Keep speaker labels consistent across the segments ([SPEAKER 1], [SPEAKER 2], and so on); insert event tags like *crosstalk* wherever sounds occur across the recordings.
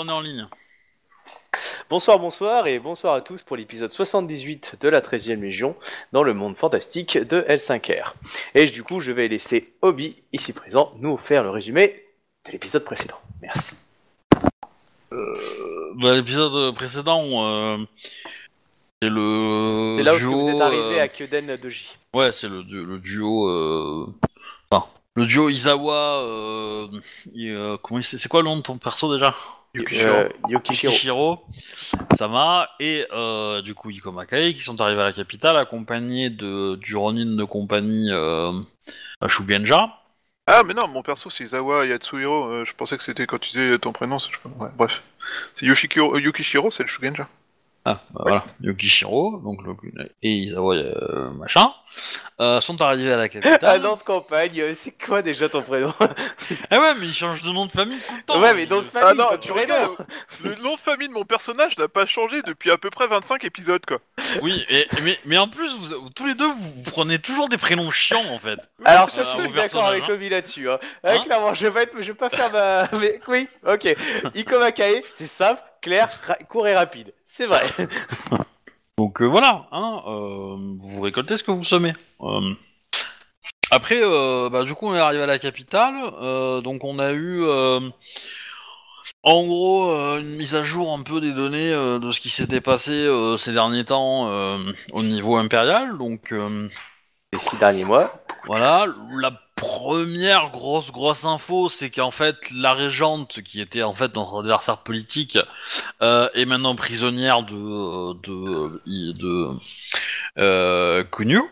[SPEAKER 1] On est en ligne.
[SPEAKER 2] Bonsoir, bonsoir et bonsoir à tous pour l'épisode 78 de la 13e Légion dans le monde fantastique de L5R. Et du coup, je vais laisser Obi, ici présent, nous faire le résumé de l'épisode précédent. Merci.
[SPEAKER 1] Bah, L'épisode précédent, euh, c'est le
[SPEAKER 2] C'est là où
[SPEAKER 1] duo.
[SPEAKER 2] vous êtes arrivé
[SPEAKER 1] euh,
[SPEAKER 2] à Kyoden Doji.
[SPEAKER 1] Ouais, c'est le, du- le duo. Euh... Enfin, le duo Izawa. Euh... et, euh, comment il s- C'est quoi le nom de ton perso déjà?
[SPEAKER 2] Euh, Yokishiro.
[SPEAKER 1] Yukishiro, Sama et euh, du coup Iko Makai qui sont arrivés à la capitale accompagnés de du Ronin de compagnie euh, Shugenja.
[SPEAKER 3] Ah, mais non, mon perso c'est Izawa Yatsuhiro. euh, je pensais que c'était quand tu disais ton prénom. c'est- je sais pas. Ouais, bref. C'est Yoshikiro, euh, Yukishiro, c'est le Shugenja.
[SPEAKER 1] Ah, bah voilà, Yukishiro, donc le, et Izawa euh, machin, euh, sont arrivés à la
[SPEAKER 2] Ah
[SPEAKER 1] capitale. *laughs*
[SPEAKER 2] nom de campagne, euh, c'est quoi déjà ton prénom?
[SPEAKER 1] Ah ouais, mais ils changent de nom de famille tout le temps.
[SPEAKER 2] Ouais, mais nom de famille,
[SPEAKER 3] Ah non, tu. Le nom de famille de mon personnage n'a pas changé depuis à peu près 25 épisodes, quoi.
[SPEAKER 1] Oui, et, mais, mais en plus, vous, tous les deux, vous, vous prenez toujours des prénoms chiants en fait. *laughs*
[SPEAKER 2] Alors ça, je suis d'accord avec
[SPEAKER 1] personnage,
[SPEAKER 2] Obi là-dessus. Hein. Ouais,
[SPEAKER 1] Hein
[SPEAKER 2] clairement, je vais, être, je vais pas faire ma... *laughs* Mais oui, ok. Iko Makae, c'est simple, clair, court et rapide. C'est vrai. *laughs*
[SPEAKER 1] Donc euh, voilà, hein, euh, vous récoltez ce que vous semez. Euh, Après, euh, bah, du coup, on est arrivé à la capitale, euh, donc on a eu, euh, en gros, euh, une mise à jour un peu des données euh, de ce qui s'était passé euh, ces derniers temps euh, au niveau impérial. Donc euh,
[SPEAKER 2] Les six derniers mois.
[SPEAKER 1] voilà, la première grosse grosse info, c'est qu'en fait la régente, qui était en fait notre adversaire politique, euh, est maintenant prisonnière de de de, de euh, Kunyu.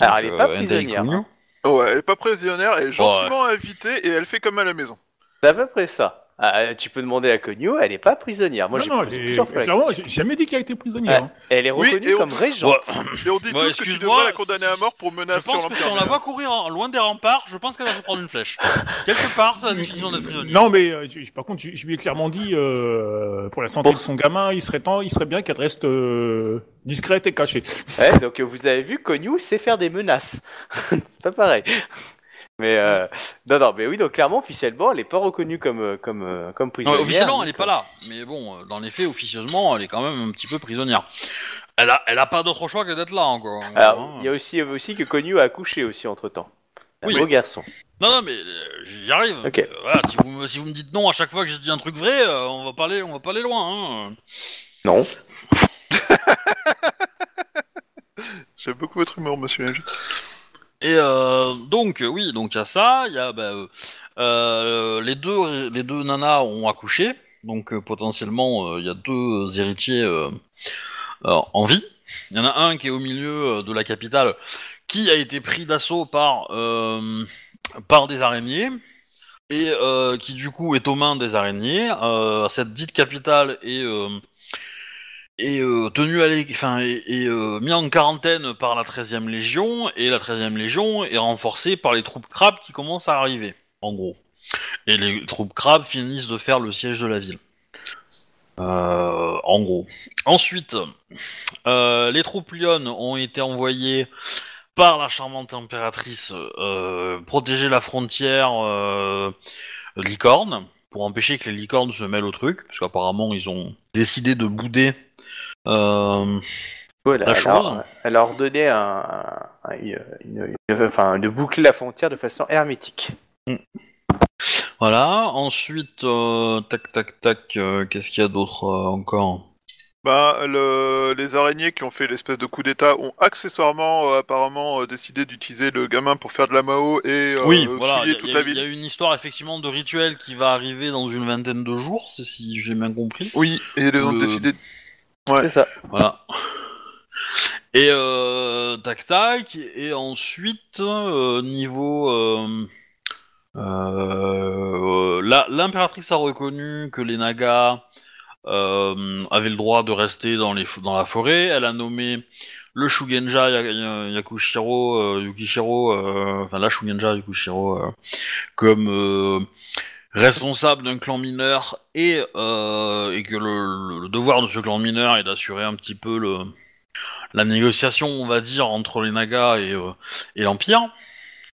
[SPEAKER 2] Alors, elle est pas
[SPEAKER 1] euh,
[SPEAKER 2] prisonnière, hein.
[SPEAKER 3] Ouais, elle est pas prisonnière, elle est gentiment invitée et elle fait comme à la maison.
[SPEAKER 2] C'est à peu près ça. Ah, tu peux demander à Konyo, elle est pas prisonnière. Moi, j'ai
[SPEAKER 4] non,
[SPEAKER 2] posé
[SPEAKER 4] elle est-
[SPEAKER 2] plusieurs fois la
[SPEAKER 4] clairement, j'ai jamais dit qu'elle était prisonnière. hein.
[SPEAKER 2] Elle est reconnue comme
[SPEAKER 3] dit-
[SPEAKER 2] régente.
[SPEAKER 3] Et on dit
[SPEAKER 1] Ouais,
[SPEAKER 3] tous que tu devrais la condamner à mort pour
[SPEAKER 1] Je
[SPEAKER 3] menace sur
[SPEAKER 1] pense que si on la voit courir en- loin des remparts, je pense qu'elle va se prendre une flèche. Quelque part, c'est la définition d'être prisonnier.
[SPEAKER 4] Non, mais euh, je- par contre, je, je lui ai clairement dit, euh, pour la santé
[SPEAKER 2] Bon.
[SPEAKER 4] de son gamin, il serait temps, il serait bien qu'elle reste euh, discrète et cachée.
[SPEAKER 2] Ouais, donc euh, vous avez vu, Konyu sait faire des menaces. *laughs* c'est pas pareil. Mais euh, non, non, mais oui, donc clairement, officiellement, elle est pas reconnue comme euh, comme euh, comme
[SPEAKER 1] Non,
[SPEAKER 2] prisonnière.
[SPEAKER 1] officiellement,
[SPEAKER 2] ni
[SPEAKER 1] elle est pas là. Mais bon, dans les faits, officieusement, elle est quand même un petit peu prisonnière. Elle a, elle a pas d'autre choix que d'être là encore.
[SPEAKER 2] Alors,
[SPEAKER 1] Hein.
[SPEAKER 2] il y a aussi aussi que Konyu a accouché aussi entre temps. Un
[SPEAKER 1] Oui.
[SPEAKER 2] beau garçon.
[SPEAKER 1] Non, non, mais euh, j'y arrive.
[SPEAKER 2] Ok.
[SPEAKER 1] Euh, voilà, si vous, me, si vous me dites non à chaque fois que je dis un truc vrai, euh, on va pas aller, on va pas aller loin. Hein.
[SPEAKER 2] Non. *laughs*
[SPEAKER 3] J'aime beaucoup votre humour, monsieur.
[SPEAKER 1] Et euh, donc, euh, oui, donc il y a ça, il y a bah, euh, euh, les deux, les deux nanas ont accouché, donc euh, potentiellement il y a deux héritiers en vie. Il y en a un qui est au milieu de la capitale, qui a été pris d'assaut par par des araignées et qui du coup est aux mains des araignées. Cette dite capitale est est euh, tenu à est, euh, mis en quarantaine par la 13e Légion et la 13e Légion est renforcée par les troupes crabes qui commencent à arriver en gros. Et les troupes crabes finissent de faire le siège de la ville. Euh, en gros. Ensuite, euh, les troupes lionnes ont été envoyées par la charmante impératrice euh, protéger la frontière euh, licorne pour empêcher que les licornes se mêlent au truc, parce qu'apparemment ils ont décidé de bouder euh,
[SPEAKER 2] Voilà,
[SPEAKER 1] La chose.
[SPEAKER 2] a, elle a ordonné un, un- une, une- une- enfin, de boucler la frontière de façon hermétique.
[SPEAKER 1] Voilà, ensuite, euh, tac tac tac, euh, qu'est-ce qu'il y a d'autre euh, encore?
[SPEAKER 3] Bah, le- les araignées qui ont fait l'espèce de coup d'état ont accessoirement euh, apparemment euh, décidé d'utiliser le gamin pour faire de la Mao et euh,
[SPEAKER 1] Oui, voilà, il
[SPEAKER 3] souiller
[SPEAKER 1] y, a-
[SPEAKER 3] toute
[SPEAKER 1] y
[SPEAKER 3] la
[SPEAKER 1] a- y a
[SPEAKER 3] ville.
[SPEAKER 1] une histoire effectivement de rituel qui va arriver dans une vingtaine de jours, c'est si j'ai bien compris.
[SPEAKER 3] Oui, et ils ont
[SPEAKER 1] Le-
[SPEAKER 3] décidé. Ouais.
[SPEAKER 2] C'est ça.
[SPEAKER 1] Voilà. Et euh, tac tac, et ensuite, euh, niveau... Euh, euh, la- L'impératrice a reconnu que les Nagas euh, avaient le droit de rester dans, les, dans la forêt. Elle a nommé le Shugenja Ya- Ya- Yakushiro, euh, Yukishiro, euh, enfin la Shugenja Yakushiro, comme responsable d'un clan mineur et, euh, et que le, le devoir de ce clan mineur est d'assurer un petit peu le, la négociation, on va dire, entre les Nagas et, euh, et l'Empire.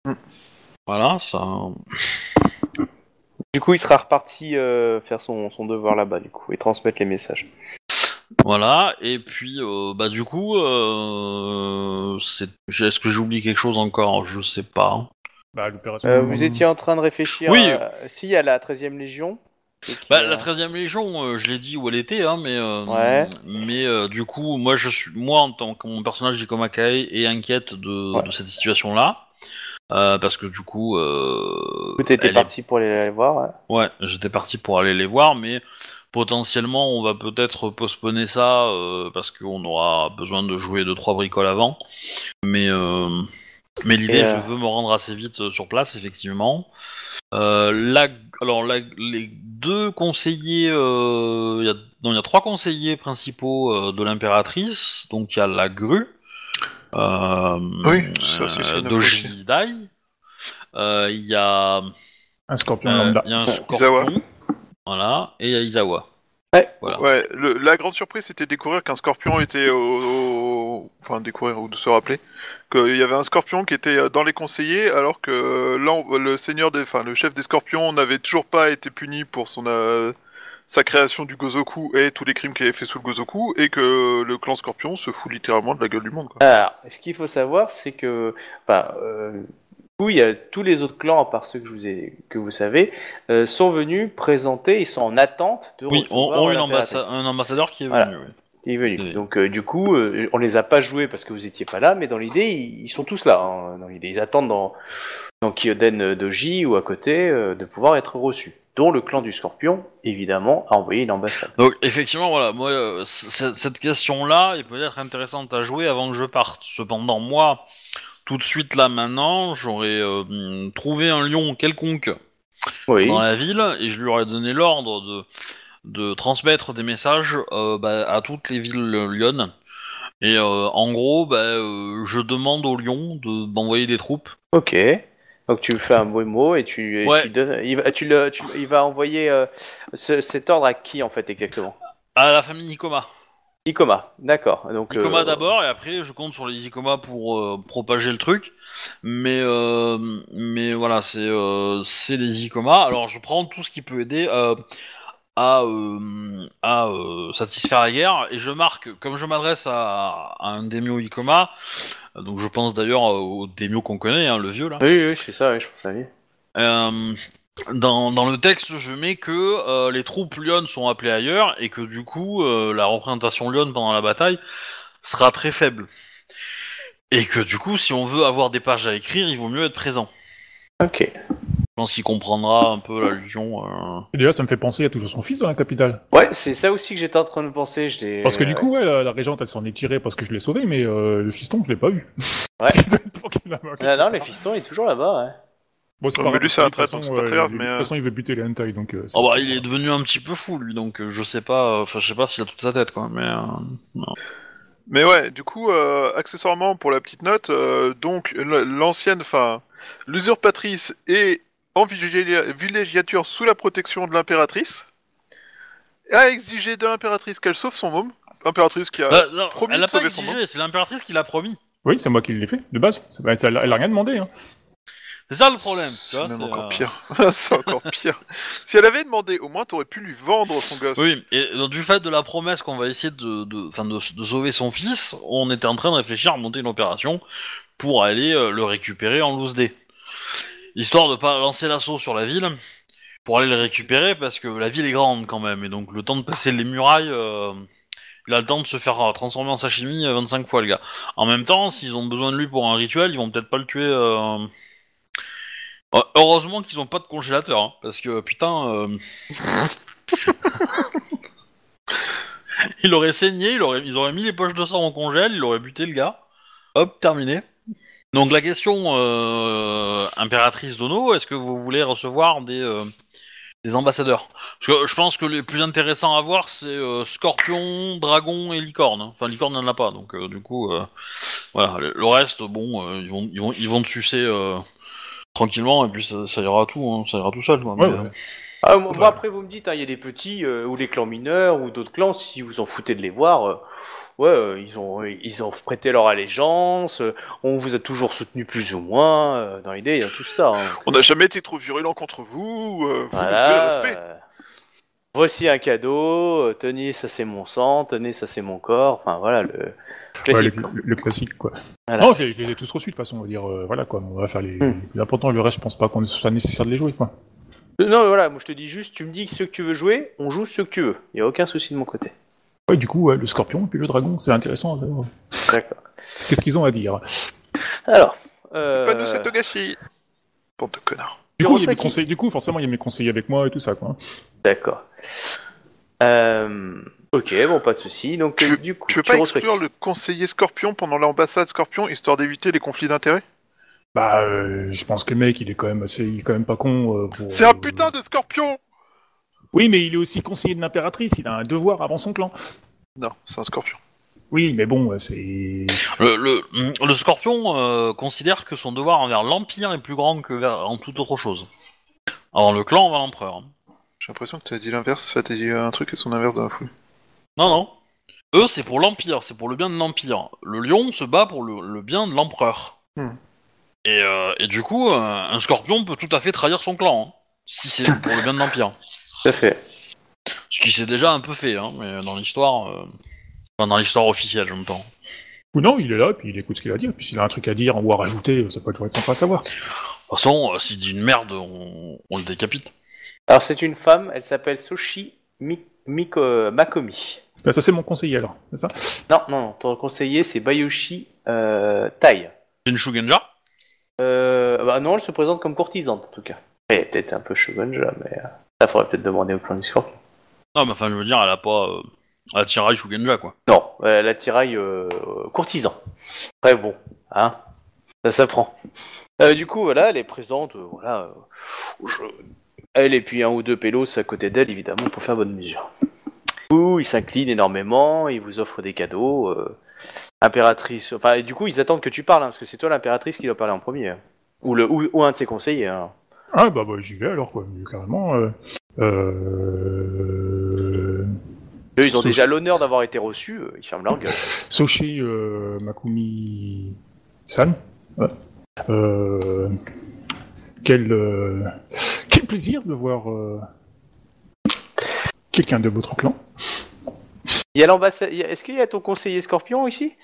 [SPEAKER 3] Mm.
[SPEAKER 1] Voilà, ça.
[SPEAKER 2] Du coup, il sera reparti euh, faire son, son devoir là-bas, du coup, et transmettre les messages.
[SPEAKER 1] Voilà, et puis euh, bah du coup, euh, c'est- j'ai- est-ce que j'ai oublié quelque chose encore? Je sais pas.
[SPEAKER 4] Bah, l'opération.
[SPEAKER 2] Euh, vous étiez en train de réfléchir
[SPEAKER 1] Oui.
[SPEAKER 2] à... Si, à la 13e Légion. et qui,
[SPEAKER 1] Bah,
[SPEAKER 2] euh,
[SPEAKER 1] la 13e Légion, euh, je l'ai dit où elle était, hein, mais euh,
[SPEAKER 2] Ouais.
[SPEAKER 1] mais euh, du coup, moi je suis moi en tant que mon personnage d'Ikoma Kae est inquiète de,
[SPEAKER 2] Ouais.
[SPEAKER 1] de cette situation-là. Euh, parce que du coup, euh, est-
[SPEAKER 2] parti pour aller les voir. ouais.
[SPEAKER 1] Ouais, j'étais parti pour aller les voir, mais potentiellement on va peut-être postponer ça euh, parce qu'on aura besoin de jouer deux trois bricoles avant. Mais euh, mais l'idée,
[SPEAKER 2] Et, euh,
[SPEAKER 1] je veux me rendre assez vite sur place, effectivement. Euh, la, alors la- les deux conseillers, euh, il y a, non, il y a trois conseillers principaux de l'impératrice. Donc il y a la grue. Euh,
[SPEAKER 3] Oui, ça c'est
[SPEAKER 1] euh,
[SPEAKER 3] une
[SPEAKER 1] Doji Dai. Euh, Il y a
[SPEAKER 4] Un scorpion
[SPEAKER 1] euh,
[SPEAKER 4] lambda.
[SPEAKER 1] Il y a un
[SPEAKER 3] Izawa.
[SPEAKER 1] scorpion. Voilà, et il y a Izawa. Voilà.
[SPEAKER 3] Ouais, le- la grande surprise c'était de découvrir qu'un scorpion était au, au- Enfin, découvrir ou de se rappeler qu'il y avait un scorpion qui était dans les conseillers alors que l'en- le seigneur des... Enfin, le chef des scorpions n'avait toujours pas été puni pour son... euh, sa création du Gozoku et tous les crimes qu'il avait fait sous le Gozoku et que le clan scorpion se fout littéralement de la gueule du monde. Quoi.
[SPEAKER 2] Alors, ce qu'il faut savoir, c'est que, enfin, euh, du coup, il y a tous les autres clans, à part ceux que je vous ai, que vous savez, euh, sont venus présenter, ils sont en attente de
[SPEAKER 1] Oui,
[SPEAKER 2] recevoir
[SPEAKER 1] on un ambassadeur qui est
[SPEAKER 2] Voilà.
[SPEAKER 1] venu. oui.
[SPEAKER 2] qui est venu.
[SPEAKER 1] Oui.
[SPEAKER 2] Donc, euh, du coup, euh, on les a pas joués parce que vous étiez pas là, mais dans l'idée, ils, ils sont tous là. hein. Dans l'idée, ils attendent dans, dans Kyoden Doji ou à côté euh, de pouvoir être reçus. Dont le clan du Scorpion, évidemment, a envoyé une ambassade.
[SPEAKER 1] Donc effectivement, voilà, moi, euh, cette question-là est peut-être intéressante à jouer avant que je parte. Cependant, moi, tout de suite là maintenant, j'aurais euh, trouvé un lion quelconque
[SPEAKER 2] Oui.
[SPEAKER 1] dans la ville et je lui aurais donné l'ordre de, de transmettre des messages euh, bah, à toutes les villes lyonnes. Et en gros, bah, je demande au lion de m'envoyer des troupes.
[SPEAKER 2] Ok. Donc tu fais un beau mot et tu, et
[SPEAKER 1] Ouais.
[SPEAKER 2] tu donnes- il, va, tu le, tu- il va envoyer euh, ce- cet ordre à qui en fait exactement?
[SPEAKER 1] À la famille Nikoma.
[SPEAKER 2] Ikoma, d'accord. Donc euh,
[SPEAKER 1] d'abord et après je compte sur les Ikoma pour euh, propager le truc. Mais mais voilà, c'est c'est les Ikoma. Alors je prends tout ce qui peut aider à euh, à euh, satisfaire la guerre et je marque comme je m'adresse à, à un daimyo Ikoma. Donc je pense d'ailleurs au daimyo qu'on connaît, hein, le vieux là.
[SPEAKER 2] Oui, oui, fais ça, oui, je pense à lui.
[SPEAKER 1] Euh, dans, dans le texte, je mets que les troupes Lyon sont appelées ailleurs et que du coup, la représentation Lyon pendant la bataille sera très faible. Et que du coup, si on veut avoir des pages à écrire, il vaut mieux être présent.
[SPEAKER 2] Ok.
[SPEAKER 1] Je pense qu'il comprendra un peu l'allusion. Euh...
[SPEAKER 4] Et Déjà, ça me fait penser, il y a toujours son fils dans la capitale.
[SPEAKER 2] Ouais, c'est ça aussi que j'étais en train de penser. Je l'ai-
[SPEAKER 4] Parce que du coup, ouais, la, la régente, elle s'en est tirée parce que je l'ai sauvé, mais euh, le fiston, je l'ai pas vu.
[SPEAKER 2] Ouais. *laughs*
[SPEAKER 4] La.
[SPEAKER 2] Ah non, le fiston est toujours là-bas. Ouais.
[SPEAKER 4] Bon, c'est
[SPEAKER 3] Oh,
[SPEAKER 4] pas
[SPEAKER 3] mais
[SPEAKER 4] grave,
[SPEAKER 3] lui, c'est
[SPEAKER 4] de
[SPEAKER 3] un
[SPEAKER 4] toute
[SPEAKER 3] traître,
[SPEAKER 4] façon,
[SPEAKER 3] donc c'est pas très
[SPEAKER 4] euh,
[SPEAKER 3] grave,
[SPEAKER 4] De
[SPEAKER 3] mais,
[SPEAKER 4] toute
[SPEAKER 3] euh,
[SPEAKER 4] façon, il veut buter les hentai, donc. euh, c'est-
[SPEAKER 1] Oh bah, il est devenu un petit peu fou lui, donc euh, je sais pas. Enfin, je sais pas s'il a toute sa tête quoi. Mais euh,
[SPEAKER 3] Mais ouais, du coup, euh, accessoirement, pour la petite note, euh, donc l- l'ancienne, enfin, l'usurpatrice est en villégia- villégiature sous la protection de l'impératrice, a exigé de l'impératrice qu'elle sauve son môme, l'impératrice qui a...
[SPEAKER 1] Bah, non,
[SPEAKER 3] promis
[SPEAKER 1] elle
[SPEAKER 3] de
[SPEAKER 1] a pas
[SPEAKER 3] sauver son
[SPEAKER 1] exigé, c'est l'impératrice qui l'a promis.
[SPEAKER 4] Oui, c'est moi qui l'ai fait, de base. Pas- Elle, elle a rien demandé. Hein.
[SPEAKER 1] C'est ça le problème. tu
[SPEAKER 3] C'est même
[SPEAKER 1] c'est,
[SPEAKER 3] encore
[SPEAKER 1] euh,
[SPEAKER 3] pire. *laughs* c'est encore pire. Si elle avait demandé, au moins t'aurais pu lui vendre son gosse.
[SPEAKER 1] Oui, et donc, du fait de la promesse qu'on va essayer de, de, enfin, de, de sauver son fils, on était en train de réfléchir à monter une opération pour aller euh, le récupérer en loose day. Histoire de pas lancer l'assaut sur la ville, pour aller le récupérer, parce que la ville est grande quand même, et donc le temps de passer les murailles, euh, il a le temps de se faire euh, transformer en sashimi euh, 25 fois le gars. En même temps, s'ils ont besoin de lui pour un rituel, ils vont peut-être pas le tuer... euh, euh, Heureusement qu'ils ont pas de congélateur, hein, parce que putain... euh, *laughs* Il aurait saigné, il aurait, ils auraient mis les poches de sang en congèle, il aurait buté le gars. Hop, terminé. Donc la question euh, impératrice d'Ono, est-ce que vous voulez recevoir des, euh, des ambassadeurs? Parce que je pense que les plus intéressants à voir, c'est euh, Scorpion, Dragon et Licorne. Enfin, Licorne n'en a pas, donc euh, du coup, euh, voilà. Le, reste, bon, euh, ils vont, ils vont, ils vont te sucer euh, tranquillement et puis ça, ça ira tout, hein, ça ira tout seul. Quoi,
[SPEAKER 4] Ouais,
[SPEAKER 1] mais,
[SPEAKER 4] ouais.
[SPEAKER 2] Ah, moi,
[SPEAKER 4] Ouais.
[SPEAKER 2] moi, après, vous me dites, hein, il y a des petits, euh, ou les clans mineurs, ou d'autres clans, si vous en foutez de les voir, euh, ouais, euh, ils ont ils ont prêté leur allégeance, euh, on vous a toujours soutenu plus ou moins. euh, dans l'idée, il y a tout ça. hein.
[SPEAKER 3] On n'a jamais été trop virulent contre vous. euh, le
[SPEAKER 2] Voilà.
[SPEAKER 3] respect.
[SPEAKER 2] euh, voici un cadeau. euh, tenez, ça c'est mon sang. Tenez, ça c'est mon corps. Enfin voilà le classique.
[SPEAKER 4] le,
[SPEAKER 2] quoi.
[SPEAKER 4] le- le classique, quoi.
[SPEAKER 2] Voilà.
[SPEAKER 4] Non, je les je les ai tous reçus, de toute façon, on va dire, euh, voilà, quoi, on va faire les,
[SPEAKER 2] Hmm.
[SPEAKER 4] les importants, le reste, je pense pas qu'on soit nécessaire de les jouer, quoi.
[SPEAKER 2] Non, voilà, moi je te dis juste, tu me dis ceux que tu veux jouer, on joue ceux que tu veux. Il y a aucun souci de mon côté.
[SPEAKER 4] Ouais, du coup, ouais, le scorpion et puis le dragon, c'est intéressant.
[SPEAKER 2] D'accord.
[SPEAKER 4] Qu'est-ce qu'ils ont à dire?
[SPEAKER 2] Alors. Euh...
[SPEAKER 3] Pas nous, c'est Togashi. Bande de connards.
[SPEAKER 4] du coup, il y a mes
[SPEAKER 2] Kurosaki.
[SPEAKER 4] conseils, du coup, forcément, il y a mes conseillers avec moi et tout ça, quoi.
[SPEAKER 2] D'accord. Euh... Ok, bon, pas de souci. Donc,
[SPEAKER 3] Tu-
[SPEAKER 2] euh, du coup,
[SPEAKER 3] Tu veux pas
[SPEAKER 2] reçois-
[SPEAKER 3] exclure le conseiller Scorpion pendant l'ambassade Scorpion, histoire d'éviter les conflits d'intérêts?
[SPEAKER 4] Bah, euh, je pense que le mec, il est quand même assez, il est quand même pas con. euh, pour,
[SPEAKER 3] C'est un
[SPEAKER 4] euh,
[SPEAKER 3] putain de Scorpion
[SPEAKER 4] Oui, mais il est aussi conseiller de l'impératrice, il a un devoir avant son clan.
[SPEAKER 3] Non, c'est un Scorpion.
[SPEAKER 4] Oui, mais bon, euh, c'est.
[SPEAKER 1] Le, le, le scorpion euh, considère que son devoir envers l'Empire est plus grand que vers, en toute autre chose. Alors le clan envers l'empereur.
[SPEAKER 3] J'ai l'impression que tu as dit l'inverse, ça t'as dit un truc et son inverse dans la foule.
[SPEAKER 1] Non, non. Eux, c'est pour l'Empire, c'est pour le bien de l'Empire. Le lion se bat pour le, le bien de l'empereur.
[SPEAKER 3] Hmm.
[SPEAKER 1] Et, euh, et du coup, euh, un scorpion peut tout à fait trahir son clan, hein, si c'est pour le bien de l'Empire.
[SPEAKER 2] Tout à fait.
[SPEAKER 1] Ce qui s'est déjà un peu fait, hein, mais dans l'histoire... euh, enfin, dans l'histoire officielle, j'entends.
[SPEAKER 4] Ou non, il est là, puis il écoute ce qu'il a à dire, puis s'il a un truc à dire ou à rajouter, ça peut toujours être sympa à savoir.
[SPEAKER 1] De toute façon, euh, s'il dit une merde, on, on le décapite.
[SPEAKER 2] Alors, c'est une femme, elle s'appelle Mi- Miko- Makomi.
[SPEAKER 4] Bah, ça, c'est mon conseiller alors, c'est ça?
[SPEAKER 2] Non, non, non, ton conseiller, c'est Bayoshi euh, Tai.
[SPEAKER 1] C'est une Shugenja?
[SPEAKER 2] Euh, bah non, elle se présente comme courtisante, en tout cas. Elle est peut-être un peu shogunja, mais euh, ça faudrait peut-être demander au clan du Scorpion.
[SPEAKER 1] Non, mais enfin, je veux dire, elle a pas... Euh, elle tiraille Shugenja, quoi.
[SPEAKER 2] Non, euh, la tiraille euh, courtisan. Très bon, hein Ça s'apprend. Euh, du coup, voilà, elle est présente, euh, voilà. je- Elle et puis un ou deux pélos à côté d'elle, évidemment, pour faire bonne mesure. Du coup, ils s'inclinent énormément, ils vous offrent des cadeaux. impératrice, enfin, et du coup, ils attendent que tu parles, hein, parce que c'est toi l'impératrice qui doit parler en premier. hein. Ou, le, ou, ou un de ses conseillers. hein.
[SPEAKER 4] Ah, bah, bah j'y vais alors, quoi, carrément. Euh... euh...
[SPEAKER 2] Eux, ils ont déjà l'honneur d'avoir été reçus, euh, ils ferment leur gueule.
[SPEAKER 4] Soshi Makumi San. Ouais. Quel, quel plaisir de voir quelqu'un de votre clan.
[SPEAKER 2] Il y a l'ambassade. Est-ce qu'il y a ton conseiller Scorpion ici?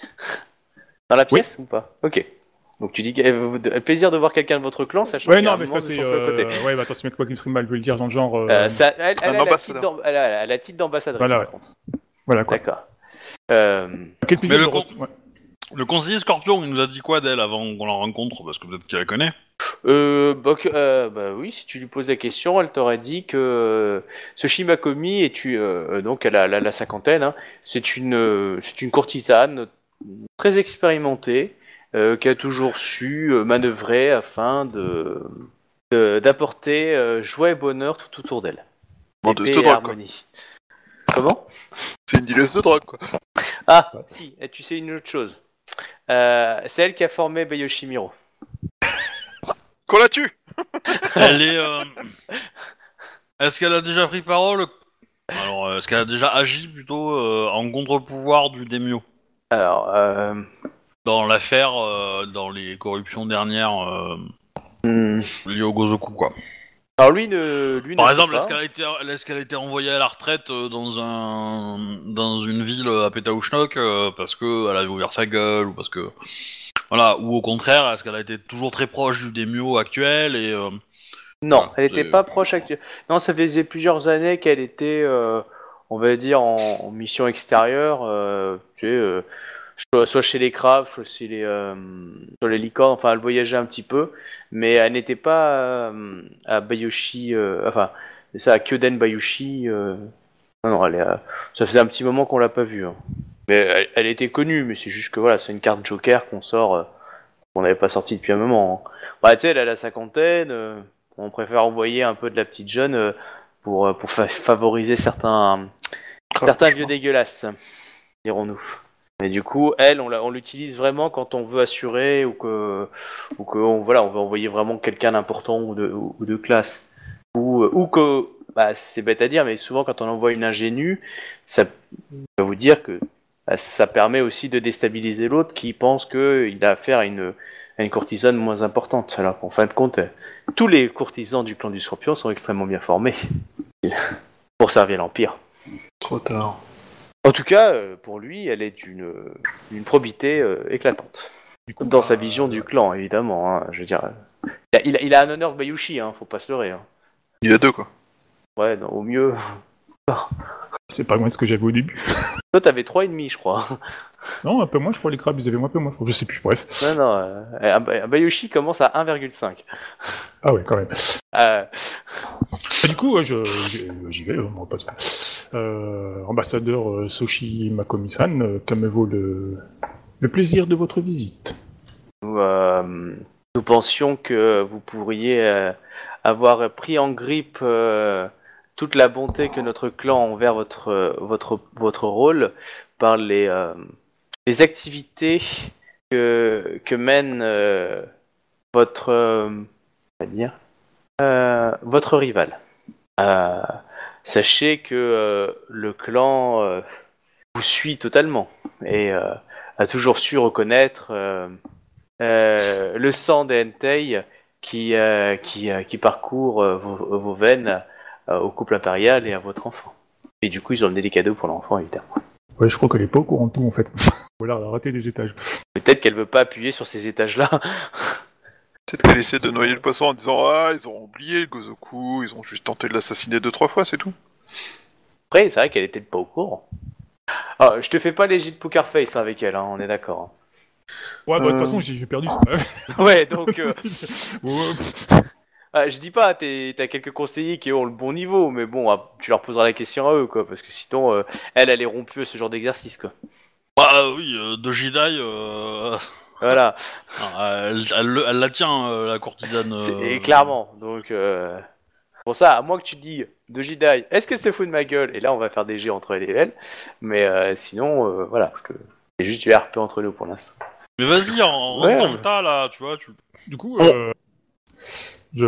[SPEAKER 2] Dans la pièce ou pas? Ok. Donc tu dis que euh, de- plaisir de voir quelqu'un de votre clan, sachant
[SPEAKER 4] Ouais,
[SPEAKER 2] qu'il y a
[SPEAKER 4] non,
[SPEAKER 2] un
[SPEAKER 4] mais ça c'est. Euh, ouais, bah attends, c'est pas qui me mal, je le dire dans le genre. euh,
[SPEAKER 2] Euh, ça- elle, a la titre d'ambassadrice.
[SPEAKER 4] Voilà,
[SPEAKER 2] contre.
[SPEAKER 4] Voilà quoi.
[SPEAKER 2] D'accord. Euh,
[SPEAKER 4] Quel plaisir
[SPEAKER 1] Mais le
[SPEAKER 4] ouais.
[SPEAKER 1] Conseiller Scorpion, il nous a dit quoi d'elle avant qu'on la rencontre Parce que peut-être qu'elle la connaît?
[SPEAKER 2] euh, bah, euh, bah oui, si tu lui poses la question, elle t'aurait dit que euh, ce Shimakomi est tu, euh, donc elle a la, la cinquantaine. hein, c'est une euh, c'est une courtisane très expérimentée euh, qui a toujours su euh, manœuvrer afin de de- d'apporter euh, joie et bonheur tout autour d'elle. Paix
[SPEAKER 3] de
[SPEAKER 2] et
[SPEAKER 3] drogue, quoi.
[SPEAKER 2] harmonie. Comment?
[SPEAKER 3] C'est une dealeuse de drogue, quoi.
[SPEAKER 2] Ah, si, et tu sais une autre chose. Euh, c'est elle qui a formé Bayoshimiro.
[SPEAKER 3] Qu'on la tue *laughs*
[SPEAKER 1] Elle est. euh, Est-ce qu'elle a déjà pris parole? Alors, euh, est-ce qu'elle a déjà agi plutôt euh, en contre-pouvoir du Demio
[SPEAKER 2] Alors, euh,
[SPEAKER 1] Dans l'affaire, euh, dans les corruptions dernières euh,
[SPEAKER 2] hmm,
[SPEAKER 1] liées au Gozoku, quoi.
[SPEAKER 2] alors lui ne, lui
[SPEAKER 1] Par exemple, est-ce qu'elle a été, a envoyée à la retraite euh, dans un, dans une ville à Pétaouchnok parce que elle avait ouvert sa gueule ou parce que, voilà, ou au contraire, est-ce qu'elle a été toujours très proche du Demio actuel et euh,
[SPEAKER 2] Non,
[SPEAKER 1] Voilà,
[SPEAKER 2] elle n'était pas proche actuelle. Non, ça faisait plusieurs années qu'elle était, euh, on va dire, en, en mission extérieure, euh, tu sais, soit, soit chez les crabes, soit chez les, euh, sur les licornes, enfin, elle voyageait un petit peu, mais elle n'était pas euh, à Bayoshi, euh, enfin, c'est ça, à Kyoden Bayoshi. euh, non, non, elle est, ça faisait un petit moment qu'on l'a pas vue. hein. Mais elle, elle était connue, mais c'est juste que voilà, c'est une carte Joker qu'on sort, euh, qu'on n'avait pas sorti depuis un moment. hein. Bah, tu sais, elle a la cinquantaine. euh, on préfère envoyer un peu de la petite jeune euh, pour, pour fa- favoriser certains, certains vieux dégueulasses, dirons-nous. Mais du coup, elle, on l'utilise vraiment quand on veut assurer ou que, ou que voilà, on veut envoyer vraiment quelqu'un d'important ou de, classe. Ou, que, bah, c'est bête à dire, mais souvent quand on envoie une ingénue, ça peut vous dire que bah, ça permet aussi de déstabiliser l'autre qui pense qu'il a affaire à une, à une courtisane moins importante. Alors qu'en fin de compte, tous les courtisans du clan du Scorpion sont extrêmement bien formés *laughs* pour servir l'Empire.
[SPEAKER 3] Trop tard.
[SPEAKER 2] En tout cas, euh, pour lui, elle est d'une une probité euh, éclatante.
[SPEAKER 4] Du coup,
[SPEAKER 2] Dans sa
[SPEAKER 4] bah,
[SPEAKER 2] vision du clan, évidemment. hein, je veux dire, euh, il a, il a- il a un honneur Bayushi, hein, faut pas se leurrer. hein.
[SPEAKER 3] Il y a deux, quoi.
[SPEAKER 2] Ouais, non, au mieux.
[SPEAKER 4] C'est pas loin de ce que j'avais au début. *laughs*
[SPEAKER 2] Toi, t'avais trois et demi, je crois.
[SPEAKER 4] Non, un peu moins, je crois, les crabes, ils avaient un peu moins, je crois. Je sais plus, bref.
[SPEAKER 2] Non, non, euh, un, un Bayushi commence à 1,5.
[SPEAKER 4] Ah ouais, quand même.
[SPEAKER 2] Euh,
[SPEAKER 4] Et du coup, ouais, je- j'y j'y vais, on va pas se- Euh, ambassadeur euh, Soshi Makomi-san, euh, que me vaut le, le plaisir de votre visite
[SPEAKER 2] nous, euh, pensions que vous pourriez euh, avoir pris en grippe euh, toute la bonté que notre clan envers votre, euh, votre, rôle par les, euh, les activités que, que mène euh, votre, euh, dire, euh, votre rival. Sachez que euh, le clan euh, vous suit totalement et euh, a toujours su reconnaître le sang des Entei qui, qui, qui parcourt vos, vos veines au couple impérial et à votre enfant. Et du coup, ils ont amené des cadeaux pour l'enfant, évidemment.
[SPEAKER 4] Ouais, je crois qu'elle est pas au courant de tout, en fait. voilà, elle a raté des étages.
[SPEAKER 2] Peut-être qu'elle veut pas appuyer sur ces étages-là.
[SPEAKER 3] Peut-être qu'elle essaie de noyer le poisson en disant Ah, ils ont oublié le Gozoku, ils ont juste tenté de l'assassiner deux, trois fois, c'est tout.
[SPEAKER 2] Après, c'est vrai qu'elle était pas au courant. Ah, je te fais pas les de poker face hein, avec elle, hein, on est d'accord.
[SPEAKER 4] Ouais, bah, de toute
[SPEAKER 3] Euh.
[SPEAKER 4] façon, j'ai perdu ça.
[SPEAKER 2] hein. Ouais, donc euh, *laughs* ah, je dis pas, t'es- t'as quelques conseillers qui ont le bon niveau, mais bon, ah, tu leur poseras la question à eux, quoi, parce que sinon, euh, elle, elle est rompue à ce genre d'exercice, quoi.
[SPEAKER 1] Bah oui, euh, de Jedi, euh,
[SPEAKER 2] Voilà.
[SPEAKER 1] elle, elle, le- elle la tient, euh, la courtisane. Euh,
[SPEAKER 2] et clairement, donc euh, pour ça, à moins que tu te dis de Jedi, est-ce qu'elle se fout de ma gueule? Et là, on va faire des jets entre elle et elle. Mais euh, sinon, euh, voilà, je te... c'est juste du RP entre nous pour l'instant.
[SPEAKER 1] Mais vas-y, en, en
[SPEAKER 2] Ouais,
[SPEAKER 1] dans
[SPEAKER 2] mais-
[SPEAKER 1] le tas là, tu vois, tu.
[SPEAKER 4] Du coup, euh, je...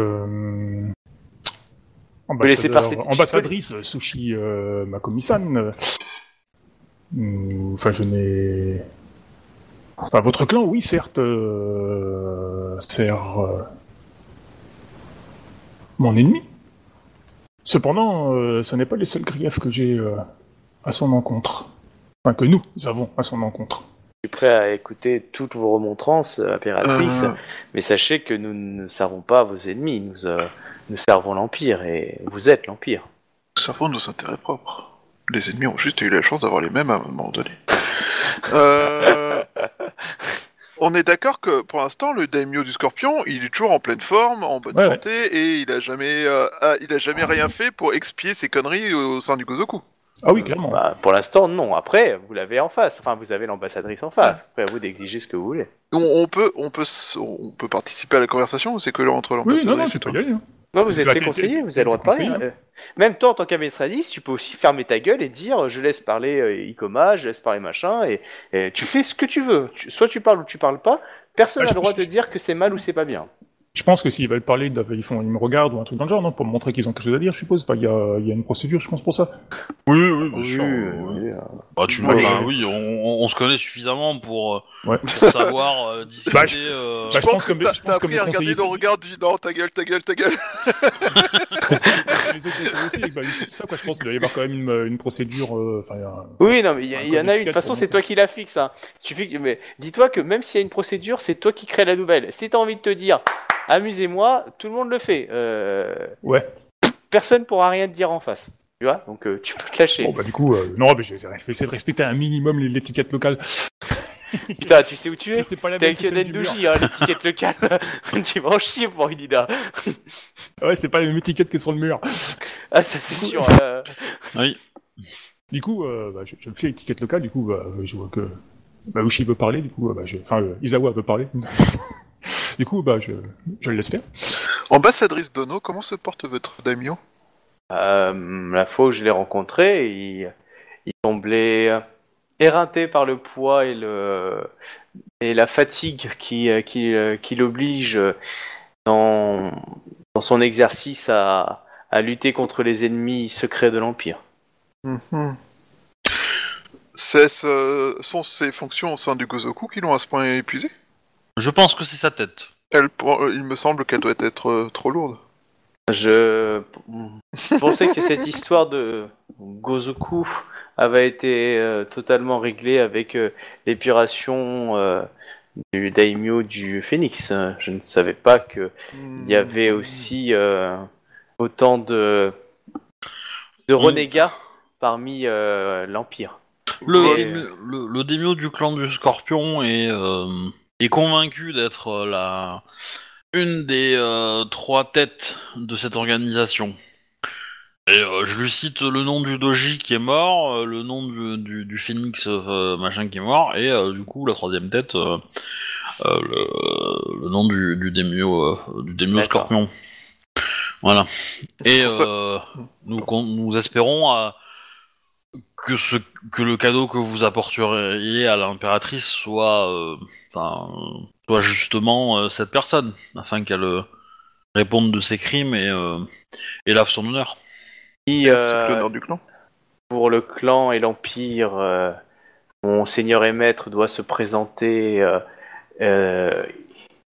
[SPEAKER 2] laisser passer-
[SPEAKER 4] Ambassadeur, ambassadrice euh, Sushi euh, Makomi-san, euh, hmm, enfin, je n'ai... Enfin, votre clan, oui, certes, euh, sert euh, mon ennemi. Cependant, euh, ce n'est pas les seuls griefs que j'ai euh, à son encontre. Enfin, que nous avons à son encontre.
[SPEAKER 2] Je suis prêt à écouter toutes vos remontrances, impératrice,
[SPEAKER 3] Euh,
[SPEAKER 2] mais sachez que nous ne servons pas vos ennemis, nous, euh, nous servons l'Empire, et vous êtes l'Empire.
[SPEAKER 3] Nous servons nos intérêts propres. Les ennemis ont juste eu la chance d'avoir les mêmes à un moment donné. Euh, *laughs* *laughs* On est d'accord que pour l'instant, le daimyo du scorpion, il est toujours en pleine forme, en bonne
[SPEAKER 4] Ouais, ouais.
[SPEAKER 3] santé, et il a jamais, euh, ah, il a jamais rien fait pour expier ses conneries au sein du Gozoku.
[SPEAKER 4] Ah oui, clairement.
[SPEAKER 2] Bah, pour l'instant, non. Après, vous l'avez en face. Enfin, vous avez l'ambassadrice en face. Après, à vous d'exiger ce que vous voulez.
[SPEAKER 3] On, on peut, on peut, s- on peut participer à la conversation ou c'est que là entre
[SPEAKER 4] oui,
[SPEAKER 3] l'ambassadeur
[SPEAKER 4] non, non,
[SPEAKER 3] et
[SPEAKER 4] tu
[SPEAKER 3] toi
[SPEAKER 4] peux y aller. hein.
[SPEAKER 2] Non, vous êtes ses conseillers, vous avez le droit de parler. hein. Même toi, en tant qu'administratrice, tu peux aussi fermer ta gueule et dire je laisse parler euh, Ikoma, je laisse parler machin, et, tu fais ce que tu veux. Soit tu parles ou tu parles pas. Personne
[SPEAKER 4] Ah,
[SPEAKER 2] n'a le droit de dire que c'est mal ou c'est pas bien.
[SPEAKER 4] Je pense que s'ils veulent parler, ils, doivent- ils font, ils me regardent ou un truc dans le genre, non Pour me montrer qu'ils ont quelque chose à dire, je suppose. Enfin, il y a, il y a une procédure, je pense, pour ça.
[SPEAKER 1] Oui, oui, bien
[SPEAKER 2] Oui,
[SPEAKER 1] sûr.
[SPEAKER 2] oui, euh,
[SPEAKER 1] Bah, tu
[SPEAKER 3] Moi,
[SPEAKER 1] bah, oui, on, on- on se connaît suffisamment pour, euh,
[SPEAKER 4] Ouais.
[SPEAKER 1] pour savoir euh, discuter.
[SPEAKER 4] Bah, je-
[SPEAKER 1] euh,
[SPEAKER 4] bah, je pense que mes-
[SPEAKER 3] t'as
[SPEAKER 4] je pense
[SPEAKER 3] t'as
[SPEAKER 4] que
[SPEAKER 3] appris
[SPEAKER 4] mes
[SPEAKER 3] à regarder
[SPEAKER 4] conseillers-
[SPEAKER 3] regard du non, ta gueule, ta gueule, ta gueule. *laughs*
[SPEAKER 4] les autres conseillers aussi, c'est ça, quoi. Je pense qu'il doit y avoir quand même une, une procédure. euh,
[SPEAKER 2] Oui, non, mais il y, en a une. De toute façon, c'est toi qui la fixe. Hein. Tu que- mais dis-toi que même s'il y a une procédure, c'est toi qui crée la nouvelle. Si t'as envie de te dire, amusez-moi, tout le monde le fait. Euh,
[SPEAKER 4] Ouais.
[SPEAKER 2] personne pourra rien te dire en face. Tu vois Donc euh, tu peux te lâcher.
[SPEAKER 4] Bon, bah, du coup, euh, non, mais je vais essayer de respecter un minimum l'étiquette locale. *laughs*
[SPEAKER 2] Putain, tu sais où tu es *laughs*
[SPEAKER 4] c'est pas la
[SPEAKER 2] T'es
[SPEAKER 4] même
[SPEAKER 2] avec. Doji, hein, l'étiquette locale. *laughs* tu vas en chier pour une Ida.
[SPEAKER 4] Ouais, c'est pas la même étiquette que sur le mur.
[SPEAKER 2] Ah, ça c'est sûr. euh.
[SPEAKER 1] Oui.
[SPEAKER 4] Du coup, euh, bah, je, je me fais l'étiquette locale, du coup, bah, je vois que bah, Ushi veut parler, du coup, bah, je... enfin, euh, Izawa veut parler. Du coup, bah, je, je le laisse faire.
[SPEAKER 3] Ambassadrice Dono, comment se porte votre daimyo
[SPEAKER 2] Euh, la fois où je l'ai rencontré, il, il semblait éreinté par le poids et le et la fatigue qui qui, qui l'oblige dans dans son exercice à à lutter contre les ennemis secrets de l'empire.
[SPEAKER 3] Mhm. c'est, euh, sont ses fonctions au sein du Gozoku qui l'ont à ce point épuisé?
[SPEAKER 1] Je pense que c'est sa tête.
[SPEAKER 3] Elle, euh, il me semble qu'elle doit être euh, trop lourde.
[SPEAKER 2] Je pensais que cette histoire de Gozoku avait été euh, totalement réglée avec euh, l'épuration euh, du daimyo du phénix. Je ne savais pas que il y avait aussi euh, autant de de
[SPEAKER 1] Oui.
[SPEAKER 2] renégats parmi euh, l'empire.
[SPEAKER 1] Le,
[SPEAKER 2] Mais,
[SPEAKER 1] démi- le, le démio du clan du Scorpion est, euh, est convaincu d'être euh, la une des euh, trois têtes de cette organisation. Et euh, je lui cite le nom du doji qui est mort, euh, le nom du, du, du phénix machin qui est mort, et du coup la troisième tête, le, le nom du, du démio, du démio. Scorpion. Voilà. Et nous, nous espérons que, ce, que le cadeau que vous apporteriez à l'impératrice soit, euh, enfin, soit justement euh, cette personne, afin qu'elle euh, réponde de ses crimes et, euh, et lave son honneur.
[SPEAKER 2] Euh,
[SPEAKER 3] l'honneur du clan.
[SPEAKER 2] pour le clan et l'empire, euh, mon seigneur et maître doit se présenter. euh, euh,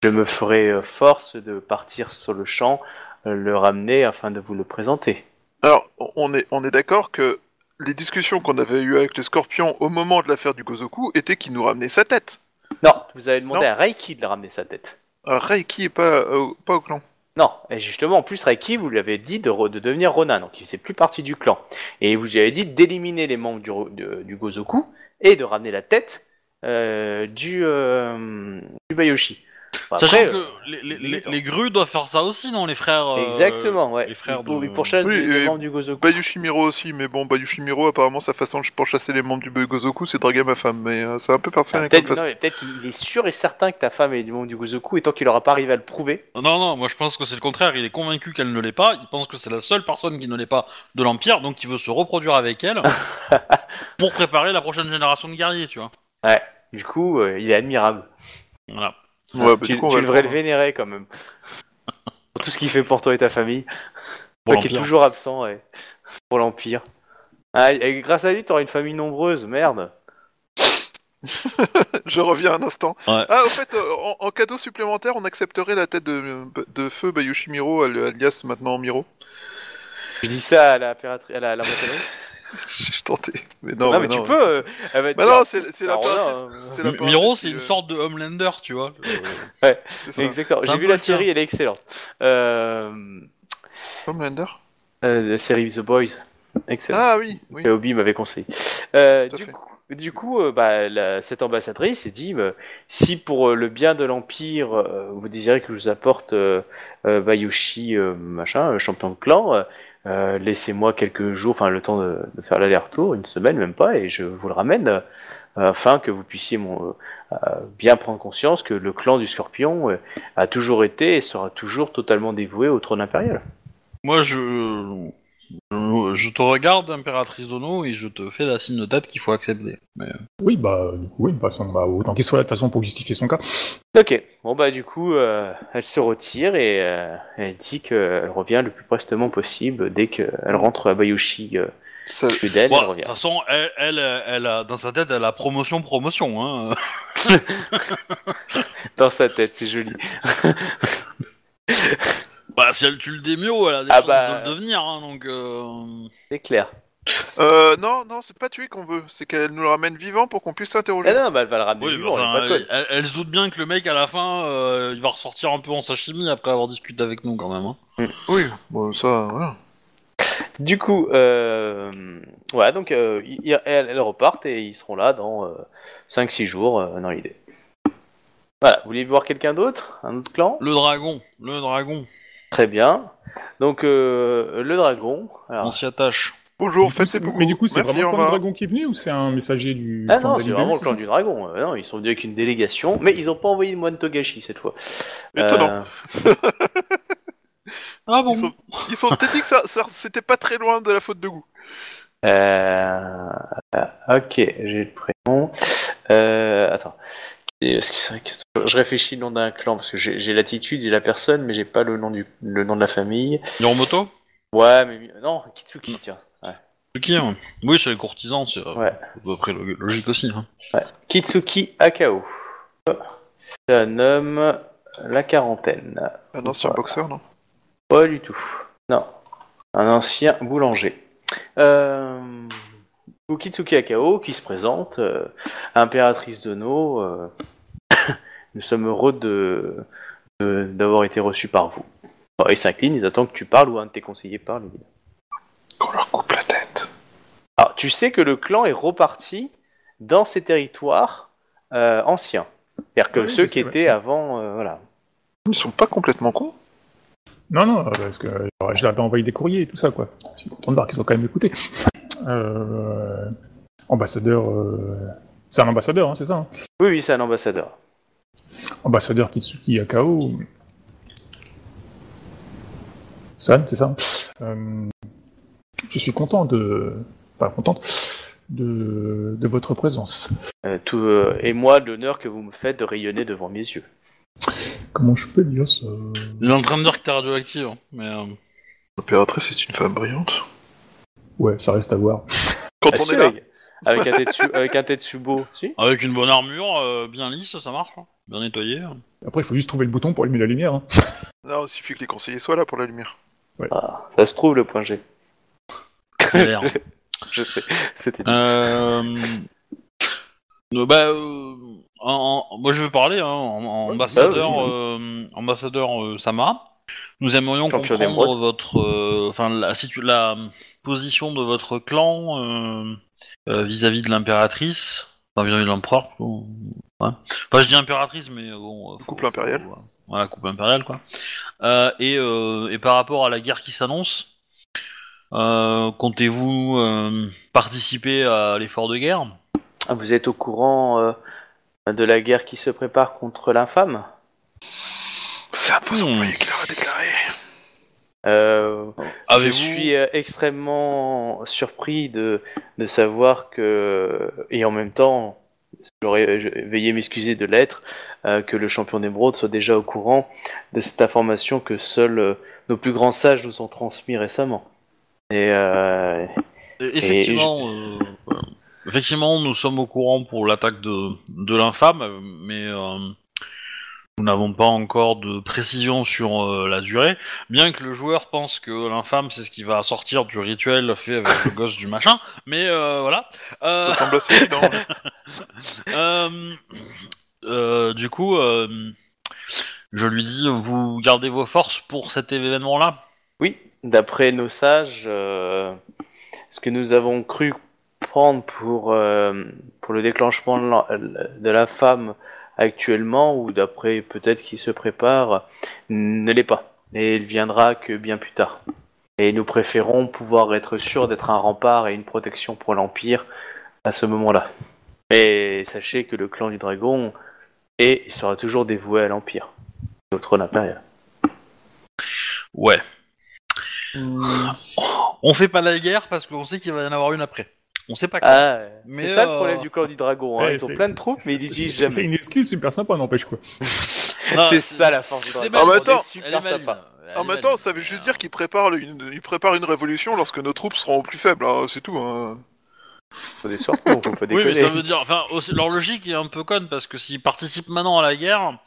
[SPEAKER 2] je me ferai force de partir sur le champ, le ramener afin de vous le présenter.
[SPEAKER 3] Alors, on est, on est d'accord que les discussions qu'on avait eues avec les scorpions au moment de l'affaire du Gozoku étaient qu'il nous ramenait sa tête.
[SPEAKER 2] Non, vous avez demandé
[SPEAKER 3] Non.
[SPEAKER 2] à Reiki de ramener sa tête.
[SPEAKER 3] Euh, Reiki est pas, euh, pas au clan.
[SPEAKER 2] Non, et justement, en plus, Reiki, vous lui avez dit de, re- de devenir Ronin, donc il faisait plus partie du clan. Et vous lui avez dit d'éliminer les membres du, ro- de- du Gozoku et de ramener la tête euh, du, euh, du Bayoshi. Enfin,
[SPEAKER 1] Sachant
[SPEAKER 2] après,
[SPEAKER 1] que les, les, les,
[SPEAKER 2] limite, hein.
[SPEAKER 1] les grues doivent faire ça aussi, non, les frères euh,
[SPEAKER 2] Exactement, ouais.
[SPEAKER 1] les frères de-
[SPEAKER 2] il pourchasse
[SPEAKER 3] Oui,
[SPEAKER 2] les,
[SPEAKER 3] et-
[SPEAKER 2] membres du Gozoku.
[SPEAKER 3] Bayushimiro aussi, mais bon, Bayushimiro, apparemment, sa façon de- pour chasser les membres du Gozoku, c'est draguer ma femme, mais euh, c'est un peu
[SPEAKER 2] Ah,
[SPEAKER 3] personnel comme
[SPEAKER 2] Peut-être
[SPEAKER 3] façon.
[SPEAKER 2] non, mais peut-être qu'il est sûr et certain que ta femme est du membre du Gozoku, et tant qu'il aura pas arrivé à le prouver.
[SPEAKER 1] Non, non, moi je pense que c'est le contraire. Il est convaincu qu'elle ne l'est pas. Il pense que c'est la seule personne qui ne l'est pas de l'Empire, donc il veut se reproduire avec elle *laughs* pour préparer la prochaine génération de guerriers, tu vois.
[SPEAKER 2] Du coup, euh, il est admirable.
[SPEAKER 1] Voilà.
[SPEAKER 3] Ouais, bah,
[SPEAKER 2] tu
[SPEAKER 3] coup,
[SPEAKER 2] devrais le vénérer quand même. pour tout ce qu'il fait pour toi et ta famille.
[SPEAKER 1] Pour
[SPEAKER 2] Toi qui est toujours absent ouais, pour l'Empire. Ah, et grâce à lui, t'auras une famille nombreuse, merde. *laughs*
[SPEAKER 3] Je reviens un instant.
[SPEAKER 1] Ouais.
[SPEAKER 3] Ah, au fait, euh, en, en cadeau supplémentaire, on accepterait la tête de, de feu Bayushimiro, al- alias maintenant Miro.
[SPEAKER 2] Je dis ça à la à la, à la. *laughs*
[SPEAKER 3] J'ai tenté. Mais non,
[SPEAKER 2] Non,
[SPEAKER 3] mais
[SPEAKER 2] mais tu
[SPEAKER 3] non.
[SPEAKER 2] peux. euh,
[SPEAKER 3] Bah non, c'est la impératrice
[SPEAKER 1] Miro,
[SPEAKER 3] qui,
[SPEAKER 1] c'est une
[SPEAKER 3] euh,
[SPEAKER 1] sorte de Homelander, tu vois. Euh, *laughs*
[SPEAKER 3] c'est ça.
[SPEAKER 2] Exactement. J'ai vu la série, elle est excellente. Euh,
[SPEAKER 3] Homelander?
[SPEAKER 2] euh, la série The Boys, excellent.
[SPEAKER 3] Ah oui, oui.
[SPEAKER 2] que Obi m'avait conseillé. Euh, du,
[SPEAKER 3] fait.
[SPEAKER 2] coup, du coup, euh, bah, la- cette ambassadrice s'est dit euh, si pour euh, le bien de l'Empire, euh, vous désirez que je vous apporte euh, euh, Bayushi, euh, machin, champion de clan, euh, laissez-moi quelques jours, enfin le temps de, faire l'aller-retour, une semaine même pas, et je vous le ramène. euh, afin que vous puissiez euh, bien prendre conscience que le clan du Scorpion a toujours été et sera toujours totalement dévoué au trône impérial.
[SPEAKER 1] Moi, je je te regarde, impératrice Dono, et je te fais la signe de tête qu'il faut accepter. Mais, euh,
[SPEAKER 4] Oui, bah, du coup, oui, de toute façon, bah, autant qu'il soit là de toute façon pour justifier son cas.
[SPEAKER 2] Ok, bon bah du coup, euh, elle se retire et euh, elle dit qu'elle revient le plus prestement possible dès qu'elle rentre à Bayushi. Euh,
[SPEAKER 3] Ça-
[SPEAKER 2] plus d'elle,
[SPEAKER 1] bon,
[SPEAKER 2] elle
[SPEAKER 1] de toute façon, elle, elle, elle a, dans sa tête, elle a promotion, promotion. Hein. *laughs*
[SPEAKER 2] Dans sa tête, c'est joli. *laughs*
[SPEAKER 1] Bah, si elle tue le démio, elle a des
[SPEAKER 2] Ah
[SPEAKER 1] chances
[SPEAKER 2] bah.
[SPEAKER 1] de le devenir, hein, donc... Euh...
[SPEAKER 2] C'est clair.
[SPEAKER 3] Euh, non, non, c'est pas tuer qu'on veut, c'est qu'elle nous le ramène vivant pour qu'on puisse s'interroger.
[SPEAKER 2] Ah non, bah elle va le ramener
[SPEAKER 1] Oui,
[SPEAKER 2] vivant,
[SPEAKER 1] enfin,
[SPEAKER 2] pas
[SPEAKER 1] elle, elle se doute bien que le mec, à la fin, euh, il va ressortir un peu en sashimi après avoir discuté avec nous, quand même. Hein.
[SPEAKER 3] Oui, bon, ça, voilà.
[SPEAKER 2] Du coup, euh, voilà, donc euh, elles, elles repartent et ils seront là dans euh, 5-6 jours euh, dans l'idée. Voilà, vous voulez voir quelqu'un d'autre? Un autre clan?
[SPEAKER 1] Le dragon, le dragon,
[SPEAKER 2] Très bien. Donc euh, le dragon. Alors,
[SPEAKER 1] on s'y attache.
[SPEAKER 3] Bonjour, faites
[SPEAKER 4] c'est-
[SPEAKER 3] tes beaucoup.
[SPEAKER 4] mais du coup, c'est
[SPEAKER 3] Merci,
[SPEAKER 4] vraiment le clan du dragon qui est venu ou c'est un messager du
[SPEAKER 2] Ah
[SPEAKER 4] clan
[SPEAKER 2] non, c'est vraiment le
[SPEAKER 4] c'est
[SPEAKER 2] clan
[SPEAKER 4] ça
[SPEAKER 2] du dragon. Euh, non, ils sont venus avec une délégation, mais ils ont pas envoyé de moine Togashi cette fois.
[SPEAKER 3] Étonnant.
[SPEAKER 2] Euh, *laughs*
[SPEAKER 1] Ah bon
[SPEAKER 3] Ils sont, ils sont peut-être dit que ça, ça- c'était pas très loin de la faute de goût.
[SPEAKER 2] euh, ok, j'ai le prénom. Euh, attends. Et Est-ce que c'est vrai que je réfléchis le nom d'un clan parce que j'ai j'ai l'attitude, j'ai la personne, mais j'ai pas le nom du le nom de la famille.
[SPEAKER 1] Yoromoto
[SPEAKER 2] Ouais, mais non, Kitsuki, tiens. Ouais.
[SPEAKER 1] Kitsuki, hein. Oui, c'est les courtisans, c'est euh,
[SPEAKER 2] Ouais.
[SPEAKER 1] à peu près lo- logique aussi. hein.
[SPEAKER 2] Kitsuki Akao. C'est un homme, la quarantaine.
[SPEAKER 3] Un ancien
[SPEAKER 2] Voilà.
[SPEAKER 3] boxeur, non?
[SPEAKER 2] Pas du tout. Non. Un ancien boulanger. Euh... Kitsuki Akao qui se présente, euh, impératrice de No. euh, *coughs* Nous sommes heureux de de- d'avoir été reçus par vous. Bon, ils s'inclinent, ils attendent que tu parles ou un de tes conseillers parle. évidemment.
[SPEAKER 3] Qu'on leur coupe la tête.
[SPEAKER 2] Alors, tu sais que le clan est reparti dans ses territoires euh, anciens. C'est-à-dire que
[SPEAKER 4] Oui,
[SPEAKER 2] ceux
[SPEAKER 4] je
[SPEAKER 2] qui
[SPEAKER 4] sais,
[SPEAKER 2] étaient avant, euh, voilà.
[SPEAKER 3] Ils sont pas complètement cons.
[SPEAKER 4] Non, non, parce que euh, je leur avais envoyé des courriers et tout ça, quoi. Je suis content de voir qu'ils ont quand même écouté. Euh, ambassadeur... euh, C'est un ambassadeur, hein, c'est ça hein?
[SPEAKER 2] Oui, oui, c'est un ambassadeur.
[SPEAKER 4] Ambassadeur Kitsuki Akao. San, c'est ça? Euh, Je suis content de... Pas contente de, de votre présence.
[SPEAKER 2] Euh, tout, euh, et moi, l'honneur que vous me faites de rayonner devant mes yeux.
[SPEAKER 4] Comment je peux dire ça?
[SPEAKER 1] Il est en train de dire que t'es radioactive, hein, mais euh,
[SPEAKER 3] L'impératrice est une femme brillante.
[SPEAKER 4] Ouais, ça reste à voir.
[SPEAKER 3] Quand
[SPEAKER 2] Ah,
[SPEAKER 3] on
[SPEAKER 2] si,
[SPEAKER 3] est là,
[SPEAKER 2] avec, avec un Tetsu- avec un Tetsubo, si
[SPEAKER 1] avec une bonne armure, euh, bien lisse, ça marche, hein. bien nettoyé. hein.
[SPEAKER 4] Après, il faut juste trouver le bouton pour allumer la lumière. hein.
[SPEAKER 3] non, il suffit que les conseillers soient là pour la lumière.
[SPEAKER 2] Ah, Ça se trouve, le point G.
[SPEAKER 1] L'air. *laughs*
[SPEAKER 2] Je sais, c'était
[SPEAKER 1] Euh... euh, bah, euh, en- en- moi je vais parler, hein, en- en
[SPEAKER 4] Ouais,
[SPEAKER 1] ambassadeur,
[SPEAKER 2] bah
[SPEAKER 1] euh, ambassadeur euh, Sama. Nous aimerions
[SPEAKER 2] Champion
[SPEAKER 1] comprendre
[SPEAKER 2] d'émeraude.
[SPEAKER 1] votre, euh, enfin la, situ- la position de votre clan euh, euh, vis-à-vis de l'impératrice, enfin vis-à-vis de l'empereur. Ouais. Enfin, je dis impératrice, mais euh, bon. euh, faut-
[SPEAKER 3] Couple impérial.
[SPEAKER 1] faut- voilà, couple impérial, quoi. Euh, et, euh, et par rapport à la guerre qui s'annonce, euh, comptez-vous euh, participer à l'effort de guerre?
[SPEAKER 2] Ah, Vous êtes au courant euh, de la guerre qui se prépare contre l'infâme?
[SPEAKER 3] C'est leur a déclaré.
[SPEAKER 2] Euh, Je suis euh, extrêmement surpris de, de savoir que, et en même temps, j'aurais veuillez m'excuser de l'être, euh, que le champion d'émeraude soit déjà au courant de cette information que seuls nos plus grands sages nous ont transmis récemment. Et
[SPEAKER 1] Effectivement, effectivement, nous sommes au courant pour l'attaque de, de l'infâme, mais nous n'avons pas encore de précision sur euh, la durée. Bien que le joueur pense que l'infâme c'est ce qui va sortir du rituel fait avec le *laughs* gosse du machin, mais euh, voilà. Euh,
[SPEAKER 3] Ça semble assez évident. *laughs*
[SPEAKER 1] euh, euh, du coup, euh, je lui dis, vous gardez vos forces pour cet événement-là?
[SPEAKER 2] oui, d'après nos sages, euh, ce que nous avons cru prendre pour, euh, pour le déclenchement de la- de l'infâme actuellement, ou d'après peut-être ce qui se prépare, ne l'est pas. Et il viendra que bien plus tard. Et nous préférons pouvoir être sûrs d'être un rempart et une protection pour l'Empire à ce moment-là. Et sachez que le clan du dragon est et sera toujours dévoué à l'Empire, au trône impérial.
[SPEAKER 1] Ouais. On fait pas la guerre parce qu'on sait qu'il va y en avoir une après. On sait pas quand.
[SPEAKER 2] Ah,
[SPEAKER 1] Mais,
[SPEAKER 2] c'est ça le
[SPEAKER 1] euh,
[SPEAKER 2] problème du clan du dragon. hein.
[SPEAKER 4] Ouais,
[SPEAKER 2] Ils ont plein de troupes, mais ils
[SPEAKER 4] c'est-
[SPEAKER 2] n'utilisent
[SPEAKER 4] c'est- C'est
[SPEAKER 2] jamais.
[SPEAKER 4] une excuse super sympa, n'empêche quoi. *laughs*
[SPEAKER 2] C'est ça, la force du
[SPEAKER 1] c'est
[SPEAKER 2] dragon. super
[SPEAKER 1] maligne.
[SPEAKER 2] sympa.
[SPEAKER 3] En même temps, ça veut juste dire qu'ils préparent, une... ils préparent une révolution lorsque nos troupes seront plus faibles, hein, c'est tout. Hein.
[SPEAKER 2] Faut des on peut pas
[SPEAKER 1] Oui,
[SPEAKER 2] déconner.
[SPEAKER 1] mais ça veut dire, enfin, aussi- leur logique est un peu conne parce que s'ils participent maintenant à la guerre,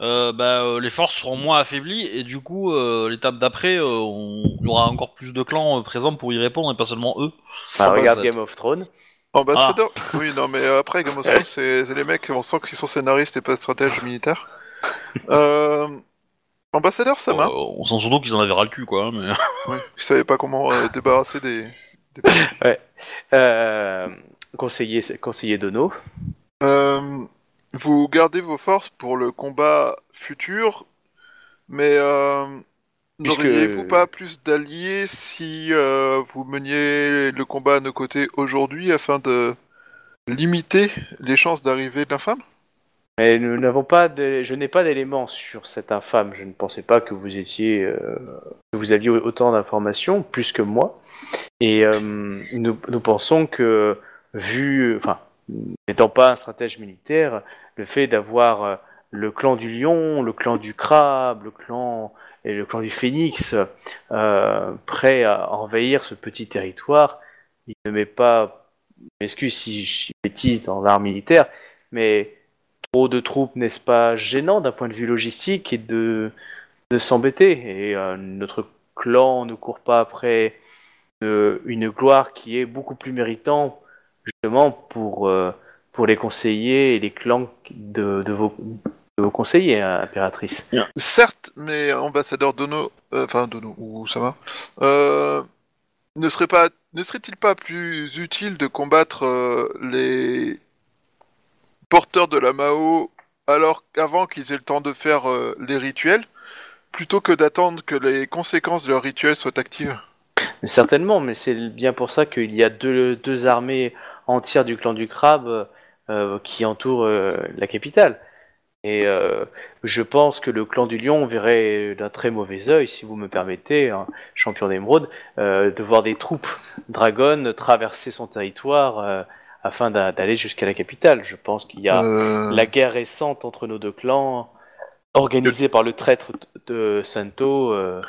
[SPEAKER 1] euh, bah, euh, les forces seront moins affaiblies et du coup, euh, l'étape d'après, euh, on il y aura encore plus de clans euh, présents pour y répondre et pas seulement eux.
[SPEAKER 2] Enfin, regarde
[SPEAKER 1] bah,
[SPEAKER 2] Game of Thrones.
[SPEAKER 3] Ambassadeur Oui, non, mais après, Game of Thrones, c'est les mecs, on sent qu'ils sont scénaristes et pas stratèges militaires. *laughs* Euh... Ambassadeur Sama
[SPEAKER 1] Euh, on sent surtout qu'ils en avaient ras le cul, quoi. Mais... *laughs*
[SPEAKER 3] Oui, ils savaient pas comment euh, débarrasser des... des...
[SPEAKER 2] Euh, conseiller, conseiller Dono.
[SPEAKER 3] Vous gardez vos forces pour le combat futur, mais euh,
[SPEAKER 2] Puisque-
[SPEAKER 3] n'auriez-vous pas plus d'alliés si euh, vous meniez le combat à nos côtés aujourd'hui afin de limiter les chances d'arrivée de l'infâme
[SPEAKER 2] Mais nous n'avons pas de... Je n'ai pas d'éléments sur cette infâme. Je ne pensais pas que vous étiez, euh, que vous aviez autant d'informations, plus que moi. Et euh, nous, nous pensons que, vu, enfin, n'étant pas un stratège militaire, le fait d'avoir euh, le clan du lion, le clan du crabe, le clan et le clan du phénix euh, prêts à envahir ce petit territoire il ne met pas, m'excuse si je bêtise dans l'art militaire, mais trop de troupes, n'est-ce pas gênant d'un point de vue logistique et de, s'embêter. Et euh, notre clan ne court pas après une gloire qui est beaucoup plus méritant justement pour, euh, pour les conseillers et les clans de, de vos, de vos conseillers, hein, impératrice.
[SPEAKER 3] Certes, mais ambassadeur Dono, euh, enfin Dono ou Sama, euh, ne serait pas, ne serait-il pas plus utile de combattre les porteurs de la Mao alors avant qu'ils aient le temps de faire euh, les rituels, plutôt que d'attendre que les conséquences de leurs rituels soient actives?
[SPEAKER 2] Certainement, mais c'est bien pour ça qu'il y a deux, deux armées entières du clan du crabe euh, qui entourent euh, la capitale. Et euh, je pense que le clan du lion verrait d'un très mauvais œil, si vous me permettez, hein, champion d'émeraude, euh, de voir des troupes dragon traverser son territoire euh, afin d'a- d'aller jusqu'à la capitale. Je pense qu'il y a la guerre récente entre nos deux clans, organisée par le traître de Santo. euh,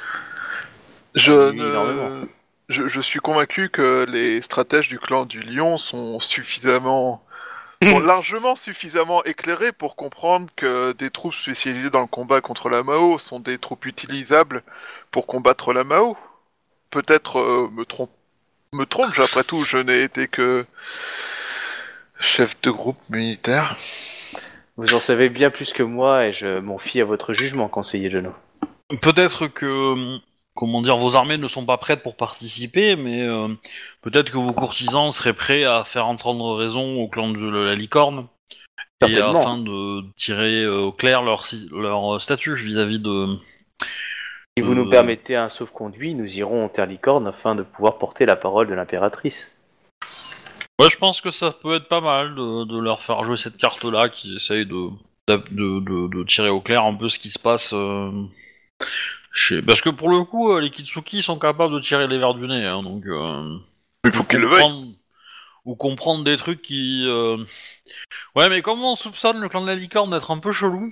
[SPEAKER 3] Je, ne-. Je, je suis convaincu que les stratèges du clan du lion sont suffisamment sont *laughs* largement suffisamment éclairés pour comprendre que des troupes spécialisées dans le combat contre la Mao sont des troupes utilisables pour combattre la Mao. Peut-être euh, me trompe me trompe, après tout, je n'ai été que chef de groupe militaire.
[SPEAKER 2] Vous en savez bien plus que moi et je m'en fie à votre jugement, conseiller Geno.
[SPEAKER 1] Peut-être que, comment dire, vos armées ne sont pas prêtes pour participer, mais euh, peut-être que vos courtisans seraient prêts à faire entendre raison au clan de la licorne. Et afin de tirer euh, au clair leur, leur statut vis-à-vis de.
[SPEAKER 2] Si vous nous
[SPEAKER 1] Euh.
[SPEAKER 2] permettez un sauf-conduit, nous irons en Terre Licorne afin de pouvoir porter la parole de l'impératrice.
[SPEAKER 1] Ouais, je pense que ça peut être pas mal de, de leur faire jouer cette carte-là, qui essaye de, de, de, de tirer au clair un peu ce qui se passe. euh, chez... Parce que pour le coup, euh, les Kitsuki sont capables de tirer les verres du nez, hein, donc. euh,
[SPEAKER 3] Il faut
[SPEAKER 1] ou
[SPEAKER 3] qu'il le veuille.
[SPEAKER 1] comprendre- Ou comprendre des trucs qui. euh, Ouais, mais comment on soupçonne le clan de la licorne d'être un peu chelou?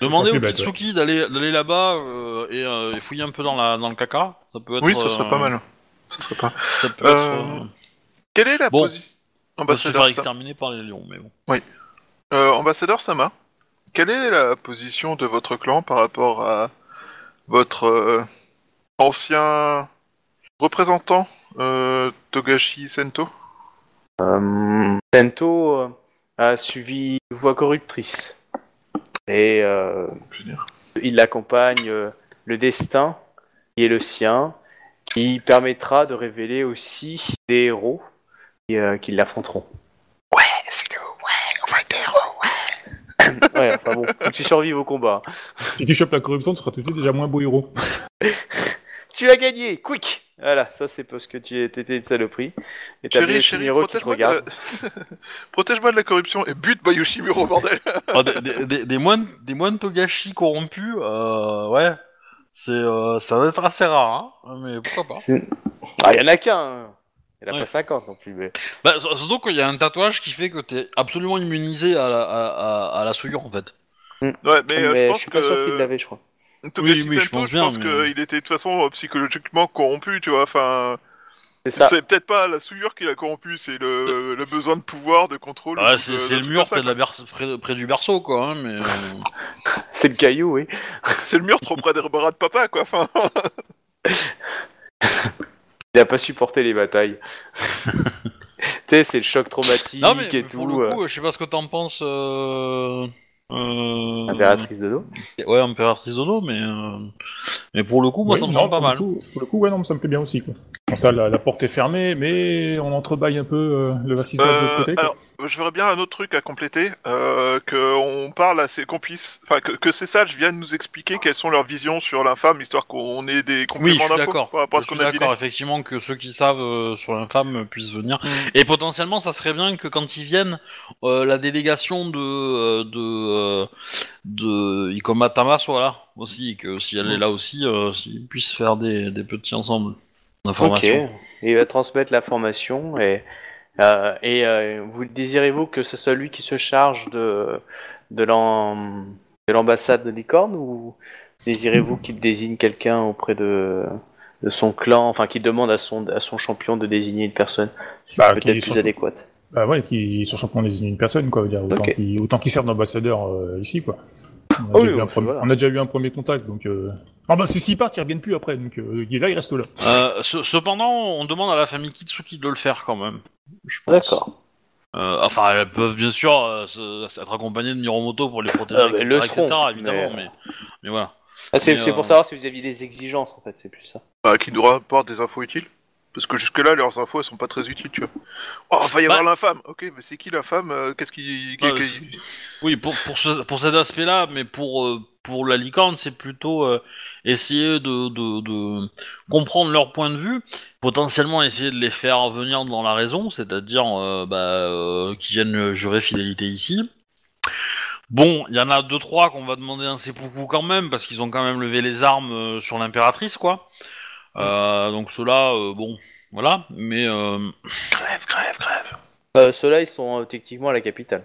[SPEAKER 1] Demandez aux Kitsuki d'aller d'aller là-bas euh, et, euh, et fouiller un peu dans, la, dans le caca. Ça peut être.
[SPEAKER 3] Oui, ça serait
[SPEAKER 1] euh,
[SPEAKER 3] pas mal. Ça serait pas.
[SPEAKER 1] Ça peut
[SPEAKER 3] Euh,
[SPEAKER 1] être. euh,
[SPEAKER 3] Quelle est la
[SPEAKER 1] Bon.
[SPEAKER 3] position
[SPEAKER 1] on peut se faire
[SPEAKER 3] ambassadeur, Sa-
[SPEAKER 1] exterminer par les lions, mais bon.
[SPEAKER 3] euh, ambassadeur Sama Quelle est la position de votre clan par rapport à votre euh, ancien représentant euh, Togashi Sento?
[SPEAKER 2] Euh, Sento a suivi une voie corruptrice. Et il accompagne le destin qui est le sien, qui permettra de révéler aussi des héros qui, qui l'affronteront.
[SPEAKER 3] Ouais, c'est le ouais, on va être héros, ouais.
[SPEAKER 2] Ouais, enfin bon, faut que tu survives au combat.
[SPEAKER 4] Si tu chopes la corruption, tu seras tout de suite déjà moins beau héros. *laughs*
[SPEAKER 2] Tu as gagné, quick Voilà, ça c'est parce que tu étais une saloperie. Et t'as
[SPEAKER 3] Chérie,
[SPEAKER 2] des
[SPEAKER 3] chérie,
[SPEAKER 2] Yoshimiro qui te
[SPEAKER 3] protège-moi de,
[SPEAKER 2] regardent.
[SPEAKER 3] la... *laughs* protège-moi de la corruption et bute Bayushimuro, bordel
[SPEAKER 1] Ah, *laughs* des, des- des- des moines, des moines Togashi corrompus, euh, ouais, c'est, euh, ça va être assez rare, hein, mais pourquoi pas.
[SPEAKER 2] Ah, il y en a qu'un Il a
[SPEAKER 1] Ouais.
[SPEAKER 2] pas 50 non plus, mais...
[SPEAKER 1] Bah, surtout qu'il y a un tatouage qui fait que t'es absolument immunisé à la, à, à- à la souillure, en fait.
[SPEAKER 3] Ouais, mais, euh,
[SPEAKER 2] mais
[SPEAKER 3] je
[SPEAKER 2] je
[SPEAKER 3] pense
[SPEAKER 2] suis pas sûr qu'il l'avait, je crois.
[SPEAKER 1] Oui, oui, je pense
[SPEAKER 3] je pense,
[SPEAKER 1] mais-
[SPEAKER 3] qu'il était de toute façon euh, psychologiquement corrompu, tu vois. Enfin,
[SPEAKER 2] C'est
[SPEAKER 3] peut-être pas la souillure qui l'a corrompu, c'est le, le besoin de pouvoir, de contrôle.
[SPEAKER 1] C'est, le mur
[SPEAKER 3] comme ça,
[SPEAKER 1] près, de la
[SPEAKER 3] quoi.
[SPEAKER 1] berce- près, près du berceau, quoi, hein, mais... euh, *laughs*
[SPEAKER 2] C'est le caillou, oui.
[SPEAKER 3] C'est le mur trop près des bras de papa, quoi. Enfin, *laughs*
[SPEAKER 2] Il a pas supporté les batailles. *laughs* tu sais, c'est le choc traumatique
[SPEAKER 1] Non, mais
[SPEAKER 2] et
[SPEAKER 1] pour
[SPEAKER 2] tout.
[SPEAKER 1] le coup, je sais pas ce que t'en penses... Euh...
[SPEAKER 2] euh,
[SPEAKER 1] Euh...
[SPEAKER 2] Impératrice de dos.
[SPEAKER 1] Ouais, impératrice Dodo, mais... euh, Mais pour le coup, moi,
[SPEAKER 4] Oui,
[SPEAKER 1] ça me
[SPEAKER 4] non,
[SPEAKER 1] semble pas mal.
[SPEAKER 4] coup- pour le coup, ouais, non, mais ça me plaît bien aussi. Quoi. Bon, ça, la, la porte est fermée, mais on entrebâille un peu euh, le vassistage de
[SPEAKER 3] euh,
[SPEAKER 4] l'autre côté. quoi.
[SPEAKER 3] alors, je verrais bien un autre truc à compléter, euh, que on parle à ces complices, enfin que, que ces sages viennent nous expliquer quelles sont leurs visions sur l'infâme, histoire qu'on ait des
[SPEAKER 1] Oui, je
[SPEAKER 3] compléments
[SPEAKER 1] suis
[SPEAKER 3] d'infos
[SPEAKER 1] d'accord.
[SPEAKER 3] par rapport à
[SPEAKER 1] Je
[SPEAKER 3] ce qu'on
[SPEAKER 1] suis
[SPEAKER 3] a
[SPEAKER 1] d'accord, effectivement, que ceux qui savent euh, sur l'infâme puissent venir.
[SPEAKER 3] Mm.
[SPEAKER 1] Et potentiellement, ça serait bien que quand ils viennent, euh, la délégation de euh, de euh, de Ikoma Tama soit là aussi, et que si elle est là aussi, euh, ils puissent faire des, des petits ensembles
[SPEAKER 2] Ok. il va transmettre l'information et euh, et euh, vous désirez-vous que ce soit lui qui se charge de de l'am- de l'ambassade de Licorne ou désirez-vous qu'il désigne quelqu'un auprès de de son clan, enfin qu'il demande à son, à son champion de désigner une personne?
[SPEAKER 4] Bah,
[SPEAKER 2] peut-être plus adéquate.
[SPEAKER 4] Bah ouais, qui sont champions désigner une personne, quoi. veut Dire, autant
[SPEAKER 2] Ok.
[SPEAKER 4] qu'il autant qu'il serve d'ambassadeur euh, ici, quoi. On a,
[SPEAKER 2] Oh
[SPEAKER 4] déjà
[SPEAKER 2] oui,
[SPEAKER 4] eu un
[SPEAKER 2] oui,
[SPEAKER 4] premier-
[SPEAKER 2] voilà.
[SPEAKER 4] on a déjà eu un premier contact, donc. Ah bah c'est s'ils partent, ils reviennent plus après, donc euh, il est là, il reste là.
[SPEAKER 1] Euh, ce- cependant, on demande à la famille Kitsuki de le faire quand même. je pense.
[SPEAKER 2] D'accord.
[SPEAKER 1] Euh, enfin, elles peuvent bien sûr euh, se- être accompagnées de Miromoto pour les protéger,
[SPEAKER 2] Ah, elles
[SPEAKER 1] etc.,
[SPEAKER 2] le seront,
[SPEAKER 1] etc., évidemment,
[SPEAKER 2] mais-
[SPEAKER 1] mais... mais voilà.
[SPEAKER 2] Ah, c'est
[SPEAKER 1] Mais,
[SPEAKER 2] c'est
[SPEAKER 1] euh,
[SPEAKER 2] pour savoir si vous aviez des exigences en fait, c'est plus ça.
[SPEAKER 3] Bah, qui nous rapportent des infos utiles. Parce que jusque-là, leurs infos, elles sont pas très utiles, tu vois. Oh, va y avoir
[SPEAKER 1] Bah-
[SPEAKER 3] l'infâme Ok, mais c'est qui l'infâme euh, Qu'est-ce qui...
[SPEAKER 1] Bah,
[SPEAKER 3] qui-
[SPEAKER 1] Oui, pour, pour, ce- pour cet aspect-là, mais pour, euh, pour la licorne, c'est plutôt euh, essayer de, de, de comprendre leur point de vue, potentiellement essayer de les faire venir dans la raison, c'est-à-dire euh, bah, qu'ils viennent jurer fidélité ici. Bon, il y en a deux trois qu'on va demander un seppuku quand même, parce qu'ils ont quand même levé les armes sur l'impératrice, quoi. Euh, donc ceux-là, euh, bon, voilà, mais... Euh...
[SPEAKER 3] Crève, crève, crève.
[SPEAKER 2] Euh, Ceux-là, ils sont euh, techniquement à la capitale.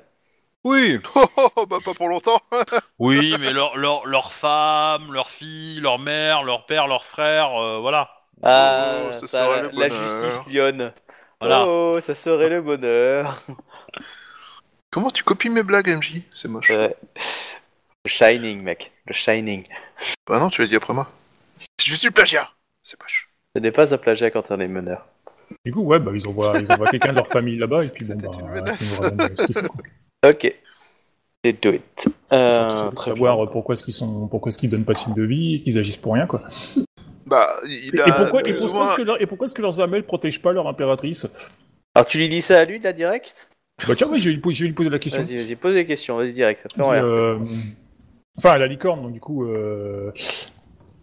[SPEAKER 1] Oui, *laughs*
[SPEAKER 3] Oh, oh, oh, bah pas pour longtemps *laughs*
[SPEAKER 1] Oui, mais leur, leur, leur femme, leur fille, leur mère, leur père, leur frère, euh, voilà.
[SPEAKER 2] Ah,
[SPEAKER 3] Oh,
[SPEAKER 2] ça,
[SPEAKER 3] serait
[SPEAKER 2] la,
[SPEAKER 3] le
[SPEAKER 2] la justice lionne.
[SPEAKER 1] Voilà.
[SPEAKER 2] Oh, ça serait le bonheur. *laughs*
[SPEAKER 3] Comment tu copies mes blagues, MJ C'est moche.
[SPEAKER 2] Le Shining, mec. Le Shining.
[SPEAKER 3] Bah non, tu l'as dit après moi. C'est juste du plagiat C'est.
[SPEAKER 2] Ce n'est pas un plagiat quand on est meneur.
[SPEAKER 4] Du coup, ouais, bah ils envoient, ils envoient quelqu'un de leur famille là-bas, et puis bon, bah,
[SPEAKER 3] une
[SPEAKER 4] ils nous ramènent ce qu'il faut, quoi.
[SPEAKER 2] Ok. Let's do it. Euh,
[SPEAKER 4] Surtout,
[SPEAKER 2] très
[SPEAKER 4] savoir
[SPEAKER 2] bien.
[SPEAKER 4] pourquoi est-ce qu'ils sont, pourquoi est-ce qu'ils donnent pas signe de vie, et qu'ils agissent pour rien, quoi.
[SPEAKER 3] Bah, il
[SPEAKER 4] Et,
[SPEAKER 3] a
[SPEAKER 4] et pourquoi, et est-ce que, leur- et pourquoi est-ce que leurs amels protègent pas leur impératrice?
[SPEAKER 2] Alors tu lui dis ça à lui, là, direct?
[SPEAKER 4] Bah tiens, oui, je vais lui, je vais lui poser la question.
[SPEAKER 2] Vas-y, vas-y, pose des questions, vas-y, direct.
[SPEAKER 4] Puis,
[SPEAKER 2] regarde.
[SPEAKER 4] euh, Enfin, la licorne, donc du coup, euh...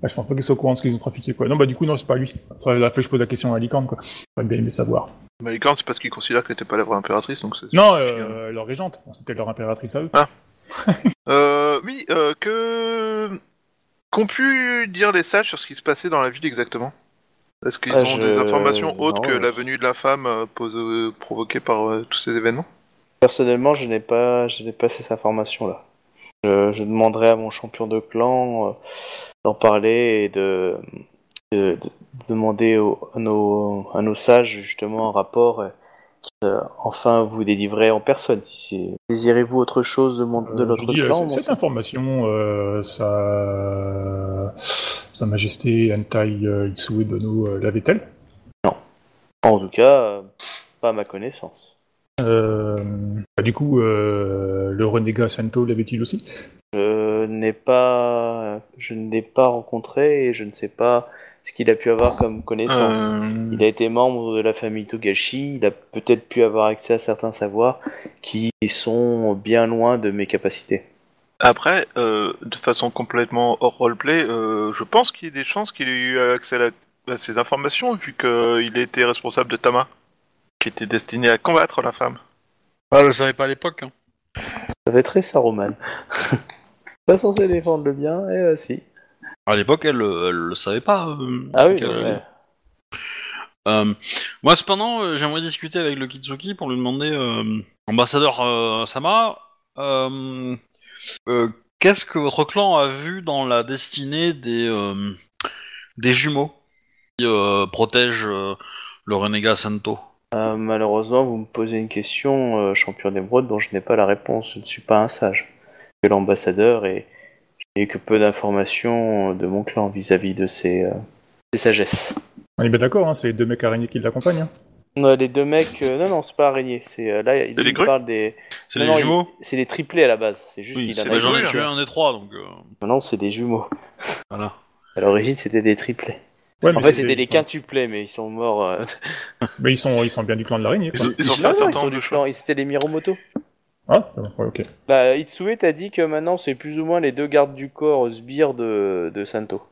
[SPEAKER 4] bah, je pense pas qu'ils soient au courant de ce qu'ils ont trafiqué, quoi. Non, bah du coup, non, c'est pas lui. Ça a fait que je pose la question à licorne, quoi. J'aurais bien aimé savoir.
[SPEAKER 3] Mais c'est parce qu'ils considèrent qu'elle était pas la vraie impératrice, donc c'est...
[SPEAKER 4] Non, euh, leur régente, Bon, c'était leur impératrice à eux. *laughs*
[SPEAKER 3] Euh, oui, euh, que... Qu'ont pu dire les sages sur ce qui se passait dans la ville exactement? Est-ce qu'ils
[SPEAKER 2] Ah,
[SPEAKER 3] ont
[SPEAKER 2] je-
[SPEAKER 3] des informations autres
[SPEAKER 2] non,
[SPEAKER 3] que
[SPEAKER 2] ouais.
[SPEAKER 3] la venue de la femme euh, pose- euh, provoquée par euh, tous ces événements?
[SPEAKER 2] Personnellement, je n'ai pas, je n'ai pas ces informations-là. Je, je demanderai à mon champion de clan euh, d'en parler et de, de- de demander au- à, nos, à nos sages justement un rapport euh, qui euh, enfin vous délivrer en personne. Si désirez-vous autre chose de, mon, de notre
[SPEAKER 4] dis, euh,
[SPEAKER 2] mon
[SPEAKER 4] cette information, euh, sa... sa Majesté Antai Itsue euh, l'avait-elle?
[SPEAKER 2] En tout cas, pas à ma connaissance.
[SPEAKER 4] Euh, bah, Du coup, euh, le renégat Santo l'avait-il aussi?
[SPEAKER 2] Je n'ai pas, je ne l'ai pas rencontré et je ne sais pas ce qu'il a pu avoir comme connaissance.
[SPEAKER 3] Euh,
[SPEAKER 2] Il a été membre de la famille Togashi, il a peut-être pu avoir accès à certains savoirs qui sont bien loin de mes capacités.
[SPEAKER 3] Après, euh, de façon complètement hors roleplay, euh, je pense qu'il y a des chances qu'il ait eu accès à, la- à ces informations, vu qu'il était responsable de Tama, qui était destiné à combattre la femme.
[SPEAKER 1] Ah, je le savais pas à l'époque. Hein.
[SPEAKER 2] Ça fait très Saruman. *laughs* pas censé défendre le bien, et bah si.
[SPEAKER 1] À l'époque, elle, euh, elle le savait pas. euh,
[SPEAKER 2] Ah oui, ouais.
[SPEAKER 1] Euh, moi, cependant, euh, j'aimerais discuter avec le Kitsuki pour lui demander, euh, ambassadeur euh, Sama, euh, euh, qu'est-ce que votre clan a vu dans la destinée des euh, des jumeaux qui euh, protègent euh, le renégat Santo?
[SPEAKER 2] Euh, malheureusement, vous me posez une question, euh, champion d'émeraude, dont je n'ai pas la réponse. Je ne suis pas un sage. Je suis l'ambassadeur et je n'ai que peu d'informations de mon clan vis-à-vis de ces, euh, ces sagesses.
[SPEAKER 4] On est bien d'accord, hein, c'est les deux mecs araignées qui l'accompagnent. hein.
[SPEAKER 2] Non, les deux mecs, euh, non, non, c'est pas araignée. C'est euh, là, il,
[SPEAKER 3] les
[SPEAKER 2] parle des.
[SPEAKER 1] C'est
[SPEAKER 2] Non,
[SPEAKER 1] les
[SPEAKER 2] non,
[SPEAKER 1] jumeaux
[SPEAKER 2] C'est des triplés à la base. C'est juste
[SPEAKER 1] Oui, c'est j'en ai tué un des trois, donc euh,
[SPEAKER 2] Maintenant, c'est des jumeaux.
[SPEAKER 1] voilà.
[SPEAKER 2] À l'origine, c'était des triplés.
[SPEAKER 4] Ouais,
[SPEAKER 2] En fait,
[SPEAKER 4] c'est-
[SPEAKER 2] c'était
[SPEAKER 4] ils
[SPEAKER 2] les
[SPEAKER 4] sont-
[SPEAKER 2] quintuplés, mais ils sont morts. euh, *laughs*
[SPEAKER 4] Mais ils sont, ils sont bien du clan de l'araignée. quoi.
[SPEAKER 3] Ils, ils ont fait
[SPEAKER 2] Non,
[SPEAKER 3] un
[SPEAKER 2] non, ils
[SPEAKER 3] certain
[SPEAKER 2] sont
[SPEAKER 3] nombre
[SPEAKER 2] du
[SPEAKER 3] de choix.
[SPEAKER 2] clan. C'était les Miromoto.
[SPEAKER 4] Ah, ouais, ok.
[SPEAKER 2] Bah, Itsue t'a dit que maintenant, c'est plus ou moins les deux gardes du corps sbires de, de Santo.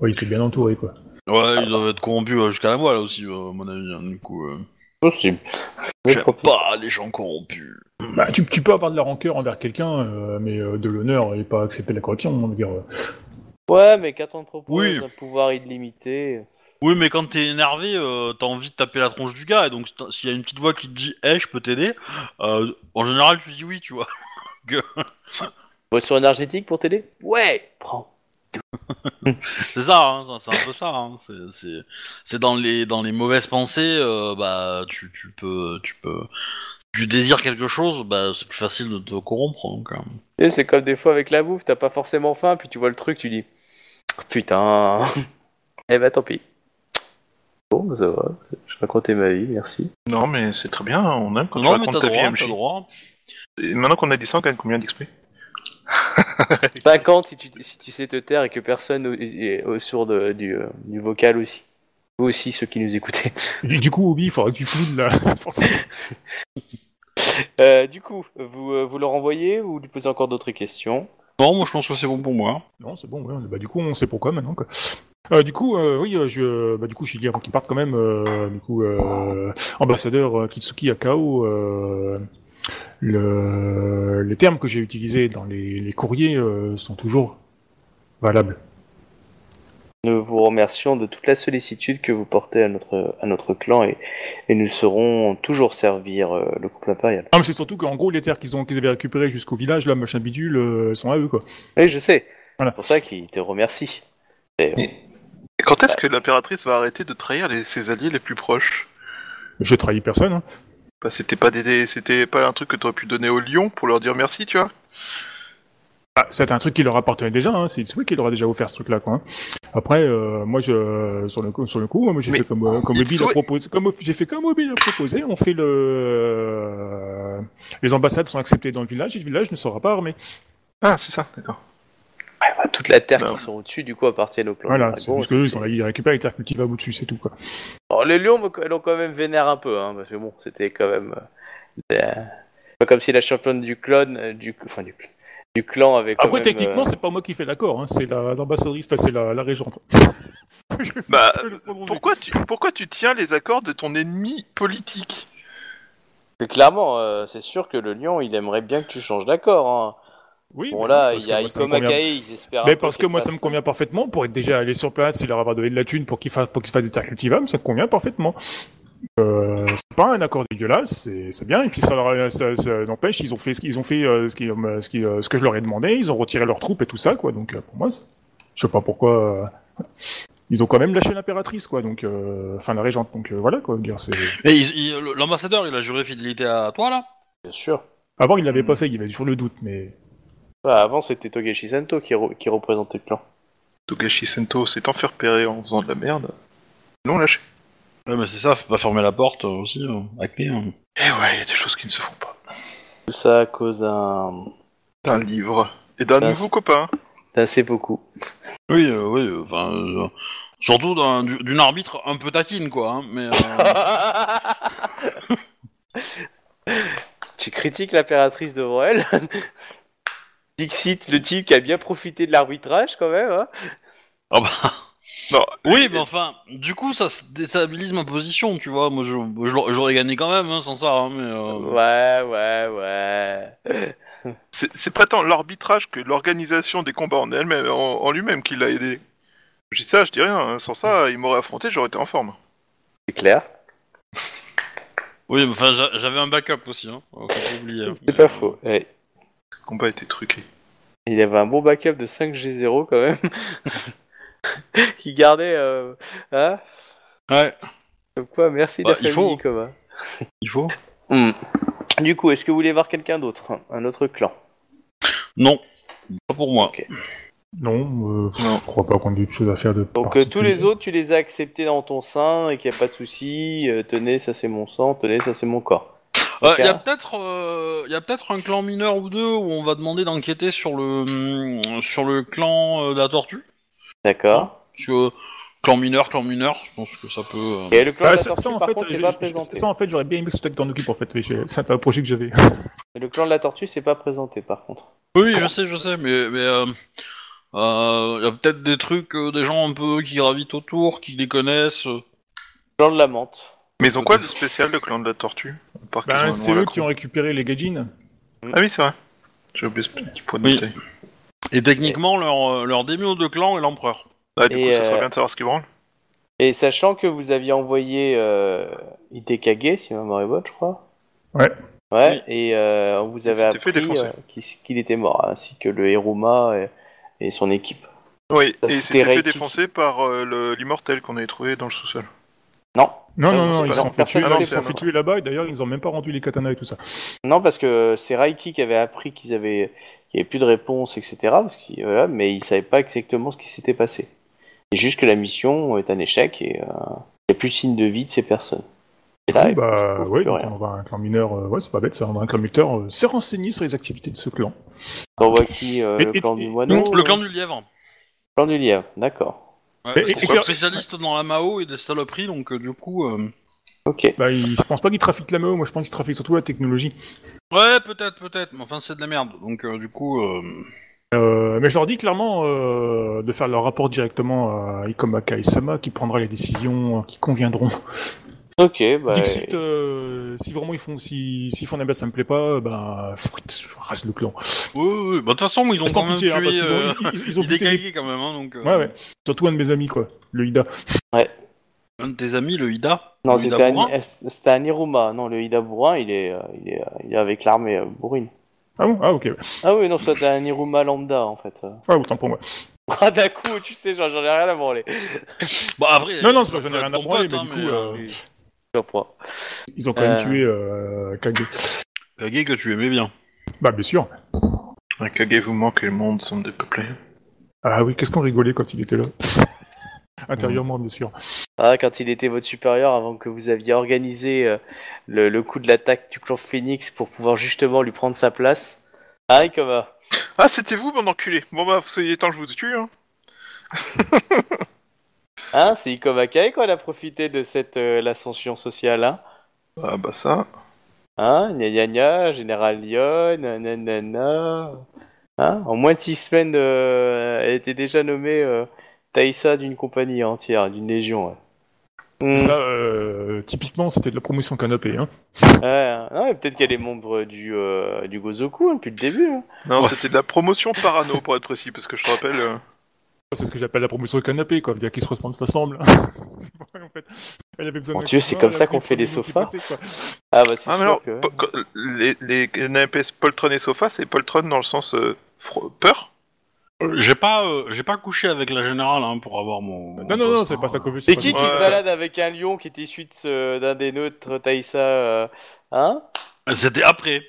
[SPEAKER 4] Oui, il s'est bien entouré, quoi.
[SPEAKER 1] Ouais, ils doivent être corrompus euh, jusqu'à la moelle aussi, euh, à mon avis. hein, du coup, euh.
[SPEAKER 2] Possible.
[SPEAKER 1] j'aime pas les gens corrompus.
[SPEAKER 4] Bah, tu, tu peux avoir de la rancœur envers quelqu'un, euh, mais euh, de l'honneur et pas accepter la corruption. On va dire, euh.
[SPEAKER 2] Ouais, mais quand on te propose
[SPEAKER 1] Oui.
[SPEAKER 2] un pouvoir illimité.
[SPEAKER 1] Oui, mais quand t'es énervé, euh, t'as envie de taper la tronche du gars, et donc si- s'il y a une petite voix qui te dit « Hey, je peux t'aider euh, en général, tu dis oui, tu vois. *laughs*
[SPEAKER 2] Boisson énergétique pour t'aider? Ouais, prends. *laughs*
[SPEAKER 1] C'est ça, hein, ça- c'est un peu ça. hein, c'est- C'est c'est dans les dans les mauvaises pensées, euh, bah tu, tu peux tu peux si tu désires quelque chose, bah c'est plus facile de te corrompre. Donc, euh.
[SPEAKER 2] Et c'est comme des fois avec la bouffe, t'as pas forcément faim, puis tu vois le truc, tu dis putain. *laughs* eh bah tant pis. Bon, bah, ça va. Je racontais ma vie, merci.
[SPEAKER 3] Non, mais c'est très bien, on aime quand
[SPEAKER 1] Non
[SPEAKER 3] tu
[SPEAKER 1] mais
[SPEAKER 3] racontes ta vie,
[SPEAKER 1] droit,
[SPEAKER 3] MJ.
[SPEAKER 1] t'as droit.
[SPEAKER 3] Et maintenant qu'on a dit ça, on gagne combien d'XP
[SPEAKER 2] 50 *laughs* si tu, si tu sais te taire et que personne est au sourd de- du, euh, du vocal aussi. Vous aussi, ceux qui nous écoutaient.
[SPEAKER 4] Du *laughs* du coup, Obi, il faudra que tu floudes là.
[SPEAKER 2] Euh, du coup, vous, euh, vous leur envoyez ou vous lui posez encore d'autres questions?
[SPEAKER 1] Non, moi je pense que c'est bon pour moi.
[SPEAKER 4] non, c'est bon, bah, du coup, on sait pourquoi maintenant. Quoi. Euh, du coup, euh, oui, euh, je, bah, du coup, je dis avant qu'ils partent quand même, euh, du coup, euh, ambassadeur Kitsuki Akao, le, les termes que j'ai utilisés dans les, courriers sont toujours valables.
[SPEAKER 2] Nous vous remercions de toute la sollicitude que vous portez à notre, à notre clan et, et nous saurons toujours servir euh, le couple impérial.
[SPEAKER 4] Ah, mais c'est surtout qu'en gros, les terres qu'ils ont, qu'ils avaient récupérées jusqu'au village, là, machin bidule, euh, sont à eux, quoi.
[SPEAKER 2] Oui, je sais.
[SPEAKER 4] Voilà.
[SPEAKER 2] C'est pour ça qu'il te remercie. Et-
[SPEAKER 3] Et quand est-ce que l'impératrice va arrêter de trahir les- ses alliés les plus proches?
[SPEAKER 4] Je trahis personne. Hein.
[SPEAKER 3] Bah, c'était pas des, c'était pas un truc que t'aurais pu donner aux lions pour leur dire merci, tu vois
[SPEAKER 4] Ah, c'est un truc qui leur appartenait déjà, hein. c'est Itsui qui leur a déjà offert ce truc-là. Quoi. Après, euh, moi, je, sur, le coup, sur le coup, moi j'ai fait comme, euh, comme Obi l'a proposé. Comme, j'ai fait comme Obi l'a proposé. On fait le. les ambassades sont acceptées dans le village et le village ne sera pas armé.
[SPEAKER 3] Ah, c'est ça, d'accord.
[SPEAKER 2] Ouais, bah, toute la terre
[SPEAKER 3] Non.
[SPEAKER 2] qui sont au-dessus, du coup, appartiennent au clan.
[SPEAKER 4] Voilà,
[SPEAKER 2] des
[SPEAKER 4] c'est
[SPEAKER 2] dragons,
[SPEAKER 4] parce que eux,
[SPEAKER 2] c'est-
[SPEAKER 4] ils, ont, ils récupèrent les terres cultivables au-dessus, c'est tout. Quoi.
[SPEAKER 2] Alors, les lions, elles ont quand même vénère un peu, hein, parce que bon, c'était quand même. euh, pas comme si la championne du clone, euh, du, enfin, du, du clan quand
[SPEAKER 4] Après,
[SPEAKER 2] même,
[SPEAKER 4] techniquement,
[SPEAKER 2] euh,
[SPEAKER 4] c'est pas moi qui fais l'accord, hein. c'est la- l'ambassadrice, enfin, c'est la, la régente. *laughs*
[SPEAKER 3] Bah. Pourquoi tu, pourquoi tu tiens les accords de ton ennemi politique
[SPEAKER 2] c'est clairement, euh, c'est sûr que le lion, il aimerait bien que tu changes d'accord. Hein.
[SPEAKER 4] Oui,
[SPEAKER 2] Bon,
[SPEAKER 4] mais
[SPEAKER 2] là,
[SPEAKER 4] parce
[SPEAKER 2] il
[SPEAKER 4] que
[SPEAKER 2] y a
[SPEAKER 4] moi, ça me
[SPEAKER 2] Iko
[SPEAKER 4] convient-
[SPEAKER 2] Makae, ils espèrent.
[SPEAKER 4] Mais parce que moi, ça me convient parfaitement pour être déjà allé sur place et leur avoir donné de la thune pour qu'ils fassent, pour qu'ils fassent des terres cultivables, ça me convient parfaitement. Euh, c'est pas un accord dégueulasse, c'est c'est bien. Et puis ça, leur- ça, ça n'empêche, ils ont fait ce qu'ils ont fait, euh, ce, qui, euh, ce, qui, euh, ce que je leur ai demandé. Ils ont retiré leurs troupes et tout ça, quoi. Donc euh, pour moi, je sais pas pourquoi. euh, Ils ont quand même lâché l'impératrice, quoi. Donc, euh, enfin la régente. Donc euh, voilà, quoi.
[SPEAKER 1] L'ambassadeur, il a juré fidélité à toi là?
[SPEAKER 2] Bien sûr.
[SPEAKER 4] Avant, il l'avait
[SPEAKER 3] Hmm.
[SPEAKER 4] pas fait. Il avait toujours le doute, mais
[SPEAKER 2] avant, c'était Togashi Sento qui, re- qui représentait le clan.
[SPEAKER 3] Togashi Sento s'est tant fait repérer en faisant de la merde. Non, lâché.
[SPEAKER 1] Ouais, mais c'est ça, faut pas fermer la porte euh, aussi, euh, à clé. hein.
[SPEAKER 3] Eh ouais, il y a des choses qui ne se font pas.
[SPEAKER 2] Tout ça à cause d'un.
[SPEAKER 3] D'un livre. Et d'un
[SPEAKER 2] Ça,
[SPEAKER 3] nouveau
[SPEAKER 2] c'est-
[SPEAKER 3] copain.
[SPEAKER 2] c'est beaucoup.
[SPEAKER 1] Oui, euh, oui, euh, enfin. euh, surtout d'un- du- d'une arbitre un peu taquine, quoi. hein, mais. euh, *laughs*
[SPEAKER 2] tu critiques l'impératrice devant *laughs* elle Dixit, le type qui a bien profité de l'arbitrage quand même. Hein?
[SPEAKER 1] Ah bah.
[SPEAKER 3] Non.
[SPEAKER 1] Oui, mais enfin, du coup, ça déstabilise ma position, tu vois. Moi, je, je l'aurais- j'aurais gagné quand même, hein, sans ça, hein, mais. euh,
[SPEAKER 2] Ouais, ouais, ouais. *laughs*
[SPEAKER 3] C'est pas tant l'arbitrage que l'organisation des combats en elle-même, en, en lui-même qui l'a aidé. Je dis ça, je dis rien. hein. Sans ça, il m'aurait affronté, j'aurais été en forme.
[SPEAKER 2] C'est clair. *laughs*
[SPEAKER 1] Oui, mais enfin, j'a- j'avais un backup aussi, hein. Pas oublier. hein.
[SPEAKER 2] C'est pas faux. Ouais.
[SPEAKER 3] Le combat était truqué.
[SPEAKER 2] Il avait un bon backup de 5G0 quand même. *laughs* *laughs* qui gardait. Euh... Hein
[SPEAKER 1] Ouais,
[SPEAKER 2] Comme quoi, merci
[SPEAKER 1] Bah,
[SPEAKER 2] la
[SPEAKER 1] il
[SPEAKER 2] famille
[SPEAKER 1] faut. il.
[SPEAKER 2] Hmm. Du coup, est-ce que vous voulez voir quelqu'un d'autre Un autre clan?
[SPEAKER 1] Non, pas pour moi.
[SPEAKER 4] Non, euh,
[SPEAKER 3] Non.
[SPEAKER 4] je crois pas qu'on ait d'autres choses à faire de.
[SPEAKER 2] Donc euh, tous les autres, tu les as acceptés dans ton sein et qu'il n'y a pas de souci. euh, tenez, ça c'est mon sang. Tenez, ça c'est mon corps.
[SPEAKER 1] Il
[SPEAKER 2] Ok.
[SPEAKER 1] y a peut-être, euh, y a peut-être un clan mineur ou deux où on va demander d'enquêter sur le hum, sur le clan euh, de la tortue.
[SPEAKER 2] D'accord.
[SPEAKER 1] Parce que clan mineur, clan mineur, je pense que ça peut. euh,
[SPEAKER 2] Et le clan de
[SPEAKER 4] Ah,
[SPEAKER 2] la
[SPEAKER 4] ça,
[SPEAKER 2] tortue,
[SPEAKER 4] ça, en
[SPEAKER 2] par
[SPEAKER 4] fait,
[SPEAKER 2] contre, c'est pas
[SPEAKER 4] j'ai-
[SPEAKER 2] présenté.
[SPEAKER 4] ça, en fait, j'aurais bien aimé que t'en en fait. mais j'ai- C'est un projet que j'avais.
[SPEAKER 2] Et le clan de la tortue, c'est pas présenté par contre.
[SPEAKER 1] Oui, je sais, je sais, mais mais euh, euh, y a peut-être des trucs, euh, des gens un peu qui gravitent autour, qui les connaissent. euh.
[SPEAKER 2] Clan de la menthe.
[SPEAKER 3] Mais ils ont quoi de spécial, le clan de la tortue À part qu'ils ont un
[SPEAKER 4] Ben,
[SPEAKER 3] nom
[SPEAKER 4] c'est
[SPEAKER 3] à la
[SPEAKER 4] eux
[SPEAKER 3] con.
[SPEAKER 4] qui ont récupéré les Gaijin.
[SPEAKER 3] Ah oui, c'est vrai. J'ai oublié ce petit point de
[SPEAKER 1] Oui.
[SPEAKER 3] détail.
[SPEAKER 1] Et techniquement, leur euh, leur démio de clan est l'empereur.
[SPEAKER 3] Du
[SPEAKER 2] Et,
[SPEAKER 3] coup, ça serait
[SPEAKER 2] euh,
[SPEAKER 3] bien de savoir ce qu'ils branle.
[SPEAKER 2] Et sachant que vous aviez envoyé euh, Itekage, si ma mémoire est bonne, je crois.
[SPEAKER 4] Ouais.
[SPEAKER 2] Ouais, et euh, on vous
[SPEAKER 3] Il
[SPEAKER 2] avait
[SPEAKER 3] s'était fait
[SPEAKER 2] appris
[SPEAKER 3] défoncer.
[SPEAKER 2] euh, qu'il qu'il était mort, ainsi que le Hiruma et, et son équipe.
[SPEAKER 3] Oui,
[SPEAKER 2] Ça,
[SPEAKER 3] et il
[SPEAKER 2] c'était
[SPEAKER 3] s'était fait
[SPEAKER 2] Reiki.
[SPEAKER 3] défoncer par euh, le- l'immortel qu'on avait trouvé dans le sous-sol.
[SPEAKER 2] Non.
[SPEAKER 4] Non,
[SPEAKER 2] Ça,
[SPEAKER 4] non,
[SPEAKER 2] c'est
[SPEAKER 4] non,
[SPEAKER 2] pas-
[SPEAKER 4] ils se sont fait
[SPEAKER 2] personne
[SPEAKER 4] tuer,
[SPEAKER 3] ne
[SPEAKER 4] ils
[SPEAKER 3] sait,
[SPEAKER 4] se sont fait tuer là-bas, et d'ailleurs, ils ont même pas rendu les katanas et tout ça.
[SPEAKER 2] Non, parce que c'est Raiki qui avait appris qu'ils avaient, qu'il n'y avait plus de réponse, etc. Parce qu'il- voilà, mais il savait pas exactement ce qui s'était passé. C'est juste que la mission est un échec et euh, il n'y a plus de signe de vie de ces personnes. Et là, il
[SPEAKER 4] bah, ouais,
[SPEAKER 2] plus
[SPEAKER 4] donc
[SPEAKER 2] rien.
[SPEAKER 4] on va un clan mineur, euh, ouais, c'est pas bête, ça, un clan muteur euh, s'est renseigné sur les activités de ce clan.
[SPEAKER 2] T'envoies qui euh,
[SPEAKER 4] Et-
[SPEAKER 2] Le
[SPEAKER 4] et-
[SPEAKER 2] clan
[SPEAKER 4] et-
[SPEAKER 2] du moineau
[SPEAKER 1] Donc, le
[SPEAKER 2] euh,
[SPEAKER 1] clan du lièvre.
[SPEAKER 2] clan du lièvre, d'accord.
[SPEAKER 1] Ouais,
[SPEAKER 4] Et-
[SPEAKER 1] parce
[SPEAKER 4] et-
[SPEAKER 1] qu'ils sont
[SPEAKER 4] et-
[SPEAKER 1] spécialistes dans la Mao et des saloperies, donc euh, du coup...
[SPEAKER 2] Ok.
[SPEAKER 4] Bah, ils- je pense pas qu'ils trafiquent la MAO, moi je pense qu'ils trafiquent surtout la technologie.
[SPEAKER 1] Ouais, peut-être, peut-être, mais enfin c'est de la merde, donc euh, du coup... euh,
[SPEAKER 4] Euh, mais je leur dis clairement euh, de faire leur rapport directement à Ikomaka Isama qui prendra les décisions qui conviendront.
[SPEAKER 2] Ok, bah.
[SPEAKER 4] Dixit, euh, si vraiment ils font, si, s'ils font un ça me plaît pas, bah, fruit, je rase le clan.
[SPEAKER 1] Ouais, ouais, bah de toute façon, ils ont quand même
[SPEAKER 4] pitié, hein, parce
[SPEAKER 1] tué...
[SPEAKER 4] ont-
[SPEAKER 1] euh,
[SPEAKER 4] ils- ils ont *laughs* les-
[SPEAKER 1] quand même, hein, donc... euh,
[SPEAKER 4] Ouais, ouais. Surtout un de mes amis, quoi. Le Ida.
[SPEAKER 1] Un de tes amis, le Ida
[SPEAKER 2] Non, c'était un, eh, c'était un Iruma. Non, le Ida Bourrin, il est, euh, il est, euh, il est avec l'armée euh, bourrine.
[SPEAKER 4] Ah bon? Ah, ok.
[SPEAKER 2] Ah oui, non, c'était un Iruma lambda en fait.
[SPEAKER 4] Ah, autant pour moi.
[SPEAKER 2] Ah, d'un coup, tu sais, genre, j'en ai rien à branler. *laughs*
[SPEAKER 1] Bah après...
[SPEAKER 4] Non, non,
[SPEAKER 1] ça
[SPEAKER 4] c'est pas- j'en ai rien à branler, mais du
[SPEAKER 1] hein,
[SPEAKER 4] coup, euh,
[SPEAKER 2] Oui. Je comprends.
[SPEAKER 4] Ils ont quand même
[SPEAKER 2] Euh.
[SPEAKER 4] tué, euh, Kage.
[SPEAKER 1] Kage que tu aimais bien.
[SPEAKER 4] Bah, bien sûr.
[SPEAKER 3] Un Kage vous manque et le monde semble dépeuplé.
[SPEAKER 4] Ah oui, qu'est-ce qu'on rigolait quand il était là? Intérieurement, bien sûr.
[SPEAKER 2] Ah, quand il était votre supérieur, avant que vous aviez organisé euh, le, le coup de l'attaque du clan Phoenix pour pouvoir justement lui prendre sa place. Ah, Ikoma.
[SPEAKER 3] Ah, c'était vous, mon enculé Bon bah, il est temps que je vous tue, hein.
[SPEAKER 2] Hein, *laughs* c'est Ikoma Kai qu'on a profité de cette euh, l'ascension sociale, hein?
[SPEAKER 3] Ah bah ça...
[SPEAKER 2] Hein, gna gna gna, Général Lyon, nanana. Hein, en moins de six semaines, euh, elle était déjà nommée euh, Taïsa d'une compagnie entière, d'une légion. Ouais. Hmm,
[SPEAKER 4] Ça, euh, typiquement, c'était de la promotion canapé, hein.
[SPEAKER 2] ouais, mais peut-être qu'elle est membre du, euh, du Gozoku hein, depuis le début. hein.
[SPEAKER 3] Non,
[SPEAKER 1] Ouais.
[SPEAKER 3] c'était de la promotion parano, pour être précis, parce que je te rappelle... euh,
[SPEAKER 4] C'est ce que j'appelle la promotion canapé, quoi. Bien qu'ils se ressemblent. *laughs* C'est vrai, en fait. Elle avait besoin
[SPEAKER 2] Mon
[SPEAKER 4] d'un
[SPEAKER 2] Dieu,
[SPEAKER 4] coup de
[SPEAKER 2] c'est comme ça
[SPEAKER 4] a
[SPEAKER 2] qu'on fait
[SPEAKER 4] le
[SPEAKER 2] des
[SPEAKER 4] premier mot qui
[SPEAKER 2] sofas. Ah bah c'est
[SPEAKER 3] Ah, alors,
[SPEAKER 2] que...
[SPEAKER 3] les, les NPS poltron et sofa, c'est poltron dans le sens euh, fro- peur?
[SPEAKER 1] J'ai pas, euh, j'ai pas couché avec la générale hein, pour avoir mon...
[SPEAKER 4] Non, non, non, c'est pas ça que
[SPEAKER 2] C'est qui qui se balade avec un lion qui est issu de ce- d'un des nôtres, Taïsa euh, Hein?
[SPEAKER 1] C'était après.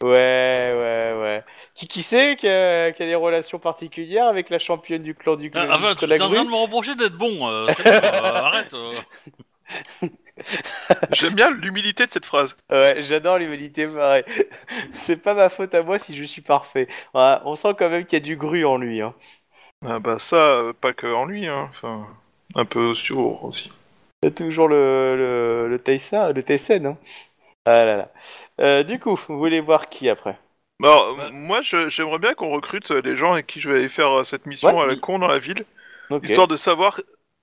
[SPEAKER 2] Ouais, ouais, ouais. Qui qui sait qui a, qui a des relations particulières avec la championne du clan du clan
[SPEAKER 1] Ah, enfin,
[SPEAKER 2] du
[SPEAKER 1] tu
[SPEAKER 2] clan
[SPEAKER 1] es en train de me reprocher d'être bon. euh, c'est bon, euh, arrête. euh. *laughs* *laughs*
[SPEAKER 3] J'aime bien l'humilité de cette phrase.
[SPEAKER 2] Ouais, j'adore l'humilité, pareil. *laughs* C'est pas ma faute à moi si je suis parfait. On sent quand même qu'il y a du gru en lui. Hein.
[SPEAKER 3] Ah bah ça, euh, pas que en lui, hein. Enfin, un peu sur aussi.
[SPEAKER 2] C'est toujours le, le, le Taïsa, le Taysen. Hein. Ah là là. Euh, du coup, vous voulez voir qui après?
[SPEAKER 3] Alors,
[SPEAKER 1] Bah.
[SPEAKER 3] moi, j'aimerais bien qu'on recrute les gens avec qui je vais aller faire euh, cette mission
[SPEAKER 2] Ouais.
[SPEAKER 3] à la con dans la ville, histoire de savoir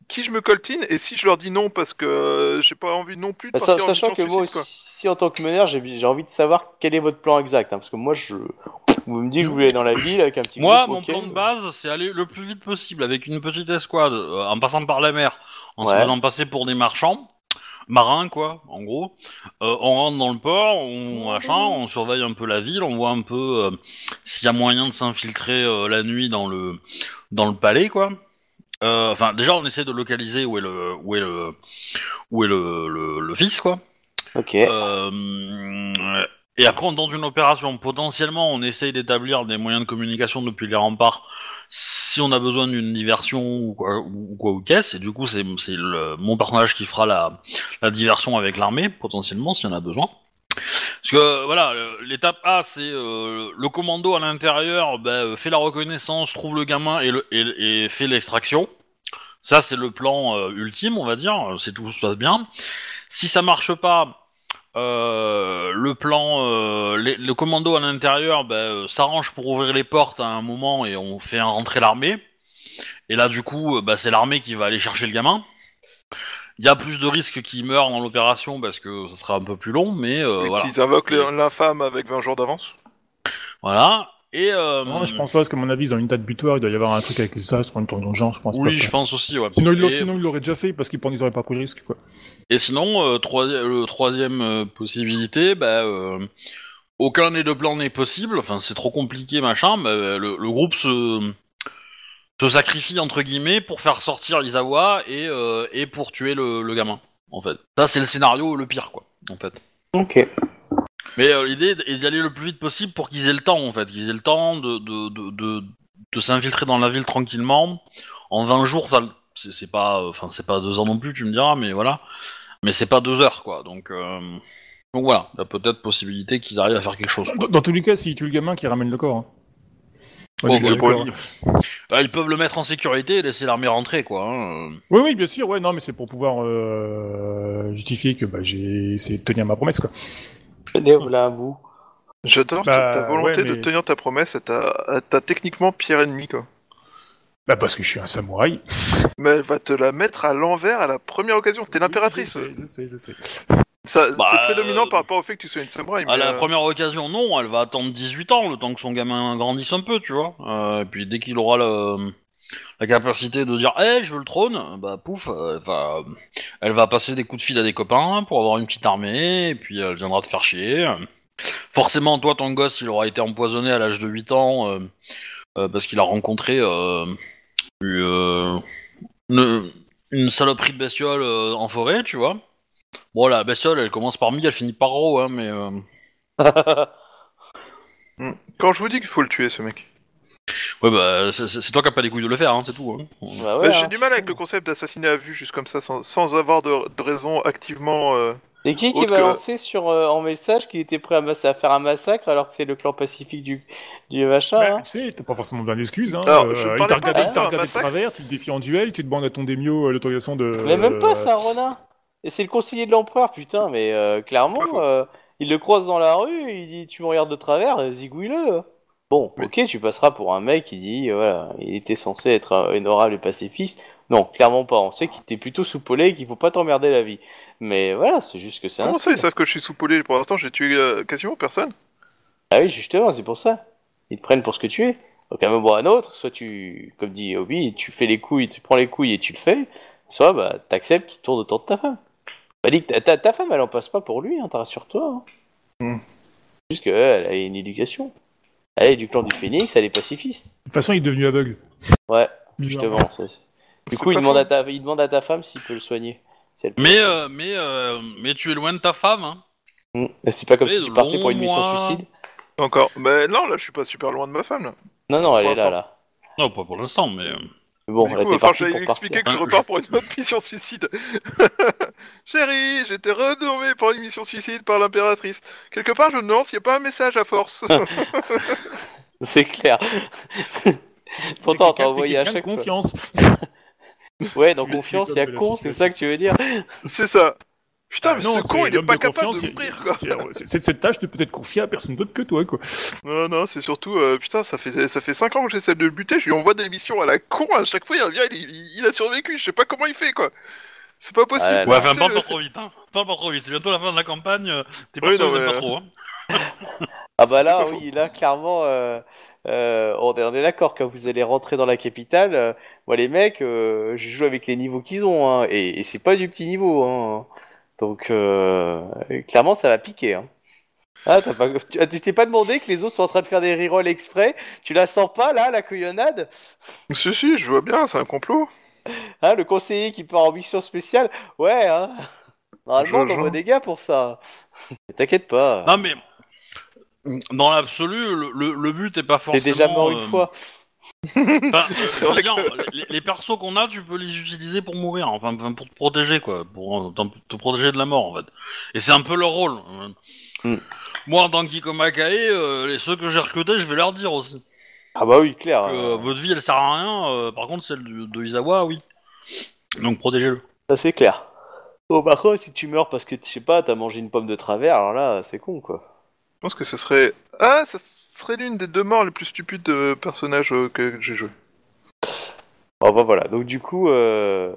[SPEAKER 3] qui je me coltine et si je leur dis non parce que euh, j'ai pas envie non plus de
[SPEAKER 2] Bah, sa-
[SPEAKER 3] partir en
[SPEAKER 2] sachant que
[SPEAKER 3] mission
[SPEAKER 2] moi
[SPEAKER 3] suicide, quoi.
[SPEAKER 2] aussi, en tant que meneur, j'ai envie de savoir quel est votre plan exact. hein, parce que moi, je. Vous me dites que vous voulez aller dans la ville avec un petit
[SPEAKER 1] Moi,
[SPEAKER 2] groupe,
[SPEAKER 1] mon plan de base, c'est aller le plus vite possible avec une petite escouade, euh, en passant par la mer, en se
[SPEAKER 2] Ouais.
[SPEAKER 1] faisant passer pour des marchands, marins quoi, en gros. Euh, on rentre dans le port, on machin, on surveille un peu la ville, on voit un peu euh, s'il y a moyen de s'infiltrer euh, la nuit dans le dans le palais quoi. Euh, Enfin, déjà, on essaie de localiser où est le où est le où est le, le, le fils quoi.
[SPEAKER 2] Ok.
[SPEAKER 1] Euh, et après, on tente une opération. Potentiellement, on essaye d'établir des moyens de communication depuis les remparts si on a besoin d'une diversion ou quoi ou, quoi ou qu'est-ce. Et du coup, c'est mon personnage qui fera la, la diversion avec l'armée, potentiellement, s'il y en a besoin. Parce que voilà, l'étape A, c'est euh, le commando à l'intérieur bah, euh, fait la reconnaissance, trouve le gamin et, le, et, et fait l'extraction. Ça, c'est le plan euh, ultime, on va dire. C'est tout se passe bien. Si ça marche pas, euh, le plan, euh, le commando à l'intérieur euh, s'arrange pour ouvrir les portes à un moment et on fait rentrer l'armée. Et là, du coup, euh, bah, c'est l'armée qui va aller chercher le gamin. Il y a plus de risques qu'il meure dans l'opération parce que ça sera un peu plus long, mais euh, voilà.
[SPEAKER 3] qu'ils invoquent l'infâme avec 20 jours d'avance.
[SPEAKER 1] Voilà. Et euh,
[SPEAKER 4] Non, je pense pas, parce qu'à mon avis, ils ont une date butoir, il doit y avoir un truc avec les astres, un truc dans le genre, je pense
[SPEAKER 1] oui,
[SPEAKER 4] pas.
[SPEAKER 1] je pense aussi. Ouais.
[SPEAKER 4] Sinon, ils l'auraient-
[SPEAKER 1] Et-
[SPEAKER 4] ils l'auraient déjà fait, parce qu'ils ils auraient pas pris le risque, quoi.
[SPEAKER 1] Et sinon, euh, le troisième euh, possibilité, bah, euh, aucun des deux plans n'est possible. Enfin, c'est trop compliqué, machin. Mais le, le groupe se se sacrifie entre guillemets pour faire sortir Izawa et, euh, et pour tuer le, le gamin, en fait. Ça, c'est le scénario le pire, quoi, en fait.
[SPEAKER 2] Ok.
[SPEAKER 1] Mais euh, l'idée est d'y aller le plus vite possible pour qu'ils aient le temps, en fait. Qu'ils aient le temps de, de, de, de, de s'infiltrer dans la ville tranquillement. En 20 jours, ça- c'est c'est pas, enfin, c'est pas deux ans non plus, tu me diras, mais voilà. Mais c'est pas deux heures, quoi. Donc, euh, donc voilà, il y a peut-être possibilité qu'ils arrivent à faire quelque chose.
[SPEAKER 4] Dans, dans tous les cas, s'il tue le gamin, qui ramène le corps. hein. Ouais.
[SPEAKER 1] Bah, ils peuvent le mettre en sécurité et laisser l'armée rentrer, quoi. hein.
[SPEAKER 4] Oui, oui, bien sûr, ouais, non, mais c'est pour pouvoir euh, justifier que bah, j'ai essayé de tenir ma promesse, quoi.
[SPEAKER 2] Tenez, voilà bout.
[SPEAKER 3] J'adore
[SPEAKER 4] Bah,
[SPEAKER 3] ta, volonté
[SPEAKER 4] ouais,
[SPEAKER 3] de tenir ta promesse à ta, à ta techniquement pire ennemi, quoi.
[SPEAKER 4] Bah, parce que je suis un samouraï.
[SPEAKER 3] Mais elle va te la mettre à l'envers à la première occasion. T'es l'impératrice.
[SPEAKER 4] Je sais, je sais, je sais.
[SPEAKER 3] Ça,
[SPEAKER 1] Bah,
[SPEAKER 3] c'est prédominant
[SPEAKER 1] euh,
[SPEAKER 3] par rapport au fait que tu sois une samouraï.
[SPEAKER 1] À
[SPEAKER 3] mais,
[SPEAKER 1] la
[SPEAKER 3] euh,
[SPEAKER 1] première occasion, non, elle va attendre 18 ans, le temps que son gamin grandisse un peu, tu vois. Euh, et puis dès qu'il aura le- la capacité de dire Eh, je veux le trône », bah pouf, euh, elle va, elle va passer des coups de fil à des copains pour avoir une petite armée, et puis elle viendra te faire chier. Forcément, toi, ton gosse, il aura été empoisonné à l'âge de 8 ans, euh, euh, parce qu'il a rencontré euh, euh, une, une saloperie de bestiole euh, en forêt, tu vois. Bon, la bestiole, elle commence par mi, elle finit par ro, hein, mais... euh, *laughs*
[SPEAKER 3] Quand je vous dis qu'il faut le tuer, ce mec.
[SPEAKER 1] Ouais, bah, c'est- c'est c'est toi qui as pas les couilles de le faire, hein, c'est tout. Hein.
[SPEAKER 2] Bah
[SPEAKER 3] Bah,
[SPEAKER 2] ouais,
[SPEAKER 3] J'ai
[SPEAKER 2] hein.
[SPEAKER 3] du mal avec le concept d'assassiner à vue, juste comme ça, sans, sans avoir de, de raison activement. euh,
[SPEAKER 2] C'est qui qui
[SPEAKER 3] Autre
[SPEAKER 2] va
[SPEAKER 3] que-
[SPEAKER 2] lancer sur euh, en message qu'il était prêt à, massa- à faire un massacre alors que c'est le clan pacifique du, du machin
[SPEAKER 4] Bah,
[SPEAKER 2] hein
[SPEAKER 4] tu sais, t'as pas forcément besoin d'excuses. Hein.
[SPEAKER 3] Alors, je
[SPEAKER 4] il
[SPEAKER 3] parlais
[SPEAKER 4] t'a
[SPEAKER 3] pas
[SPEAKER 4] regardé,
[SPEAKER 2] de
[SPEAKER 4] il t'a
[SPEAKER 3] un
[SPEAKER 4] regardé de
[SPEAKER 3] massacre.
[SPEAKER 4] travers, tu te défies en duel, tu demandes à ton démio euh, l'autorisation de.
[SPEAKER 2] Mais même pas,
[SPEAKER 4] euh,
[SPEAKER 2] c'est un renard Et c'est le conseiller de l'empereur, putain, mais euh, clairement, euh, il le croise dans la rue, il dit Tu me regardes de travers, zigouille-le Bon, ok, tu passeras pour un mec qui dit euh, Voilà, il était censé être honorable et pacifiste. Non, clairement pas, on sait qu'il était plutôt soupolé et qu'il faut pas t'emmerder la vie. Mais voilà, c'est juste que c'est un.
[SPEAKER 3] Comment ça, ils savent que je suis soupolé? Pour l'instant, j'ai tué quasiment personne.
[SPEAKER 2] Ah oui, justement, c'est pour ça. Ils te prennent pour ce que tu es. Donc à un moment ou à un autre, soit tu, comme dit Obi, tu fais les couilles, tu prends les couilles et tu le fais, soit bah t'acceptes qu'il tourne autour de ta femme. Bah dis que ta, ta, ta femme, elle en passe pas pour lui, hein, t'as rassure-toi. Hein.
[SPEAKER 3] Hmm.
[SPEAKER 2] Juste qu'elle a une éducation. Elle est du clan du Phénix, elle est pacifiste.
[SPEAKER 4] De toute façon, il est devenu aveugle.
[SPEAKER 2] Ouais, justement. ça, Du coup, il demande, à ta, il demande à ta femme s'il peut le soigner. Si elle peut.
[SPEAKER 1] Mais, euh, mais, euh, mais tu es loin de ta femme, hein.
[SPEAKER 2] Hmm. C'est pas comme
[SPEAKER 1] Mais
[SPEAKER 2] si tu partais pour une mission suicide.
[SPEAKER 3] Encore. Mais non, là, je suis pas super loin de ma femme, là.
[SPEAKER 2] Non, non, elle
[SPEAKER 3] Pour
[SPEAKER 2] est là, là.
[SPEAKER 1] Non, pas pour l'instant, mais...
[SPEAKER 2] Mais bon,
[SPEAKER 3] du
[SPEAKER 2] elle
[SPEAKER 3] coup,
[SPEAKER 2] était
[SPEAKER 3] que
[SPEAKER 2] partie pour
[SPEAKER 3] lui
[SPEAKER 2] partir.
[SPEAKER 3] expliquer que je
[SPEAKER 1] Hein,
[SPEAKER 3] repars pour une autre mission suicide. *laughs* Chérie, j'ai été renommé pour une mission suicide par l'impératrice. Quelque part, je me demande s'il n'y a pas un message à force. *laughs* *laughs*
[SPEAKER 2] C'est clair. Pourtant, t'as envoyé à chaque
[SPEAKER 4] confiance.
[SPEAKER 2] Ouais, dans confiance, il y a con, c'est ça que tu veux dire
[SPEAKER 3] C'est ça. Putain,
[SPEAKER 4] Ah
[SPEAKER 3] mais
[SPEAKER 4] non,
[SPEAKER 3] ce con,
[SPEAKER 4] c'est
[SPEAKER 3] il est pas
[SPEAKER 4] de
[SPEAKER 3] capable de mourir, quoi.
[SPEAKER 4] c'est- c'est- Cette tâche ne peut être confiée à personne d'autre que toi, quoi.
[SPEAKER 3] Non, non, c'est surtout, euh, putain, ça fait ça fait 5 ans que j'essaie de le buter, je lui envoie des missions à la con, à chaque fois il revient, il, il- il a survécu, je sais pas comment il fait, quoi. C'est pas possible.
[SPEAKER 2] Ah
[SPEAKER 1] Ouais, enfin, parle
[SPEAKER 3] le-
[SPEAKER 1] pas trop vite, hein. Parle pas trop vite, c'est bientôt la fin de la campagne, euh, t'es
[SPEAKER 3] Oui,
[SPEAKER 1] pas
[SPEAKER 3] non,
[SPEAKER 1] pas
[SPEAKER 3] mais-
[SPEAKER 1] trop, hein. *laughs*
[SPEAKER 2] Ah bah là, *laughs* oui, là, clairement, euh, euh, on est, d'accord, quand vous allez rentrer dans la capitale, euh, moi les mecs, euh, je joue avec les niveaux qu'ils ont, hein, et, et c'est pas du petit niveau, hein. Donc, euh, clairement, ça va piquer, hein. Ah, t'as pas, tu ah, tu t'es pas demandé que les autres sont en train de faire des rerolls exprès? Tu la sens pas, là, la couillonnade?
[SPEAKER 3] Si, si, je vois bien, c'est un complot.
[SPEAKER 2] Hein, le conseiller qui part en mission spéciale? Ouais, hein Normalement, envoie des gars pour ça. T'inquiète pas.
[SPEAKER 1] Non, mais... Dans l'absolu, le, le- le but est pas
[SPEAKER 2] T'es
[SPEAKER 1] forcément...
[SPEAKER 2] déjà mort une
[SPEAKER 1] euh,
[SPEAKER 2] fois.
[SPEAKER 1] Enfin, *laughs* dire, les, les persos qu'on a, tu peux les utiliser pour mourir, enfin, enfin, pour te protéger, quoi, pour euh, te protéger de la mort, en fait. Et c'est un peu leur rôle. euh.
[SPEAKER 2] Hmm.
[SPEAKER 1] Moi, en tant qu'Ikomakae, euh, les ceux que j'ai recrutés, je vais leur dire aussi.
[SPEAKER 2] Ah bah oui, clair.
[SPEAKER 1] Que,
[SPEAKER 2] euh,
[SPEAKER 1] votre vie, elle sert à rien, euh, par contre, celle de, de Izawa, oui. Donc, protégez-le.
[SPEAKER 2] Ça c'est clair. Bon, par contre, si tu meurs parce que, je sais pas, t'as mangé une pomme de travers, alors là, c'est con, quoi.
[SPEAKER 3] Je pense que ce serait... Ah, ça serait l'une des deux morts les plus stupides de personnages euh, que j'ai joué.
[SPEAKER 2] Bon, bah voilà, donc du coup, euh...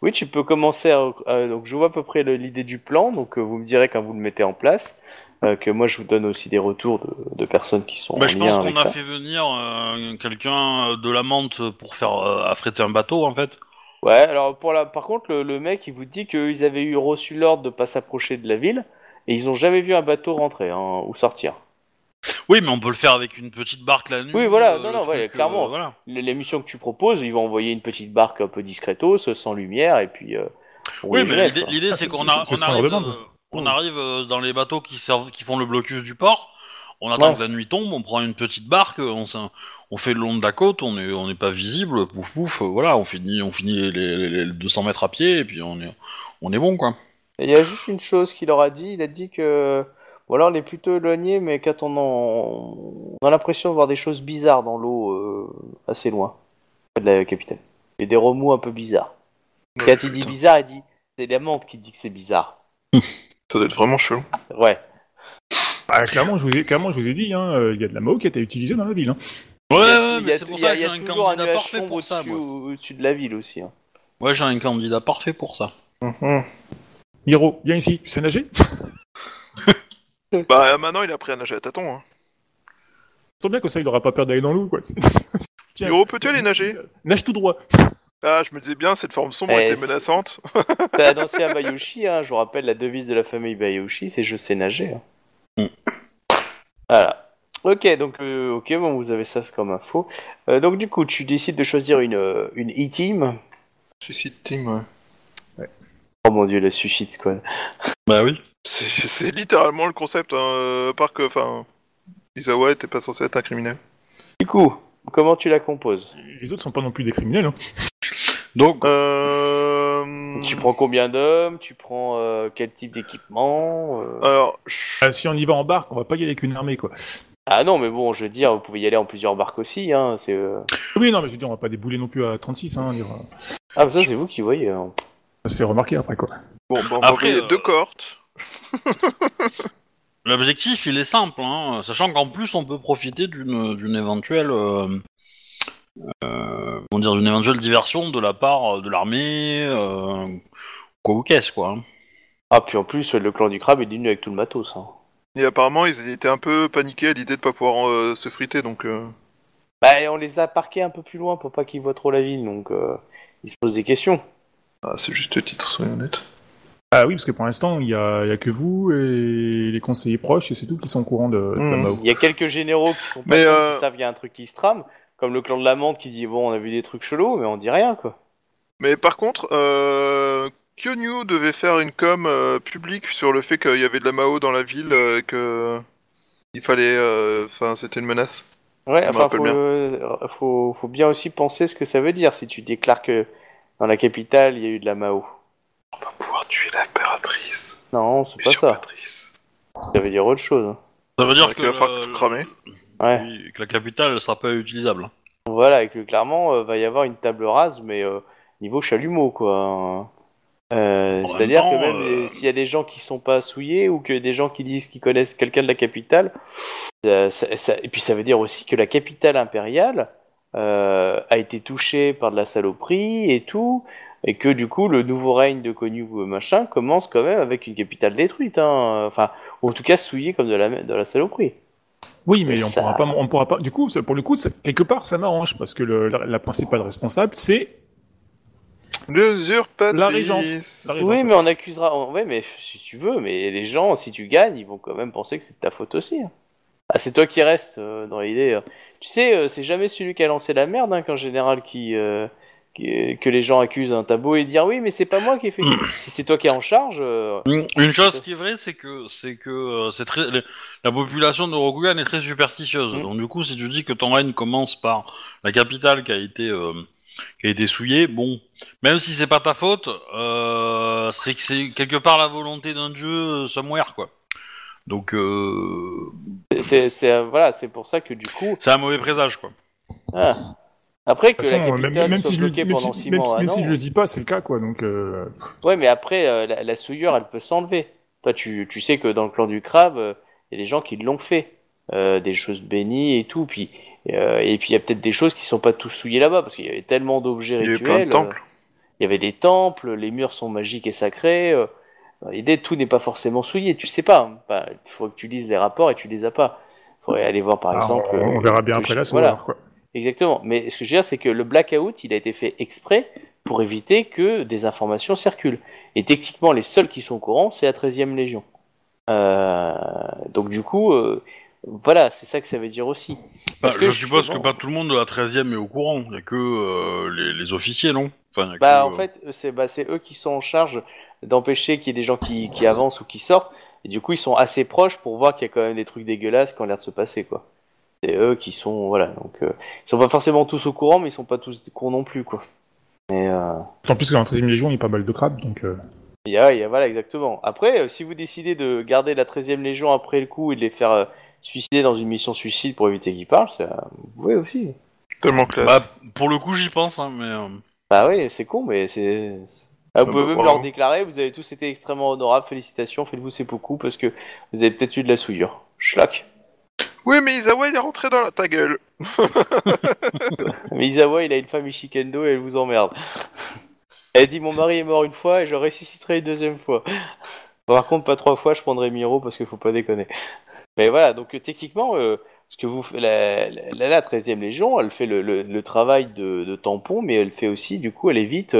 [SPEAKER 2] oui, tu peux commencer à... donc je vois à peu près l'idée du plan, donc euh, vous me direz quand vous le mettez en place, euh, que moi je vous donne aussi des retours de, de personnes qui sont
[SPEAKER 1] Bah,
[SPEAKER 2] en
[SPEAKER 1] je pense qu'on a
[SPEAKER 2] ça.
[SPEAKER 1] fait venir euh, quelqu'un euh, de la menthe pour faire euh, affréter un bateau, en fait.
[SPEAKER 2] Ouais, alors pour la... par contre, le, le mec, il vous dit qu'ils avaient eu reçu l'ordre de pas s'approcher de la ville, et ils ont jamais vu un bateau rentrer hein, ou sortir.
[SPEAKER 1] Oui, mais on peut le faire avec une petite barque la nuit.
[SPEAKER 2] Oui, voilà,
[SPEAKER 1] euh,
[SPEAKER 2] non, non, ouais,
[SPEAKER 1] truc,
[SPEAKER 2] clairement.
[SPEAKER 1] euh, voilà.
[SPEAKER 2] Les, les missions que tu proposes, ils vont envoyer une petite barque un peu discretos, sans lumière, et puis. euh,
[SPEAKER 1] Oui, mais l'idée-
[SPEAKER 4] Ah,
[SPEAKER 1] c'est qu'on a- on arrive,
[SPEAKER 4] demande.
[SPEAKER 1] euh, on arrive euh, dans les bateaux qui servent, qui font le blocus du port. On attend
[SPEAKER 2] Ouais.
[SPEAKER 1] que la nuit tombe, on prend une petite barque, on, fait le long de la côte, on est, on n'est pas visible, pouf pouf, euh, voilà, on finit, on finit les, les- les 200 mètres à pied et puis on est, on est bon quoi.
[SPEAKER 2] Il y a juste une chose qu'il leur a dit, il a dit que. Voilà, on est plutôt éloigné, mais quand on, en... on a l'impression de voir des choses bizarres dans l'eau euh, assez loin de la capitale. Et des remous un peu bizarres.
[SPEAKER 3] Ouais,
[SPEAKER 2] Quand il dit bizarre, il dit c'est la menthe qui dit que c'est bizarre. *laughs*
[SPEAKER 3] Ça doit être vraiment chelou.
[SPEAKER 2] Ouais.
[SPEAKER 4] Bah, clairement, je vous ai, clairement, je vous ai dit, hein, euh, il y a de la Mao qui a été utilisée dans la ville. Hein.
[SPEAKER 1] Ouais,
[SPEAKER 2] il y a,
[SPEAKER 1] ouais,
[SPEAKER 2] il
[SPEAKER 1] mais c'est pour
[SPEAKER 2] il
[SPEAKER 1] ça que
[SPEAKER 2] il y
[SPEAKER 1] j'ai
[SPEAKER 2] a
[SPEAKER 1] un
[SPEAKER 2] toujours un
[SPEAKER 1] candidat
[SPEAKER 2] nuage
[SPEAKER 1] parfait
[SPEAKER 2] sombre
[SPEAKER 1] pour ça.
[SPEAKER 2] au-dessus,
[SPEAKER 1] moi.
[SPEAKER 2] au- au-dessus de la ville aussi. hein.
[SPEAKER 1] Ouais, j'ai un candidat parfait pour ça.
[SPEAKER 4] Miro, viens ici, tu sais nager *laughs* *laughs*
[SPEAKER 3] Bah maintenant il a appris à nager à tâtons. Hein.
[SPEAKER 4] Sens bien que ça, il aura pas peur d'aller dans l'eau, quoi. *laughs* Tiens,
[SPEAKER 3] Hiro, peux-tu aller nager?
[SPEAKER 4] Nage tout droit.
[SPEAKER 3] Ah, je me disais bien, cette forme sombre
[SPEAKER 2] Eh,
[SPEAKER 3] était
[SPEAKER 2] c'est-
[SPEAKER 3] menaçante. *laughs*
[SPEAKER 2] T'as annoncé à Bayoshi, hein, je vous rappelle la devise de la famille Bayoshi, c'est je sais nager. hein. Voilà. Ok, donc euh, ok, bon, vous avez ça comme info. Euh, donc du coup, tu décides de choisir une, euh, une E-team.
[SPEAKER 3] Suicide Team, ouais.
[SPEAKER 2] Oh mon dieu, la Suicide Squad.
[SPEAKER 1] Bah oui.
[SPEAKER 3] C'est c'est littéralement le concept, hein, euh, par que, enfin, Izawa était pas censé être un criminel.
[SPEAKER 2] Du coup, comment tu la composes?
[SPEAKER 4] Les autres sont pas non plus des criminels. Hein.
[SPEAKER 1] Donc,
[SPEAKER 3] Euh...
[SPEAKER 2] Tu prends combien d'hommes? Tu prends euh, quel type d'équipement euh?
[SPEAKER 3] Alors, je-
[SPEAKER 4] Ah, si on y va en barque, on va pas y aller avec une armée, quoi.
[SPEAKER 2] Ah non, mais bon, je veux dire, vous pouvez y aller en plusieurs barques aussi. Hein, c'est, euh...
[SPEAKER 4] Oui, non, mais je veux dire, on va pas débouler non plus à 36, hein. dire, euh,
[SPEAKER 2] Ah, mais ça, c'est vous qui voyez. hein.
[SPEAKER 4] Ça se fait remarquer après, quoi.
[SPEAKER 3] bon, bah, on va
[SPEAKER 1] Après,
[SPEAKER 3] envoyer
[SPEAKER 1] euh,
[SPEAKER 3] deux cohortes. *laughs*
[SPEAKER 1] l'objectif il est simple, hein, sachant qu'en plus on peut profiter d'une d'une éventuelle, euh, euh, comment dire, d'une éventuelle diversion de la part de l'armée, euh, quoi ou qu'est-ce quoi. hein.
[SPEAKER 2] Ah, puis en plus, le clan du crabe est venu avec tout le matos. Hein.
[SPEAKER 3] Et apparemment, ils étaient un peu paniqués à l'idée de pas pouvoir euh, se friter, donc... euh,
[SPEAKER 2] Bah, on les a parqués un peu plus loin pour pas qu'ils voient trop la ville, donc euh, ils se posent des questions.
[SPEAKER 3] Ah, c'est juste le titre, soyons honnêtes.
[SPEAKER 4] Ah oui, parce que pour l'instant, il y a, il y a que vous et les conseillers proches, et c'est tout qui sont au courant de, de la
[SPEAKER 3] Hmm.
[SPEAKER 4] Mao.
[SPEAKER 2] Il y a quelques généraux qui sont pas
[SPEAKER 3] Mais,
[SPEAKER 2] cons,
[SPEAKER 3] euh,
[SPEAKER 2] qui savent qu'il y a un truc qui se trame, comme le clan de la menthe qui dit bon, on a vu des trucs chelous, mais on dit rien quoi.
[SPEAKER 3] Mais par contre, euh, Kyonyu devait faire une com euh, publique sur le fait qu'il y avait de la Mao dans la ville, euh, et que il fallait, euh, enfin, c'était une menace.
[SPEAKER 2] Ouais, enfin, faut,
[SPEAKER 3] bien.
[SPEAKER 2] euh, faut, faut bien aussi penser ce que ça veut dire si tu déclares que dans la capitale il y a eu de la Mao.
[SPEAKER 3] L'impératrice,
[SPEAKER 2] Non, c'est pas ça. Ça veut dire autre chose.
[SPEAKER 1] Ça veut dire que,
[SPEAKER 3] qu'il va falloir
[SPEAKER 1] euh,
[SPEAKER 3] tout cramer.
[SPEAKER 2] Ouais.
[SPEAKER 1] oui, que la capitale elle sera pas utilisable.
[SPEAKER 2] Voilà, et que clairement, euh, va y avoir une table rase, mais euh, niveau chalumeau, quoi. Euh,
[SPEAKER 1] En
[SPEAKER 2] C'est-à-dire
[SPEAKER 1] même
[SPEAKER 2] que
[SPEAKER 1] temps,
[SPEAKER 2] même
[SPEAKER 1] euh,
[SPEAKER 2] euh, s'il y a des gens qui sont pas souillés ou que des gens qui disent qu'ils connaissent quelqu'un de la capitale, ça- ça- ça- et puis ça veut dire aussi que la capitale impériale euh, a été touchée par de la saloperie et tout, et que du coup le nouveau règne de Konyu euh, machin commence quand même avec une capitale détruite, hein. enfin, ou en tout cas souillée comme de la, de la saloperie.
[SPEAKER 4] Oui, mais on
[SPEAKER 2] ça-
[SPEAKER 4] pourra pas, on pourra pas. Du coup, ça- pour le coup, ça- quelque part, ça m'arrange parce que le- la, la principale responsable, c'est
[SPEAKER 3] L'usurpatrice.
[SPEAKER 4] La régence. La régence.
[SPEAKER 2] Oui, mais on accusera. on- Ouais, mais si tu veux, mais les gens, si tu gagnes, ils vont quand même penser que c'est de ta faute aussi. hein. Ah, c'est toi qui restes euh, dans l'idée. euh. Tu sais, euh, c'est jamais celui qui a lancé la merde, hein, qu'en général, qui, euh, qui- que les gens accusent un tabou et dire oui, mais c'est pas moi qui ai fait. si c'est toi qui es en charge. euh,
[SPEAKER 1] Une chose qui est vraie, c'est que c'est que euh, c'est très la population de Rokugan est très superstitieuse.
[SPEAKER 2] Mm.
[SPEAKER 1] Donc du coup, si tu dis que ton règne commence par la capitale qui a été euh, qui a été souillée, bon, même si c'est pas ta faute, euh, c'est que c'est quelque part la volonté d'un dieu euh, somewhere quoi. Donc euh,
[SPEAKER 2] c'est, c'est, voilà, c'est pour ça que du coup.
[SPEAKER 1] c'est un mauvais présage quoi.
[SPEAKER 2] ah. Après que la capitale
[SPEAKER 4] même, même
[SPEAKER 2] soit
[SPEAKER 4] si je, le-
[SPEAKER 2] bloquée
[SPEAKER 4] même
[SPEAKER 2] pendant
[SPEAKER 4] si-
[SPEAKER 2] 6
[SPEAKER 4] même
[SPEAKER 2] mois, un
[SPEAKER 4] même si je le dis pas, c'est le cas, quoi. Donc, euh,
[SPEAKER 2] Ouais, mais après, euh, la, la souillure, elle peut s'enlever. Toi, tu, tu sais que dans le clan du crabe, euh, il y a des gens qui l'ont fait. Euh, des choses bénies et tout. Puis, euh, et puis, il y a peut-être des choses qui sont pas tous souillées là-bas, parce qu'il y avait tellement d'objets
[SPEAKER 3] Il y avait
[SPEAKER 2] rituels.
[SPEAKER 3] plein de temples.
[SPEAKER 2] euh, il y avait des temples, les murs sont magiques et sacrés. euh, L'idée, tout n'est pas forcément souillé. Tu sais pas. hein. Bah, Il faut que tu lises les rapports et tu les as pas. Il faudrait aller voir, par
[SPEAKER 4] alors,
[SPEAKER 2] exemple.
[SPEAKER 4] on, on verra bien après la
[SPEAKER 2] voilà.
[SPEAKER 4] soirée, quoi.
[SPEAKER 2] Exactement. Mais ce que je veux dire, c'est que le blackout, il a été fait exprès pour éviter que des informations circulent. Et techniquement, les seuls qui sont au courant, c'est la 13e Légion. Euh, donc du coup, euh, Voilà, c'est ça que ça veut dire aussi.
[SPEAKER 1] Bah,
[SPEAKER 2] Parce que
[SPEAKER 1] je suppose
[SPEAKER 2] justement-
[SPEAKER 1] que pas tout le monde de la 13e est au courant. Il y a que euh, les, les officiers, non? Enfin, y a
[SPEAKER 2] Bah
[SPEAKER 1] que,
[SPEAKER 2] en fait, c'est bah, c'est eux qui sont en charge d'empêcher qu'il y ait des gens qui, qui avancent ou qui sortent. Et du coup, ils sont assez proches pour voir qu'il y a quand même des trucs dégueulasses qui ont l'air de se passer, quoi. C'est eux qui sont, voilà. Donc, euh, ils sont pas forcément tous au courant, mais ils sont pas tous cons non plus, quoi. Et euh,
[SPEAKER 4] En plus, dans la 13ème Légion, il y a pas mal de crabes, donc. euh,
[SPEAKER 2] il y a, il y a- voilà, exactement. Après, si vous décidez de garder la 13e Légion après le coup et de les faire euh, suicider dans une mission suicide pour éviter qu'ils parlent, ça, vous pouvez aussi.
[SPEAKER 3] Tellement classe.
[SPEAKER 1] Bah, pour le coup, j'y pense, hein, mais. euh,
[SPEAKER 2] Bah oui, c'est con, mais c'est. Ah, vous
[SPEAKER 3] Ah
[SPEAKER 2] pouvez
[SPEAKER 3] bah,
[SPEAKER 2] même leur déclarer, vous avez tous été extrêmement honorables, félicitations, faites-vous ces beaucoup parce que vous avez peut-être eu de la souillure. Schlack.
[SPEAKER 3] Oui, mais Isawa, il est rentré dans la... ta gueule. *laughs*
[SPEAKER 2] Mais Isawa, il a une femme Ishikendo et elle vous emmerde. Elle dit Mon mari est mort une fois et je ressusciterai une deuxième fois. Par contre, pas trois fois, je prendrai Miro parce qu'il faut pas déconner. Mais voilà, donc euh, techniquement, euh, ce que vous la, la, la 13e Légion, elle fait le, travail de, tampon, mais elle fait aussi, du coup, elle évite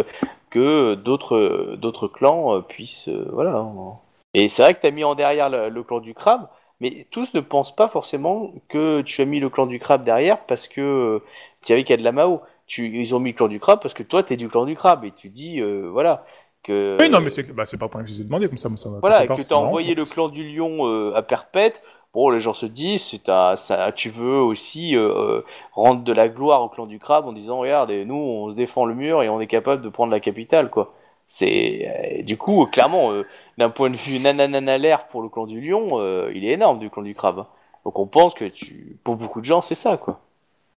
[SPEAKER 2] que d'autres clans euh, puissent. voilà. hein. Et c'est vrai que tu as mis en derrière le, le clan du crabe, mais tous ne pensent pas forcément que tu as mis le clan du crabe derrière parce que euh, tu qu'il y a de la Mao. Tu, ils ont mis le clan du crabe parce que toi, t'es du clan du crabe et tu dis, euh, voilà, que.
[SPEAKER 4] Oui, non, mais c'est bah, pas pour que je les ai demandé, comme ça, ça.
[SPEAKER 2] Voilà, que t'as
[SPEAKER 4] m'arrange,
[SPEAKER 2] envoyé le clan du lion euh, à perpète. Bon, les gens se disent, c'est ça, tu veux aussi euh, rendre de la gloire au clan du crabe en disant, regarde, et nous, on se défend le mur et on est capable de prendre la capitale, quoi. C'est du coup, clairement, euh, d'un point de vue nanananalaire pour le clan du lion, euh, il est énorme du clan du crabe. Donc on pense que tu, pour beaucoup de gens, c'est ça, quoi.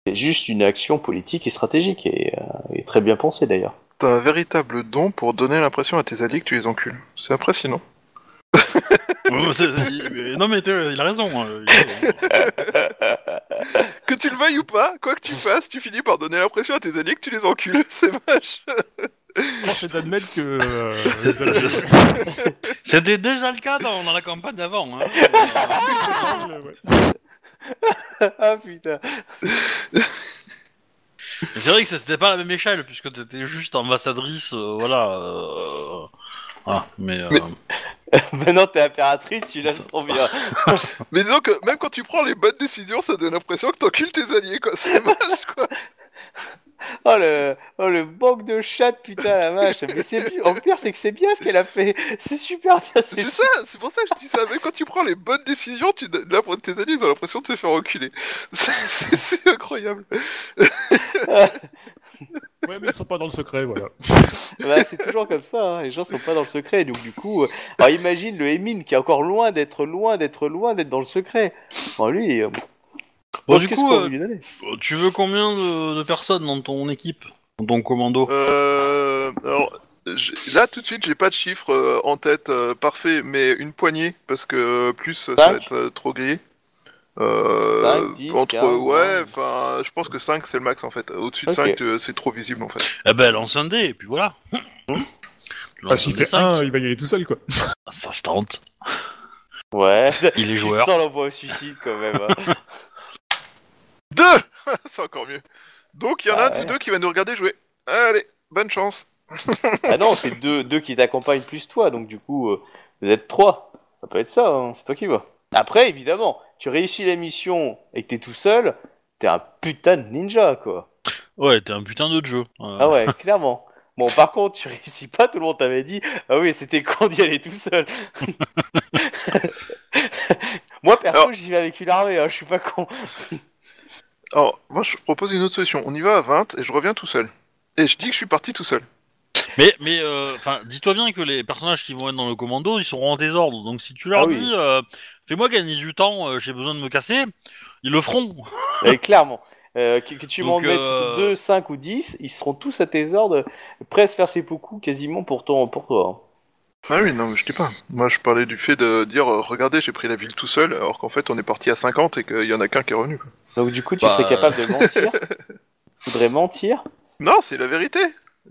[SPEAKER 2] C'est juste une action politique et stratégique et, euh, et très bien pensée d'ailleurs.
[SPEAKER 3] T'as un véritable don pour donner l'impression à tes alliés que tu les encules. C'est impressionnant. *laughs*
[SPEAKER 1] c'est- c'est- non, mais t'es- il a raison. euh, il a raison. *laughs*
[SPEAKER 3] Que tu le veuilles ou pas, quoi que tu fasses, tu finis par donner l'impression à tes alliés que tu les encules. *laughs* C'est moche.
[SPEAKER 4] Force est d'admettre que. euh,
[SPEAKER 1] C'est- C'était déjà le cas dans, dans la campagne d'avant. Hein. Euh, *laughs*
[SPEAKER 2] ah putain.
[SPEAKER 1] mais c'est vrai que c'était pas la même échelle puisque t'étais juste ambassadrice, euh, voilà. euh, voilà, mais. euh,
[SPEAKER 3] Mais- *laughs*
[SPEAKER 2] Maintenant t'es impératrice, tu la sens bien. *laughs*
[SPEAKER 3] Mais disons que même quand tu prends les bonnes décisions, ça donne l'impression que t'encules tes alliés, quoi. C'est moche, quoi.
[SPEAKER 2] Oh le, oh le manque de chat, putain la vache. Mais c'est bien. En pire, c'est que c'est bien ce qu'elle a fait. C'est super bien.
[SPEAKER 3] C'est ça, c'est pour ça que je dis ça. Même quand tu prends les bonnes décisions, tu, là, pour tes alliés, ils ont l'impression de se faire enculer. *laughs* C'est- C'est c'est incroyable.
[SPEAKER 4] Ouais, mais ils sont pas dans le secret, voilà.
[SPEAKER 2] Bah, c'est toujours comme ça. hein. Les gens sont pas dans le secret. Donc du coup, euh, alors imagine le Emin qui est encore loin d'être loin d'être loin d'être dans le secret. Bon lui. euh,
[SPEAKER 1] Bon,
[SPEAKER 2] donc,
[SPEAKER 1] du coup, euh,
[SPEAKER 2] donner
[SPEAKER 1] tu veux combien de, de personnes dans ton équipe Dans ton commando
[SPEAKER 3] Euh, alors, là, tout de suite, j'ai pas de chiffre euh, en tête euh, parfait, mais une poignée, parce que euh, plus, ça va être euh, trop grillé. Euh,
[SPEAKER 2] Cinq, dix,
[SPEAKER 3] entre,
[SPEAKER 2] quinze,
[SPEAKER 3] ouais,
[SPEAKER 2] vingt.
[SPEAKER 3] enfin, je pense que 5 c'est le max en fait. Au-dessus de
[SPEAKER 2] Ok.
[SPEAKER 3] 5, euh, c'est trop visible en fait.
[SPEAKER 1] Eh ben, lance un dé, et puis voilà. *coughs* Tu
[SPEAKER 4] Ah, S'il fait
[SPEAKER 1] cinq.
[SPEAKER 4] 1, il va y aller tout seul, quoi.
[SPEAKER 1] Ah, Ça se tente.
[SPEAKER 2] Ouais.
[SPEAKER 1] Il est *laughs* joueur.
[SPEAKER 2] sens l'envoi au suicide quand même. hein. *laughs*
[SPEAKER 3] 2 *laughs* C'est encore mieux. Donc, il y en a
[SPEAKER 2] Ah
[SPEAKER 3] un de
[SPEAKER 2] ouais.
[SPEAKER 3] deux qui va nous regarder jouer. Allez, bonne chance.
[SPEAKER 2] ah non, *laughs* c'est deux, deux qui t'accompagnent plus toi. Donc du coup, euh, vous êtes trois. Ça peut être ça. hein, C'est toi qui vas. Après, évidemment, tu réussis la mission et que t'es tout seul. T'es un putain de ninja, quoi.
[SPEAKER 1] Ouais, t'es un putain de jeu. Euh,
[SPEAKER 2] Ah ouais, clairement. Bon, par contre, tu réussis pas, tout le monde t'avait dit, ah oui, c'était con d'y aller tout seul. *laughs* Moi, perso,
[SPEAKER 3] Alors-
[SPEAKER 2] j'y vais avec une armée, hein, je suis pas con.
[SPEAKER 3] Alors, moi, je propose une autre solution. On y va à 20 et je reviens tout seul. Et je dis que je suis parti tout seul.
[SPEAKER 1] Mais, mais, euh, enfin, dis-toi bien que les personnages qui vont être dans le commando, ils seront en désordre. Donc si tu leur
[SPEAKER 2] Ah oui.
[SPEAKER 1] dis, euh, fais-moi gagner du temps, euh, j'ai besoin de me casser, ils le feront. *laughs*
[SPEAKER 2] Euh, clairement. Euh, que, que tu m'en mettes
[SPEAKER 1] euh,
[SPEAKER 2] 2, 5 ou 10, ils seront tous à tes ordres, prêts à se faire ses quasiment pour, ton, pour toi. hein.
[SPEAKER 3] Ah oui, non, mais je dis pas. Moi, je parlais du fait de dire, euh, regardez, j'ai pris la ville tout seul, alors qu'en fait, on est parti à 50 et qu'il y en a qu'un qui est revenu. quoi.
[SPEAKER 2] Donc du coup, tu
[SPEAKER 1] Bah,
[SPEAKER 2] serais capable de mentir? Tu voudrais mentir?
[SPEAKER 3] Non, c'est la vérité.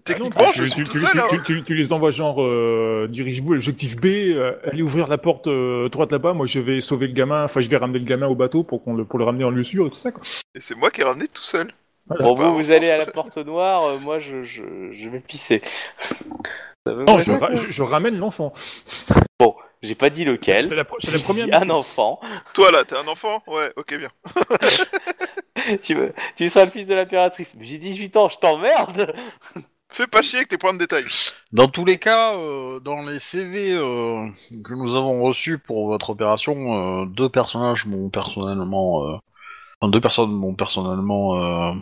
[SPEAKER 3] Techniquement,
[SPEAKER 4] Ah
[SPEAKER 3] je
[SPEAKER 4] tu,
[SPEAKER 3] suis
[SPEAKER 4] tu-
[SPEAKER 3] tout
[SPEAKER 4] tu-
[SPEAKER 3] seul.
[SPEAKER 4] tu-
[SPEAKER 3] hein.
[SPEAKER 4] tu- tu- tu les envoies genre, euh, dirigez-vous à l'objectif B, euh, allez ouvrir la porte euh, droite là-bas, moi je vais sauver le gamin, enfin je vais ramener le gamin au bateau pour, qu'on le, pour le ramener en lieu sûr et tout ça, quoi.
[SPEAKER 3] Et c'est moi qui ai ramené tout seul.
[SPEAKER 2] Bon, vous, vous allez à la porte noire, euh, moi je, je, je vais pisser. *laughs* Ça veut
[SPEAKER 4] Non,
[SPEAKER 2] pas
[SPEAKER 4] je,
[SPEAKER 2] dire
[SPEAKER 4] ra-
[SPEAKER 2] quoi
[SPEAKER 4] je- je ramène l'enfant. *laughs*
[SPEAKER 2] J'ai pas dit lequel.
[SPEAKER 4] C'est la, pro- c'est la
[SPEAKER 2] J'ai
[SPEAKER 4] première
[SPEAKER 2] dit un enfant. *laughs*
[SPEAKER 3] Toi là, t'es un enfant? Ouais, ok, bien.
[SPEAKER 2] tu, veux, tu seras le fils de l'impératrice. Mais j'ai 18 ans, je t'emmerde
[SPEAKER 3] Fais pas chier avec tes points de détail.
[SPEAKER 1] Dans tous les cas, euh, dans les CV euh, que nous avons reçus pour votre opération, euh, deux personnages m'ont personnellement, euh, enfin deux personnes m'ont personnellement, euh,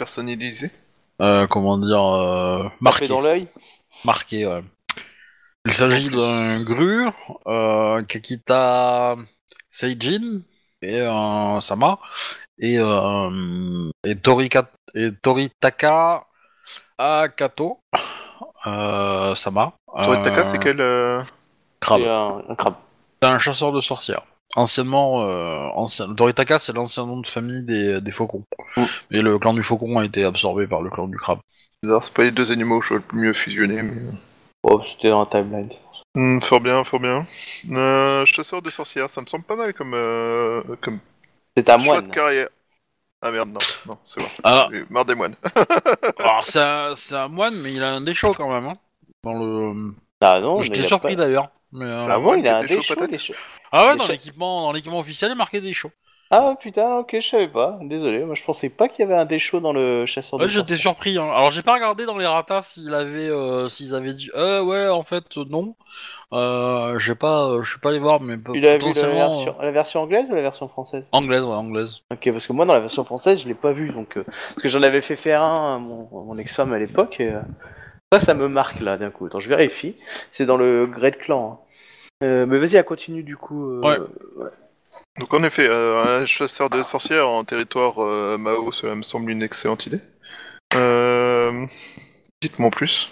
[SPEAKER 3] Personnalisé.
[SPEAKER 1] euh, comment dire, euh,
[SPEAKER 2] Marqué
[SPEAKER 1] marqué.
[SPEAKER 2] dans l'œil
[SPEAKER 1] Marqué. ouais. Il s'agit d'un Gru, euh, Kakita Seijin et euh, Sama et euh, et Torika et Toritaka Akato euh, Sama.
[SPEAKER 3] Toritaka,
[SPEAKER 1] Euh,
[SPEAKER 3] c'est quel euh,
[SPEAKER 1] crabe.
[SPEAKER 2] C'est un, un crabe.
[SPEAKER 1] C'est un chasseur de sorcières. Anciennement, euh, ancien... Toritaka, c'est l'ancien nom de famille des, des faucons.
[SPEAKER 3] Mm.
[SPEAKER 1] Et le clan du faucon a été absorbé par le clan du crabe.
[SPEAKER 3] Bizarre, c'est pas les deux animaux que je le mieux fusionnés, mais...
[SPEAKER 2] Oh, c'était dans la timeline.
[SPEAKER 3] Hmm, fort bien, fort bien. Euh, chasseur de sorcières, ça me semble pas mal comme, euh, comme
[SPEAKER 2] C'est un
[SPEAKER 3] choix
[SPEAKER 2] moine.
[SPEAKER 3] de carrière. Ah merde, non, non, c'est bon.
[SPEAKER 1] Ah,
[SPEAKER 3] J'ai marre des moines. *laughs*
[SPEAKER 1] alors c'est un, c'est un moine, mais il a un déchaud quand même. Hein, dans le...
[SPEAKER 2] Ah non,
[SPEAKER 1] J'étais surpris
[SPEAKER 2] pas-
[SPEAKER 1] d'ailleurs. Mais, euh,
[SPEAKER 3] Ah
[SPEAKER 2] Ah
[SPEAKER 3] bon,
[SPEAKER 2] bon, il a un
[SPEAKER 3] des peut-être
[SPEAKER 2] des.
[SPEAKER 1] Ah ouais,
[SPEAKER 2] Des
[SPEAKER 1] dans
[SPEAKER 2] cha-
[SPEAKER 1] l'équipement, dans l'équipement officiel, il est marqué déchaud.
[SPEAKER 2] Ah putain, ok, je savais pas. Désolé, moi je pensais pas qu'il y avait un déchaud dans le chasseur de
[SPEAKER 1] Ouais, j'étais
[SPEAKER 2] sorcières.
[SPEAKER 1] surpris. Hein. Alors j'ai pas regardé dans les ratas s'il avait, euh, s'ils avaient dit, euh ouais, en fait euh, non. Euh, j'ai pas, euh, je suis pas allé voir, mais
[SPEAKER 2] Tu l'as vu la
[SPEAKER 1] potentiellement,
[SPEAKER 2] version, la version anglaise ou la version française?
[SPEAKER 1] Euh, anglaise, ouais, anglaise.
[SPEAKER 2] Ok, parce que moi dans la version française je l'ai pas vu, donc euh, parce que j'en avais fait faire un à mon, mon ex-femme à l'époque. Et, euh, ça, ça me marque là d'un coup. Attends, je vérifie. C'est dans le Great Clan. hein. Euh, mais vas-y, à continue du coup. euh,
[SPEAKER 1] Ouais.
[SPEAKER 3] Donc en effet, euh, un chasseur de sorcières en territoire euh, Mao, cela me semble une excellente idée. Euh... Dites-moi en plus.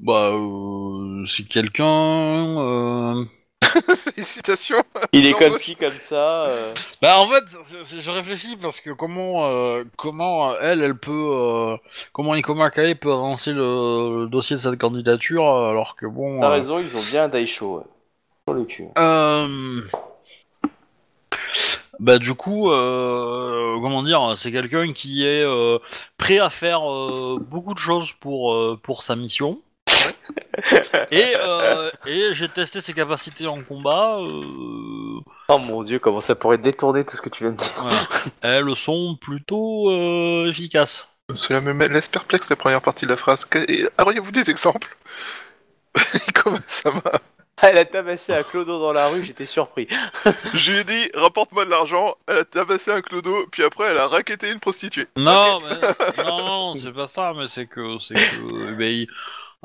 [SPEAKER 1] Bah, euh, c'est quelqu'un. Euh... *laughs*
[SPEAKER 3] Félicitations
[SPEAKER 2] Il est comme ci, comme ça. euh,
[SPEAKER 1] Bah en fait, c'est- c'est- je réfléchis parce que comment, euh, comment euh, elle, elle peut, euh, comment Ikoma Kae peut avancer le, le dossier de cette candidature euh, alors que bon.
[SPEAKER 2] T'as
[SPEAKER 1] euh,
[SPEAKER 2] raison, ils ont bien un Daisho. Ouais. Sur le cul.
[SPEAKER 1] Euh... Bah du coup, euh, comment dire, c'est quelqu'un qui est euh, prêt à faire euh, beaucoup de choses pour euh, pour sa mission. *laughs* et euh, et j'ai testé ses capacités en combat. euh,
[SPEAKER 2] Oh mon dieu, comment ça pourrait détourner tout ce que tu viens de dire.
[SPEAKER 1] voilà. *laughs* Elles sont plutôt euh, efficaces.
[SPEAKER 3] Cela me met- laisse perplexe la première partie de la phrase. Que- et- Auriez-vous des exemples? *laughs* Comment ça va?
[SPEAKER 2] Elle a tabassé un clodo dans la rue, j'étais surpris.
[SPEAKER 3] Je lui ai dit, rapporte-moi de l'argent, elle a tabassé un clodo, puis après elle a raquetté une prostituée.
[SPEAKER 1] Non, mais, non, non, c'est pas ça, mais c'est que c'est que ben, il-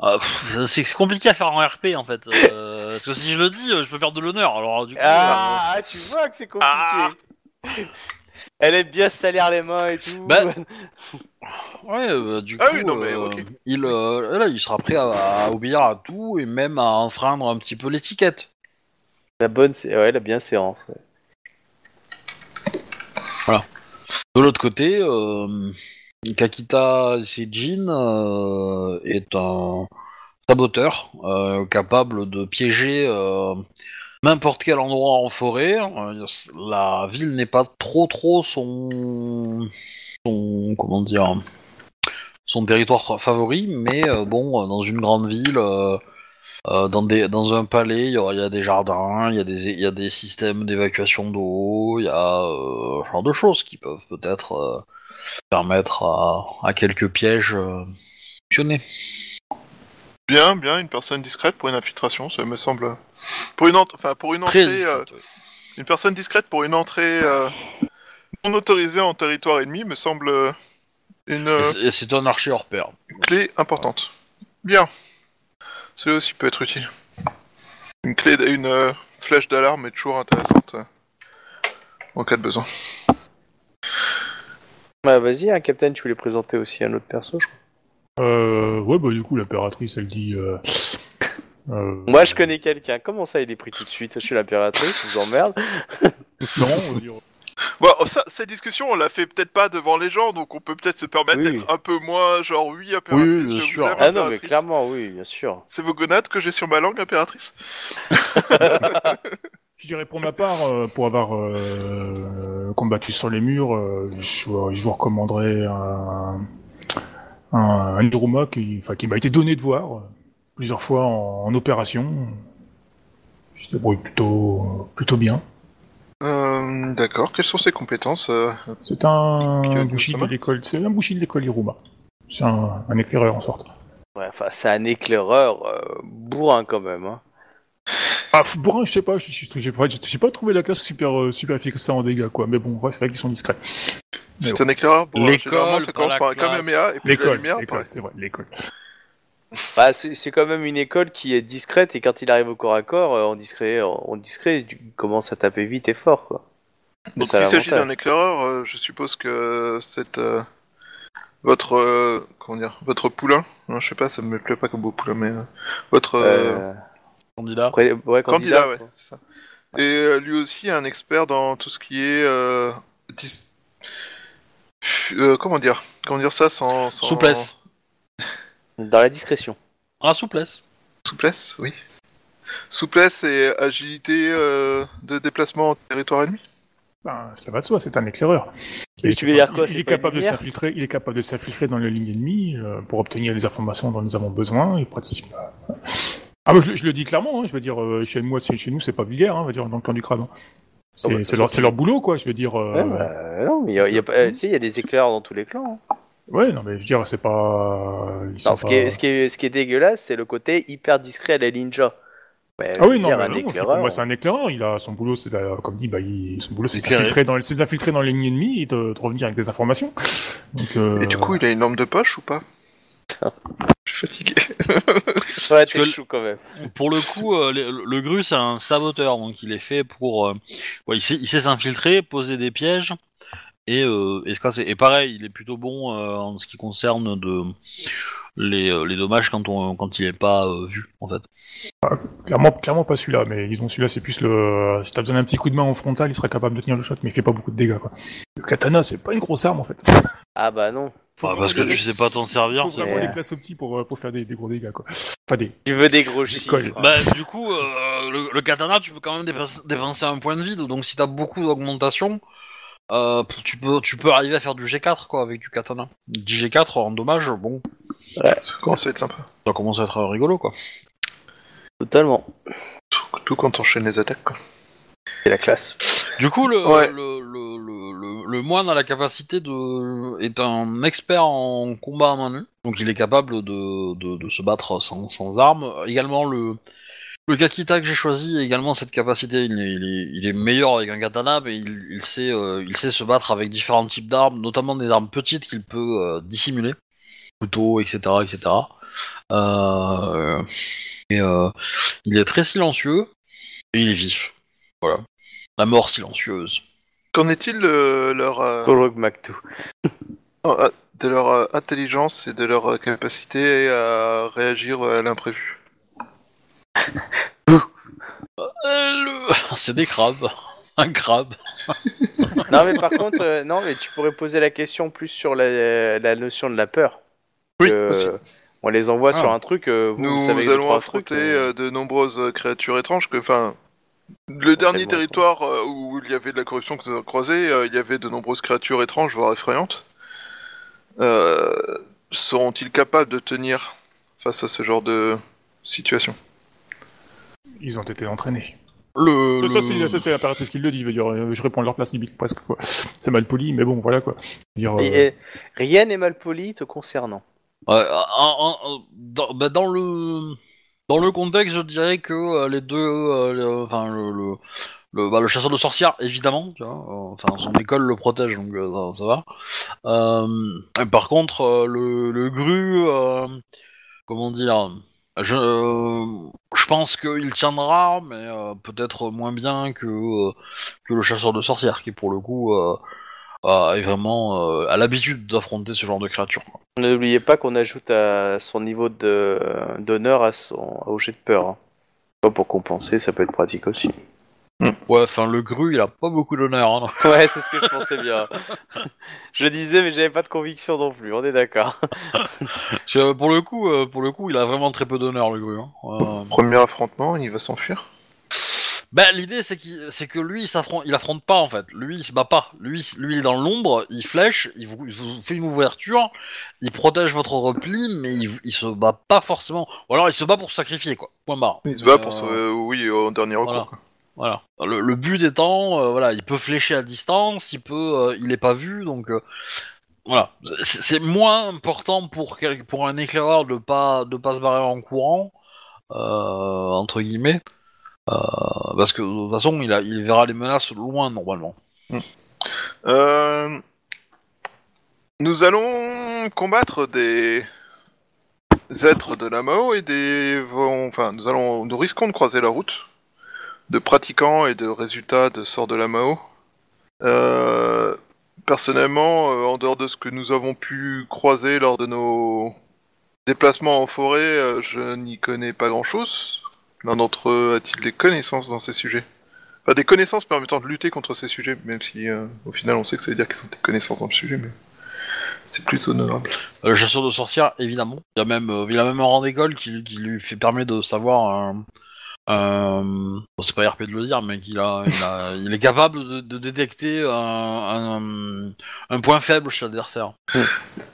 [SPEAKER 1] ah, c'est compliqué à faire en RP en fait. euh, *laughs* parce que si je le dis, euh, je peux perdre de l'honneur. Alors du coup.
[SPEAKER 2] Ah, tu vois que c'est compliqué.
[SPEAKER 3] Ah.
[SPEAKER 2] Elle aime bien se salir les mains et tout.
[SPEAKER 1] Bah, Ouais, euh, du
[SPEAKER 3] Ah
[SPEAKER 1] coup,
[SPEAKER 3] oui, non, mais
[SPEAKER 1] euh, il, euh, là, il sera prêt à, à obéir à tout et même à enfreindre un petit peu l'étiquette.
[SPEAKER 2] La bonne, c'est ouais, la bienséance. Ouais.
[SPEAKER 1] De l'autre côté, euh, Kakita Seijin euh, est un saboteur euh, capable de piéger euh, n'importe quel endroit en forêt. Euh, la ville n'est pas trop trop son, comment dire son territoire favori, mais bon, dans une grande ville, dans, un palais, il y, a des jardins, il y, a des- systèmes d'évacuation d'eau, il y a euh, genre de choses qui peuvent peut-être permettre à, à quelques pièges euh, fonctionner.
[SPEAKER 3] Bien, bien, une personne discrète pour une infiltration, ça me semble. Pour une, ent- enfin, pour une
[SPEAKER 1] Très
[SPEAKER 3] entrée, euh,
[SPEAKER 1] discrète, ouais.
[SPEAKER 3] une personne discrète pour une entrée euh, non autorisée en territoire ennemi me semble une
[SPEAKER 1] Et c'est- un archer hors pair.
[SPEAKER 3] clé importante. Bien. Cela aussi peut être utile. Une clé, une euh, flèche d'alarme est toujours intéressante euh, en cas de besoin.
[SPEAKER 2] Bah vas-y, hein, Captain, tu voulais présenter aussi un autre perso, je crois.
[SPEAKER 4] Euh, ouais, bah du coup, l'impératrice, elle dit... Euh, euh,
[SPEAKER 2] Moi, je connais quelqu'un. Comment ça, il est pris tout de suite Je suis l'impératrice, je vous emmerde. *laughs*
[SPEAKER 4] Non, on va dire...
[SPEAKER 3] Bon, ça, cette discussion, on la fait peut-être pas devant les gens, donc on peut peut-être se permettre
[SPEAKER 2] Oui.
[SPEAKER 3] d'être un peu moins genre oui, impératrice,
[SPEAKER 1] Oui, bien
[SPEAKER 3] je
[SPEAKER 1] sûr.
[SPEAKER 3] vous aime,
[SPEAKER 2] Ah non, mais
[SPEAKER 3] impératrice.
[SPEAKER 2] clairement, oui, bien sûr.
[SPEAKER 3] C'est vos gonades que j'ai sur ma langue, impératrice? *laughs*
[SPEAKER 4] Je dirais pour ma part, euh, pour avoir euh, combattu sur les murs, euh, je, vous- je vous recommanderais un, un, un Hiruma qui, enfin, qui m'a été donné de voir plusieurs fois en, en opération. se débrouille plutôt, plutôt bien.
[SPEAKER 3] Euh, D'accord. Quelles sont ses compétences euh,
[SPEAKER 4] C'est un bouchi de l'école, c'est un bouchi de l'école Iruma. C'est un, un éclaireur en sorte.
[SPEAKER 2] Ouais, enfin, c'est un éclaireur euh, bourrin quand même. Hein.
[SPEAKER 4] Ah, bourrin, je sais pas, je- j'ai pas, pas trouvé la classe super, euh, super efficace en dégâts, quoi. Mais bon, ouais, c'est vrai qu'ils sont discrets.
[SPEAKER 3] C'est un éclaireur. Bon,
[SPEAKER 1] L'école,
[SPEAKER 3] ça commence par un. Kamehameha et puis la
[SPEAKER 4] L'école,
[SPEAKER 3] lumière.
[SPEAKER 4] l'école, c'est vrai, l'école.
[SPEAKER 2] Bah, c'est quand même une école qui est discrète et quand il arrive au corps à corps, euh, en discret, en, discret, tu commences à taper vite et fort, quoi.
[SPEAKER 3] Donc s'il s'agit d'un éclaireur, euh, je suppose que cette euh, votre euh, comment dire votre poulain, non, je sais pas, ça me plaît pas comme beau poulain, mais euh, votre euh,
[SPEAKER 2] Euh,
[SPEAKER 1] Candidat.
[SPEAKER 2] ouais,
[SPEAKER 3] candidat,
[SPEAKER 2] candidat,
[SPEAKER 3] ouais, c'est ça. Et euh, lui aussi est un expert dans tout ce qui est euh, dis- euh, comment dire, comment dire ça sans, sans...
[SPEAKER 1] Souplesse. *laughs*
[SPEAKER 2] Dans la discrétion.
[SPEAKER 1] Ah, souplesse.
[SPEAKER 3] Souplesse, oui. Souplesse et agilité euh, de déplacement en territoire ennemi.
[SPEAKER 4] Ben, cela va de soi, c'est un éclaireur.
[SPEAKER 2] Mais tu veux dire quoi,
[SPEAKER 4] Il,
[SPEAKER 2] c'est
[SPEAKER 4] est
[SPEAKER 2] pas une
[SPEAKER 4] capable de
[SPEAKER 2] lumière
[SPEAKER 4] s'infiltrer, il est capable de s'infiltrer dans les lignes ennemies euh, pour obtenir les informations dont nous avons besoin. Il participe. à- Ah, moi, je, le- je le dis clairement. hein, je veux dire, euh, chez moi, chez nous, c'est pas vulgaire. Hein, on va dire dans le clan du crabe. hein. C'est
[SPEAKER 2] Oh, bah,
[SPEAKER 4] leur, leur boulot, quoi. Je veux dire. euh,
[SPEAKER 2] Ouais, bah, non, mais il y a, il y a euh, des éclaireurs dans tous les clans. hein.
[SPEAKER 4] ouais, non, mais je veux dire, c'est pas. Ils
[SPEAKER 2] Non, ce,
[SPEAKER 4] pas-
[SPEAKER 2] qui est, ce, qui est, ce qui est dégueulasse, c'est le côté hyper discret à la ninja. Mais,
[SPEAKER 4] Ah oui, non,
[SPEAKER 2] dire,
[SPEAKER 4] mais
[SPEAKER 2] un
[SPEAKER 4] non,
[SPEAKER 2] éclaireur.
[SPEAKER 4] moi c'est un éclaireur, il a son boulot, c'est comme dit, bah, il- son boulot c'est d'infiltrer dans, d'infiltrer dans les lignes ennemies et de, de revenir avec des informations. Donc, euh,
[SPEAKER 3] Et du coup, il a une lampe de poche ou pas? *laughs* Je suis fatigué.
[SPEAKER 2] Ouais, t'es chou quand même.
[SPEAKER 1] Pour le coup, euh, le, le gru c'est un saboteur, donc il est fait pour. euh, ouais, il sait, il sait s'infiltrer, poser des pièges et, euh, et se casser. Et pareil, il est plutôt bon euh, en ce qui concerne de les, les dommages quand on quand il est pas euh, vu en fait.
[SPEAKER 4] clairement, clairement pas celui-là, mais disons celui-là c'est plus le. Si t'as besoin d'un petit coup de main en frontal, il serait capable de tenir le shot, mais il fait pas beaucoup de dégâts quoi. Le katana c'est pas une grosse arme en fait.
[SPEAKER 2] Ah bah non.
[SPEAKER 1] Ah,
[SPEAKER 4] vraiment
[SPEAKER 1] parce que tu sais pas t'en servir.
[SPEAKER 4] Faut
[SPEAKER 1] c'est-
[SPEAKER 4] vraiment
[SPEAKER 2] Ouais.
[SPEAKER 4] des classes opti pour, euh, pour faire des, des gros dégâts quoi. Enfin des.
[SPEAKER 2] Tu veux des gros
[SPEAKER 4] Des
[SPEAKER 2] chiffres.
[SPEAKER 4] cols.
[SPEAKER 1] Bah du coup, euh, le, le katana, tu peux quand même dépenser, dépenser un point de vide, donc si t'as beaucoup d'augmentation, euh, tu peux tu peux arriver à faire du G4 quoi avec du katana. Du G4 en dommage, bon,
[SPEAKER 3] Ça commence à être sympa.
[SPEAKER 1] ça commence à être rigolo quoi.
[SPEAKER 2] Totalement.
[SPEAKER 3] Tout quand on enchaîne les attaques. Quoi.
[SPEAKER 2] C'est la classe.
[SPEAKER 1] Du coup, le,
[SPEAKER 3] Ouais.
[SPEAKER 1] le, le, le, le- le moine a la capacité de est un expert en combat à main nue, donc il est capable de, de, de se battre sans, sans armes. Également le le Kakita que j'ai choisi a également cette capacité. Il est, il est, il est meilleur avec un katana, mais il, il sait euh, il sait se battre avec différents types d'armes, notamment des armes petites qu'il peut euh, dissimuler, couteau, etc., etc. Euh, et euh, il est très silencieux et il est vif. Voilà. La mort silencieuse.
[SPEAKER 3] Qu'en est-il de leur, euh,
[SPEAKER 2] Maktu.
[SPEAKER 3] euh, de leur euh, intelligence et de leur euh, capacité à réagir à l'imprévu?
[SPEAKER 1] Euh, le- *laughs* C'est des crabes. C'est un crabe. *laughs*
[SPEAKER 2] Non mais par contre, euh, non mais tu pourrais poser la question plus sur la, la notion de la peur.
[SPEAKER 3] Oui,
[SPEAKER 2] Que,
[SPEAKER 3] aussi.
[SPEAKER 2] euh, on les envoie
[SPEAKER 1] Ah.
[SPEAKER 2] sur un truc. euh, vous,
[SPEAKER 3] Nous
[SPEAKER 2] vous savez deux,
[SPEAKER 3] allons
[SPEAKER 2] trois
[SPEAKER 3] affronter
[SPEAKER 2] trucs, euh,
[SPEAKER 3] euh, de nombreuses euh, créatures étranges. Que, enfin, le dernier
[SPEAKER 2] bon,
[SPEAKER 3] territoire euh, où il y avait de la corruption que nous avons croisé, euh, il y avait de nombreuses créatures étranges, voire effrayantes. Euh, Seront-ils capables de tenir face à ce genre de situation?
[SPEAKER 4] Ils ont été entraînés.
[SPEAKER 1] Le,
[SPEAKER 4] Ça,
[SPEAKER 1] le-
[SPEAKER 4] c'est ça, c'est l'impératrice qui le dit. veut dire, je réponds à leur place limite presque. *laughs* C'est mal poli, mais bon voilà quoi. Dire, euh,
[SPEAKER 2] et- et rien n'est mal poli te concernant.
[SPEAKER 1] Ouais, en- en- dans, bah, dans le dans le contexte, je dirais que euh, les deux, euh, le- enfin le le, le, bah, le chasseur de sorcières, évidemment, tu vois, euh, enfin son école le protège, donc ça, va. Euh, par contre, le, le gru, euh, comment dire, je je pense qu'il tiendra, mais peut-être moins bien que que le chasseur de sorcières, qui pour le coup euh, euh, est vraiment euh, à l'habitude d'affronter ce genre de créatures.
[SPEAKER 2] N'oubliez pas qu'on ajoute à son niveau de d'honneur à son au jet de peur. hein. Pas Pour compenser, ça peut être pratique aussi.
[SPEAKER 1] Ouais, enfin le gru, il a pas beaucoup d'honneur. Hein. *laughs*
[SPEAKER 2] Ouais, c'est ce que je pensais bien. je disais, mais j'avais pas de conviction non plus. On est d'accord. *laughs*
[SPEAKER 1] Parce que, pour le coup, euh, pour le coup, il a vraiment très peu d'honneur le gru. Hein. Euh,
[SPEAKER 3] Premier affrontement, il va s'enfuir?
[SPEAKER 1] Ben, l'idée c'est qu'il, c'est que lui, il s'affronte, il affronte pas en fait. Lui, il se bat pas. Lui, lui, il est dans l'ombre, il flèche, il vous, il vous fait une ouverture, il protège votre repli, mais il, il se bat pas forcément. Ou alors, il se bat pour se sacrifier, quoi. Point barre.
[SPEAKER 3] Il se bat
[SPEAKER 1] Euh,
[SPEAKER 3] pour se... Oui, au dernier recours.
[SPEAKER 1] voilà.
[SPEAKER 3] quoi.
[SPEAKER 1] Voilà. Le, le but étant, euh, voilà, il peut flécher à distance, il peut, euh, il est pas vu, donc euh, voilà. C'est moins important pour quel- pour un éclaireur de pas de pas se barrer en courant, euh, entre guillemets, euh, parce que de toute façon, il verra les menaces loin normalement.
[SPEAKER 3] Euh, Nous allons combattre des êtres de la Mao et des... Enfin, nous allons... Nous risquons de croiser la route de pratiquants et de résultats de sorts de la Mao. Euh, Personnellement, euh, en dehors de ce que nous avons pu croiser lors de nos déplacements en forêt, euh, je n'y connais pas grand-chose. L'un d'entre eux a-t-il des connaissances dans ces sujets? Enfin, des connaissances permettant de lutter contre ces sujets, même si euh, au final on sait que ça veut dire qu'ils ont des connaissances dans le sujet, mais c'est plus honorable.
[SPEAKER 1] Euh, chasseur de sorcières, évidemment. Il y a même, euh, il a même un rang d'école qui, qui lui fait permet de savoir. Euh, euh, bon, c'est pas RP de le dire, mais qu'il a, il, a, *laughs* il est capable de, de détecter un, un, un point faible chez l'adversaire.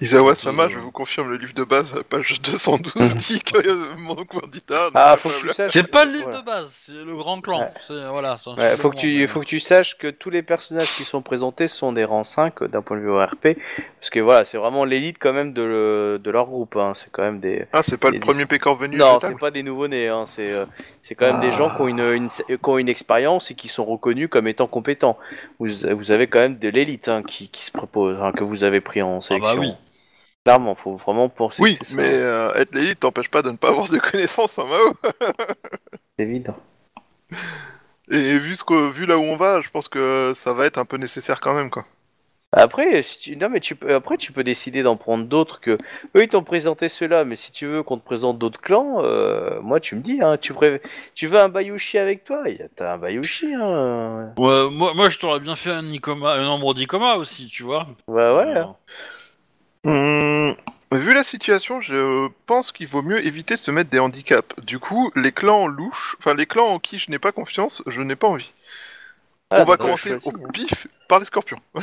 [SPEAKER 3] Isawa Sama,
[SPEAKER 1] Euh,
[SPEAKER 3] je vous confirme le livre de base, page 212, dit que euh, mon candidat.
[SPEAKER 2] Ah,
[SPEAKER 3] n'est
[SPEAKER 2] faut
[SPEAKER 3] pas
[SPEAKER 2] que tu
[SPEAKER 3] faible.
[SPEAKER 2] saches.
[SPEAKER 1] C'est pas le livre
[SPEAKER 2] Voilà.
[SPEAKER 1] de base, c'est le grand clan.
[SPEAKER 2] Ouais.
[SPEAKER 1] C'est voilà. c'est un
[SPEAKER 2] Ouais, faut que tu,
[SPEAKER 1] mais-
[SPEAKER 2] faut que tu saches que tous les personnages qui sont présentés sont des rangs 5 d'un point de vue ORP, parce que voilà, c'est vraiment l'élite quand même de, le- de leur groupe. Hein. C'est quand même des.
[SPEAKER 3] Ah, c'est pas le premier
[SPEAKER 2] des-
[SPEAKER 3] pécor venu
[SPEAKER 2] Non, c'est pas des nouveaux-nés. Hein. C'est, euh, c'est quand même des
[SPEAKER 3] Ah.
[SPEAKER 2] gens qui ont une, une, qui ont une expérience et qui sont reconnus comme étant compétents. Vous, vous avez quand même de l'élite hein, qui, qui se propose, hein, que vous avez pris en
[SPEAKER 1] Ah
[SPEAKER 2] sélection.
[SPEAKER 1] bah oui.
[SPEAKER 2] Clairement, faut vraiment penser.
[SPEAKER 3] Oui,
[SPEAKER 2] que c'est ça.
[SPEAKER 3] mais euh, être l'élite t'empêche pas de ne pas avoir de connaissances en Mao.
[SPEAKER 2] C'est évident.
[SPEAKER 3] Et vu, ce que, vu là où on va, je pense que ça va être un peu nécessaire quand même, quoi.
[SPEAKER 2] Après, si tu... non mais tu peux, après tu peux décider d'en prendre d'autres que eux ils t'ont présenté ceux-là, mais si tu veux qu'on te présente d'autres clans, euh, moi tu me dis, hein, tu pré... tu veux un Bayushi avec toi, y a- t'as un Bayushi, hein.
[SPEAKER 1] Ouais, moi, moi, je t'aurais bien fait un Nicoma, un nombre d'Icoma aussi, tu vois.
[SPEAKER 2] Bah ouais. hein.
[SPEAKER 3] Hum, vu la situation, je pense qu'il vaut mieux éviter de se mettre des handicaps. Du coup, les clans louches, enfin les clans en qui je n'ai pas confiance, je n'ai pas envie.
[SPEAKER 2] Ah,
[SPEAKER 3] on va
[SPEAKER 2] donc,
[SPEAKER 3] commencer au
[SPEAKER 2] hein.
[SPEAKER 3] pif par les scorpions. *laughs*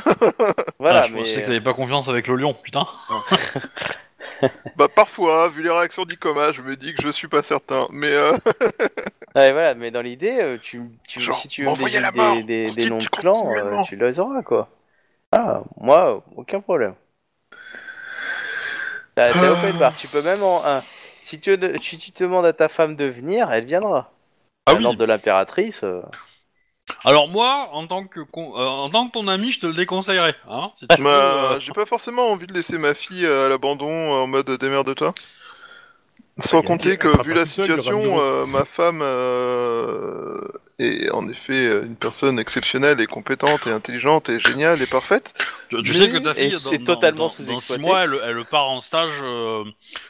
[SPEAKER 2] Voilà,
[SPEAKER 1] Ah, je
[SPEAKER 2] mais
[SPEAKER 1] pensais que t'avais pas confiance avec le lion, putain. *laughs*
[SPEAKER 3] Bah parfois, vu les réactions d'Icoma, je me dis que je suis pas certain. Mais euh, *laughs*
[SPEAKER 2] Ouais, voilà, mais dans l'idée, euh, tu, tu,
[SPEAKER 3] Genre,
[SPEAKER 2] si tu veux des,
[SPEAKER 3] la mort,
[SPEAKER 2] des, des, noms de clans, euh, tu les auras quoi. Ah, moi, aucun problème. T'as t'as
[SPEAKER 3] Ah.
[SPEAKER 2] open bar, tu peux même en un. Si tu, si tu demandes à ta femme de venir, elle viendra.
[SPEAKER 1] Ah oui.
[SPEAKER 2] l'ordre de l'impératrice. Euh,
[SPEAKER 1] Alors moi, en tant que con- euh, en tant que ton ami, je te le déconseillerais. Hein, si tu veux,
[SPEAKER 3] bah,
[SPEAKER 1] euh,
[SPEAKER 3] j'ai pas forcément envie de laisser ma fille à l'abandon en mode démerde-toi. Sans
[SPEAKER 4] elle
[SPEAKER 3] compter que,
[SPEAKER 4] sera
[SPEAKER 3] vu
[SPEAKER 4] pas
[SPEAKER 3] la
[SPEAKER 4] toute seule, il y aura
[SPEAKER 3] situation, euh, ma femme euh, est en effet euh, une personne exceptionnelle et compétente et intelligente et géniale et parfaite.
[SPEAKER 1] tu, tu
[SPEAKER 3] mais-
[SPEAKER 1] sais que ta
[SPEAKER 2] et
[SPEAKER 1] fille,
[SPEAKER 2] c'est
[SPEAKER 1] dans,
[SPEAKER 2] totalement
[SPEAKER 1] dans, dans, six mois, elle, elle part en stage euh,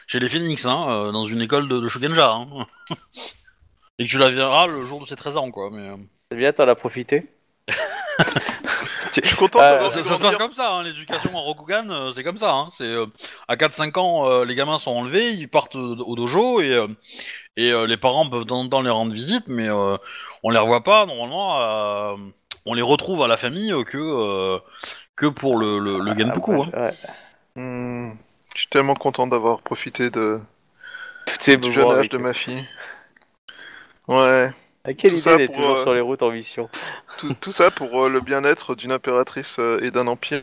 [SPEAKER 1] chez les Phoenix, hein, euh, dans une école de, de Shugenja. Hein. *laughs* Et que tu la verras le jour de ses 13 ans, quoi. Mais euh,
[SPEAKER 2] C'est bien, t'en as profité. *laughs*
[SPEAKER 3] Je suis content
[SPEAKER 2] Ah,
[SPEAKER 3] d'avoir
[SPEAKER 1] ça, se passe
[SPEAKER 3] grandir.
[SPEAKER 1] comme ça, hein, l'éducation en Rokugan, euh, c'est comme ça. Hein, c'est euh, à 4-5 ans, euh, les gamins sont enlevés, ils partent au au dojo et euh, et euh, les parents peuvent de temps en temps les rendre visite, mais euh, on les revoit pas normalement. euh, on les retrouve à la famille euh, que euh, que pour le le, le Genpuku.
[SPEAKER 2] Après,
[SPEAKER 1] hein.
[SPEAKER 2] ouais.
[SPEAKER 3] Hmm, je suis tellement content d'avoir profité de, du jeune âge de ma fille. Ouais, *laughs*
[SPEAKER 2] Ah, Quelle
[SPEAKER 3] tout
[SPEAKER 2] idée d'être toujours
[SPEAKER 3] euh,
[SPEAKER 2] sur les routes en mission. *laughs*
[SPEAKER 3] tout, tout ça pour euh, le bien-être d'une impératrice euh, et d'un empire.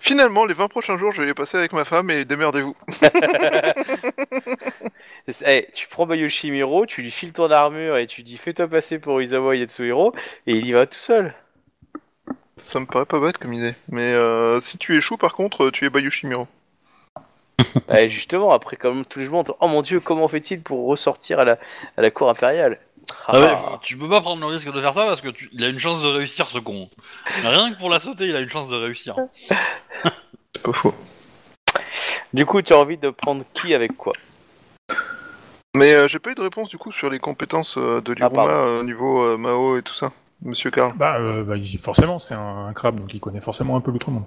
[SPEAKER 3] Finalement, les 20 prochains jours, je vais les passer avec ma femme et démerdez-vous. *laughs*
[SPEAKER 2] Eh, tu prends Bayoshi Miro, tu lui files ton armure et tu dis fais-toi passer pour Izawa Yatsuhiro et il y va tout seul.
[SPEAKER 3] Ça me paraît pas bête comme idée. Mais si tu échoues, par contre, tu es Bayushimiro. *laughs*
[SPEAKER 2] Ouais, justement, après, comme tous les jours, on entend, oh mon dieu, comment fait-il pour ressortir à la, à la cour impériale?
[SPEAKER 1] Ah ouais,
[SPEAKER 2] Ah.
[SPEAKER 1] tu peux pas prendre le risque de faire ça parce que tu- il a une chance de réussir ce con. Rien que pour la sauter, il a une chance de réussir. *laughs*
[SPEAKER 3] C'est pas faux.
[SPEAKER 2] Du coup, tu as envie de prendre qui avec quoi?
[SPEAKER 3] Mais euh, j'ai pas eu de réponse du coup sur les compétences euh, de
[SPEAKER 2] Ah,
[SPEAKER 3] Liruma
[SPEAKER 2] pardon.
[SPEAKER 3] euh, au niveau euh, Mao et tout ça. Monsieur Karl.
[SPEAKER 4] Bah, euh, bah, il- forcément, c'est un, un crabe, donc il connaît forcément un peu l'autre monde.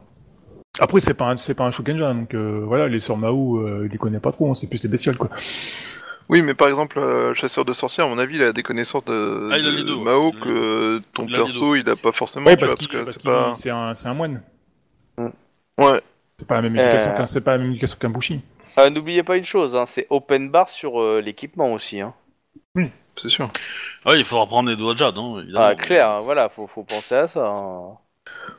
[SPEAKER 4] Après, c'est pas un, c'est pas un Shugenja, donc euh, voilà, les sorts Mao, euh, il les connaît pas trop, hein, c'est plus les bestioles, quoi.
[SPEAKER 3] Oui, mais par exemple, euh, chasseur de sorcières, à mon avis, il a des connaissances de,
[SPEAKER 1] Ah, il a
[SPEAKER 3] de
[SPEAKER 1] les deux, ouais.
[SPEAKER 3] Mao que ton
[SPEAKER 1] Il a les
[SPEAKER 3] perso, il a pas forcément.
[SPEAKER 4] Ouais,
[SPEAKER 3] tu
[SPEAKER 4] parce
[SPEAKER 3] vois,
[SPEAKER 4] qu'il
[SPEAKER 3] parce que c'est
[SPEAKER 4] qu'il-
[SPEAKER 3] pas.
[SPEAKER 4] c'est un, c'est un moine.
[SPEAKER 3] Ouais.
[SPEAKER 4] C'est pas la même éducation
[SPEAKER 2] Euh.
[SPEAKER 4] qu'un c'est pas la même éducation qu'un bouchi.
[SPEAKER 2] Euh, N'oubliez pas une chose, hein, c'est open bar sur euh, l'équipement aussi. Hein.
[SPEAKER 3] C'est sûr.
[SPEAKER 1] Ouais, il faudra prendre les doigts de Jade, hein, évidemment.
[SPEAKER 2] Ah, clair, voilà, faut, faut penser à ça. hein.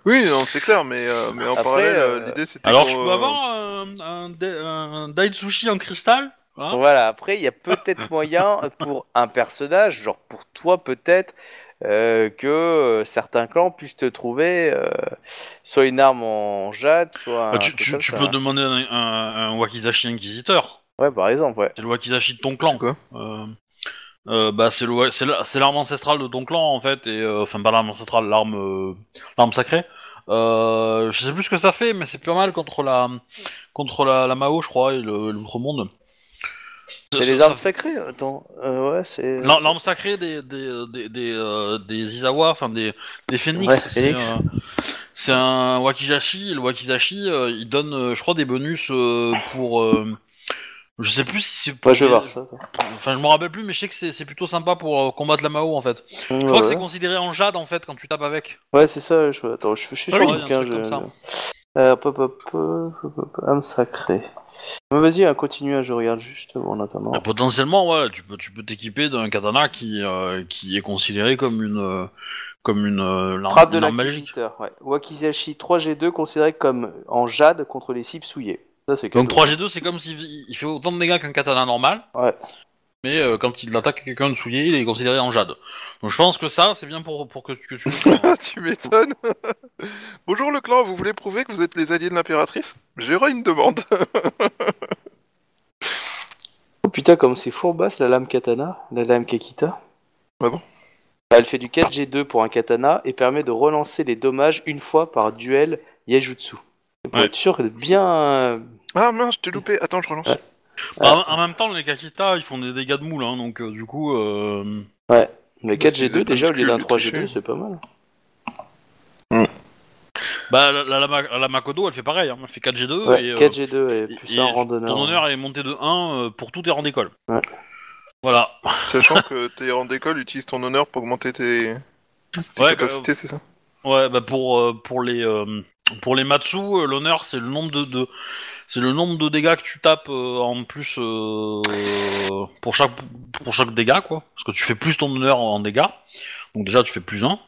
[SPEAKER 3] Oui, non, c'est clair, mais, euh, mais en
[SPEAKER 2] Après,
[SPEAKER 3] parallèle, euh,
[SPEAKER 2] euh,
[SPEAKER 3] l'idée c'était.
[SPEAKER 1] Alors, je peux
[SPEAKER 3] euh,
[SPEAKER 1] avoir un, un, un en cristal hein?
[SPEAKER 2] Voilà, après, il y a peut-être moyen pour un personnage, genre pour toi peut-être, euh, que euh, certains clans puissent te trouver euh, soit une arme en jade, soit un
[SPEAKER 1] Bah, tu
[SPEAKER 2] truc
[SPEAKER 1] tu,
[SPEAKER 2] comme
[SPEAKER 1] tu
[SPEAKER 2] ça,
[SPEAKER 1] peux
[SPEAKER 2] hein.
[SPEAKER 1] demander un, un, un Wakizashi Inquisiteur.
[SPEAKER 2] Ouais, par exemple, ouais.
[SPEAKER 1] C'est le Wakizashi de ton
[SPEAKER 3] C'est
[SPEAKER 1] clan.
[SPEAKER 3] quoi?
[SPEAKER 1] Euh, euh, bah, c'est le wa- c'est la- c'est l'arme ancestrale de ton clan en fait, et euh, enfin pas l'arme ancestrale, l'arme euh, l'arme sacrée. Euh, je sais plus ce que ça fait, mais c'est pas mal contre la contre la, la Mao, je crois, et le- l'outre-monde.
[SPEAKER 2] C'est les armes sacrées Attends, euh, ouais, c'est.
[SPEAKER 1] L'ar- L'arme sacrée des des des des, euh, des Izawa, enfin des des phénix.
[SPEAKER 2] Ouais,
[SPEAKER 1] c'est un wakizashi. Et le wakizashi, il donne, je crois, des bonus euh, pour. Je sais plus si c'est.
[SPEAKER 2] Ouais, je vais voir ça.
[SPEAKER 1] Enfin, je me rappelle plus, mais je sais que c'est plutôt sympa pour euh, combattre la Mao en fait. Je
[SPEAKER 2] Ouais,
[SPEAKER 1] crois que c'est considéré en jade en fait quand tu tapes avec.
[SPEAKER 2] Ouais, c'est ça. Je... Attends, je, je suis
[SPEAKER 1] Ah
[SPEAKER 2] sur le. Euh, hop, hop, hop, âme sacrée. Mais Vas-y, hein, continue, hein, je regarde juste en attendant.
[SPEAKER 1] Bah, potentiellement, ouais, tu peux tu peux t'équiper d'un katana qui euh, qui est considéré comme une euh, comme une euh,
[SPEAKER 2] Frappe de l'inquisiteur, ouais. Wakizashi 3G2 considéré comme en jade contre les cibles souillées. Ça, c'est
[SPEAKER 1] Donc
[SPEAKER 2] cadeau.
[SPEAKER 1] 3G2, c'est comme s'il il fait autant de dégâts qu'un katana normal.
[SPEAKER 2] Ouais.
[SPEAKER 1] Mais euh, quand il attaque quelqu'un de souillé, il est considéré en jade. Donc je pense que ça, c'est bien pour, pour que, que tu... *laughs*
[SPEAKER 3] tu m'étonnes. *laughs* Bonjour le clan, vous voulez prouver que vous êtes les alliés de l'impératrice? J'aurais une demande.
[SPEAKER 2] Oh putain, comme c'est fourbasse la lame katana, la lame Kekita.
[SPEAKER 3] Ah bon?
[SPEAKER 2] Bah, Elle fait du 4G2 pour un katana et permet de relancer les dommages une fois par duel Yajutsu. Pour
[SPEAKER 1] Ouais.
[SPEAKER 2] être sûr de bien.
[SPEAKER 3] Ah mince, je t'ai loupé. Attends, je relance.
[SPEAKER 2] Ouais.
[SPEAKER 1] en, en même temps, les Kakita, ils font des dégâts de moule, hein, donc euh, du coup... Euh...
[SPEAKER 2] Ouais. Mais
[SPEAKER 3] Bah, c'est
[SPEAKER 2] 4G2
[SPEAKER 3] des
[SPEAKER 2] déjà au lieu d'un
[SPEAKER 3] minuscules,
[SPEAKER 2] 3G2,
[SPEAKER 3] triché.
[SPEAKER 2] c'est pas mal.
[SPEAKER 1] Bah, la, la, la- la Makodo, elle fait pareil, hein, elle fait 4G2,
[SPEAKER 2] Ouais,
[SPEAKER 1] et, euh,
[SPEAKER 2] 4G2 et
[SPEAKER 1] et-
[SPEAKER 2] plus
[SPEAKER 1] et
[SPEAKER 2] un randonneur.
[SPEAKER 1] ton honneur est monté de 1 euh, pour tous tes rangs d'école.
[SPEAKER 2] Ouais.
[SPEAKER 1] Voilà.
[SPEAKER 3] Sachant que tes rangs d'école utilisent ton honneur pour augmenter tes, tes
[SPEAKER 1] Ouais,
[SPEAKER 3] capacités, c'est ça?
[SPEAKER 1] Ouais, bah pour euh, pour les euh, pour les Matsu, euh, l'honneur c'est le nombre de, de c'est le nombre de dégâts que tu tapes euh, en plus euh, pour chaque pour chaque dégât quoi, parce que tu fais plus ton honneur en dégâts, donc déjà tu fais plus 1.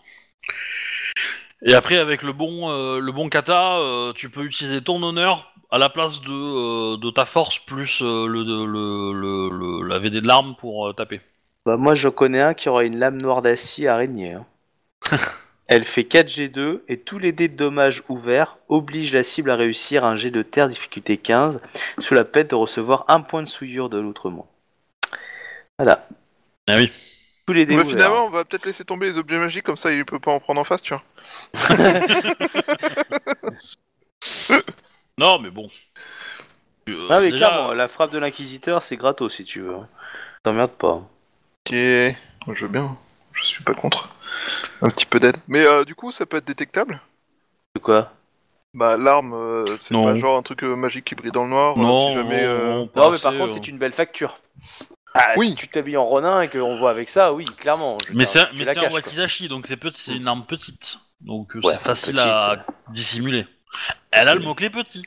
[SPEAKER 1] Et après avec le bon euh, le bon kata, euh, tu peux utiliser ton honneur à la place de euh, de ta force plus euh, le, le, le, le- la VD de l'arme pour euh, taper.
[SPEAKER 2] Bah moi je connais un qui aura une lame noire d'acier araignée. hein. *laughs* Elle fait 4G2 et tous les dés de dommages ouverts obligent la cible à réussir un jet de terre difficulté 15 sous la peine de recevoir un point de souillure de l'outre-monde. Voilà.
[SPEAKER 1] Ah oui.
[SPEAKER 2] Tous les dés
[SPEAKER 3] Bah,
[SPEAKER 2] ouverts.
[SPEAKER 3] finalement, on va peut-être laisser tomber les objets magiques, comme ça il peut pas en prendre en face, tu vois. *laughs*
[SPEAKER 1] Non mais bon. Euh,
[SPEAKER 2] Ah mais
[SPEAKER 1] déjà,
[SPEAKER 2] clairement, la frappe de l'inquisiteur c'est gratos si tu veux. T'emmerdes pas.
[SPEAKER 3] Ok, je veux bien, je suis pas contre. Un petit peu d'aide. Mais euh, du coup, ça peut être détectable?
[SPEAKER 2] De quoi?
[SPEAKER 3] Bah, l'arme, euh, c'est
[SPEAKER 1] Non.
[SPEAKER 3] pas genre un truc euh, magique qui brille dans le noir, euh,
[SPEAKER 1] Non,
[SPEAKER 3] si jamais...
[SPEAKER 1] non,
[SPEAKER 3] euh,
[SPEAKER 1] non,
[SPEAKER 2] Non
[SPEAKER 1] pas
[SPEAKER 2] mais par contre c'est une belle facture. Ah,
[SPEAKER 3] Oui.
[SPEAKER 2] Si tu t'habilles en Ronin et qu'on voit avec ça, oui, clairement. je veux
[SPEAKER 1] Mais
[SPEAKER 2] dire,
[SPEAKER 1] c'est
[SPEAKER 2] tu
[SPEAKER 1] mais
[SPEAKER 2] la
[SPEAKER 1] c'est un
[SPEAKER 2] caches, quoi.
[SPEAKER 1] wakizashi, donc c'est petit- c'est une arme petite. Donc euh,
[SPEAKER 2] Ouais,
[SPEAKER 1] c'est facile
[SPEAKER 2] petite,
[SPEAKER 1] à dissimuler. Elle a le mot-clé petit.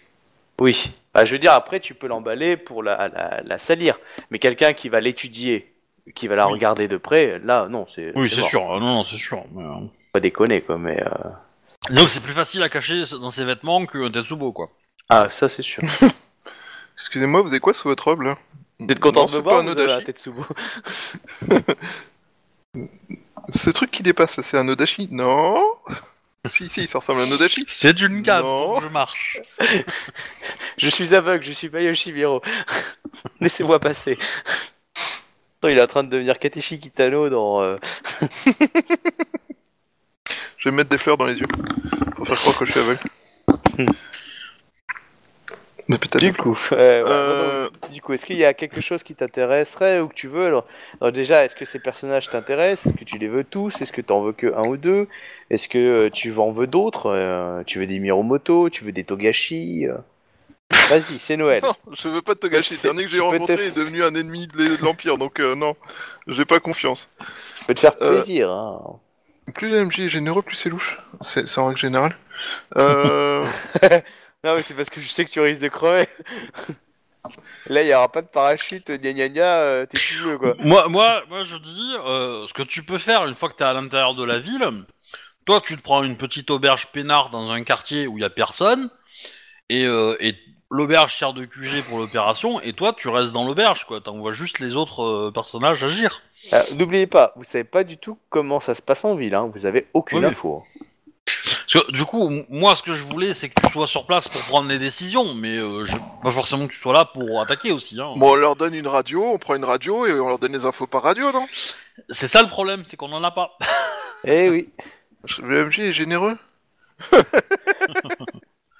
[SPEAKER 2] Oui. Bah, je veux dire, après, tu peux l'emballer pour la, la, la salir. Mais quelqu'un qui va l'étudier, qui va la
[SPEAKER 1] Oui.
[SPEAKER 2] regarder de près, là, non, c'est.
[SPEAKER 1] Oui, c'est sûr. Ah, non, non, c'est sûr. Mais, euh,
[SPEAKER 2] Pas déconner, quoi, mais. euh,
[SPEAKER 1] Donc c'est plus facile à cacher dans ses vêtements qu'un Tetsubo, quoi.
[SPEAKER 2] Ah, ça, c'est sûr. *laughs*
[SPEAKER 3] Excusez-moi, vous avez quoi sous votre robe, là?
[SPEAKER 2] Vous êtes content
[SPEAKER 3] Non,
[SPEAKER 2] de me
[SPEAKER 3] c'est
[SPEAKER 2] voir
[SPEAKER 3] pas un
[SPEAKER 2] la
[SPEAKER 3] Odachi.
[SPEAKER 2] Tetsubo? *laughs*
[SPEAKER 3] Ce truc qui dépasse, c'est un Odachi Non *laughs* Si, si, ça ressemble à un Odachi.
[SPEAKER 1] C'est une donc je marche.
[SPEAKER 2] Je suis aveugle, je suis pas Yoshimiro. Laissez-moi passer. Attends, il est en train de devenir Kateshi Kitano dans. euh, *laughs*
[SPEAKER 3] Je vais me mettre des fleurs dans les yeux. Pour faire croire que je suis aveugle. Mais peut-être.
[SPEAKER 2] Du coup, euh, ouais,
[SPEAKER 3] Euh,
[SPEAKER 2] donc, du coup, est-ce qu'il y a quelque chose qui t'intéresserait ou que tu veux? Alors, alors déjà, est-ce que ces personnages t'intéressent? Est-ce que tu les veux tous? Est-ce que tu en veux que un ou deux? Est-ce que euh, tu en veux d'autres? Euh, Tu veux des Miromoto? Tu veux des Togashi? Euh, Vas-y, c'est Noël.
[SPEAKER 3] Non, je veux pas te gâcher. Le dernier que j'ai rencontré
[SPEAKER 2] te-
[SPEAKER 3] est devenu un ennemi de l'e- l'Empire, donc euh, non, j'ai pas confiance.
[SPEAKER 2] Je peux te faire
[SPEAKER 3] Euh,
[SPEAKER 2] plaisir. Hein.
[SPEAKER 3] Plus l'MJ est généreux, plus c'est louche. C'est en règle générale. Euh... *laughs*
[SPEAKER 2] Non, mais c'est parce que je sais que tu risques de crever. *laughs* Là, il y aura pas de parachute, gna gna gna, euh, t'es tout bleu quoi.
[SPEAKER 1] Moi, moi, moi, je dis, euh, ce que tu peux faire une fois que t'es à l'intérieur de la ville, toi, tu te prends une petite auberge peinard dans un quartier où il y a personne, et, euh, et l'auberge sert de QG pour l'opération, et toi, tu restes dans l'auberge, quoi. T'envoies juste les autres euh, personnages agir.
[SPEAKER 2] Ah, N'oubliez pas, vous savez pas du tout comment ça se passe en ville, hein. vous avez aucune
[SPEAKER 1] Oui,
[SPEAKER 2] info.
[SPEAKER 1] Parce que, du coup, m- moi, ce que je voulais, c'est que tu sois sur place pour prendre les décisions, mais euh, je... pas forcément que tu sois là pour attaquer aussi. Hein.
[SPEAKER 3] Bon, on leur donne une radio, on prend une radio et on leur donne les infos par radio, non?
[SPEAKER 1] C'est ça le problème, c'est qu'on en a pas.
[SPEAKER 2] Eh oui,
[SPEAKER 3] Le MJ est généreux. *laughs*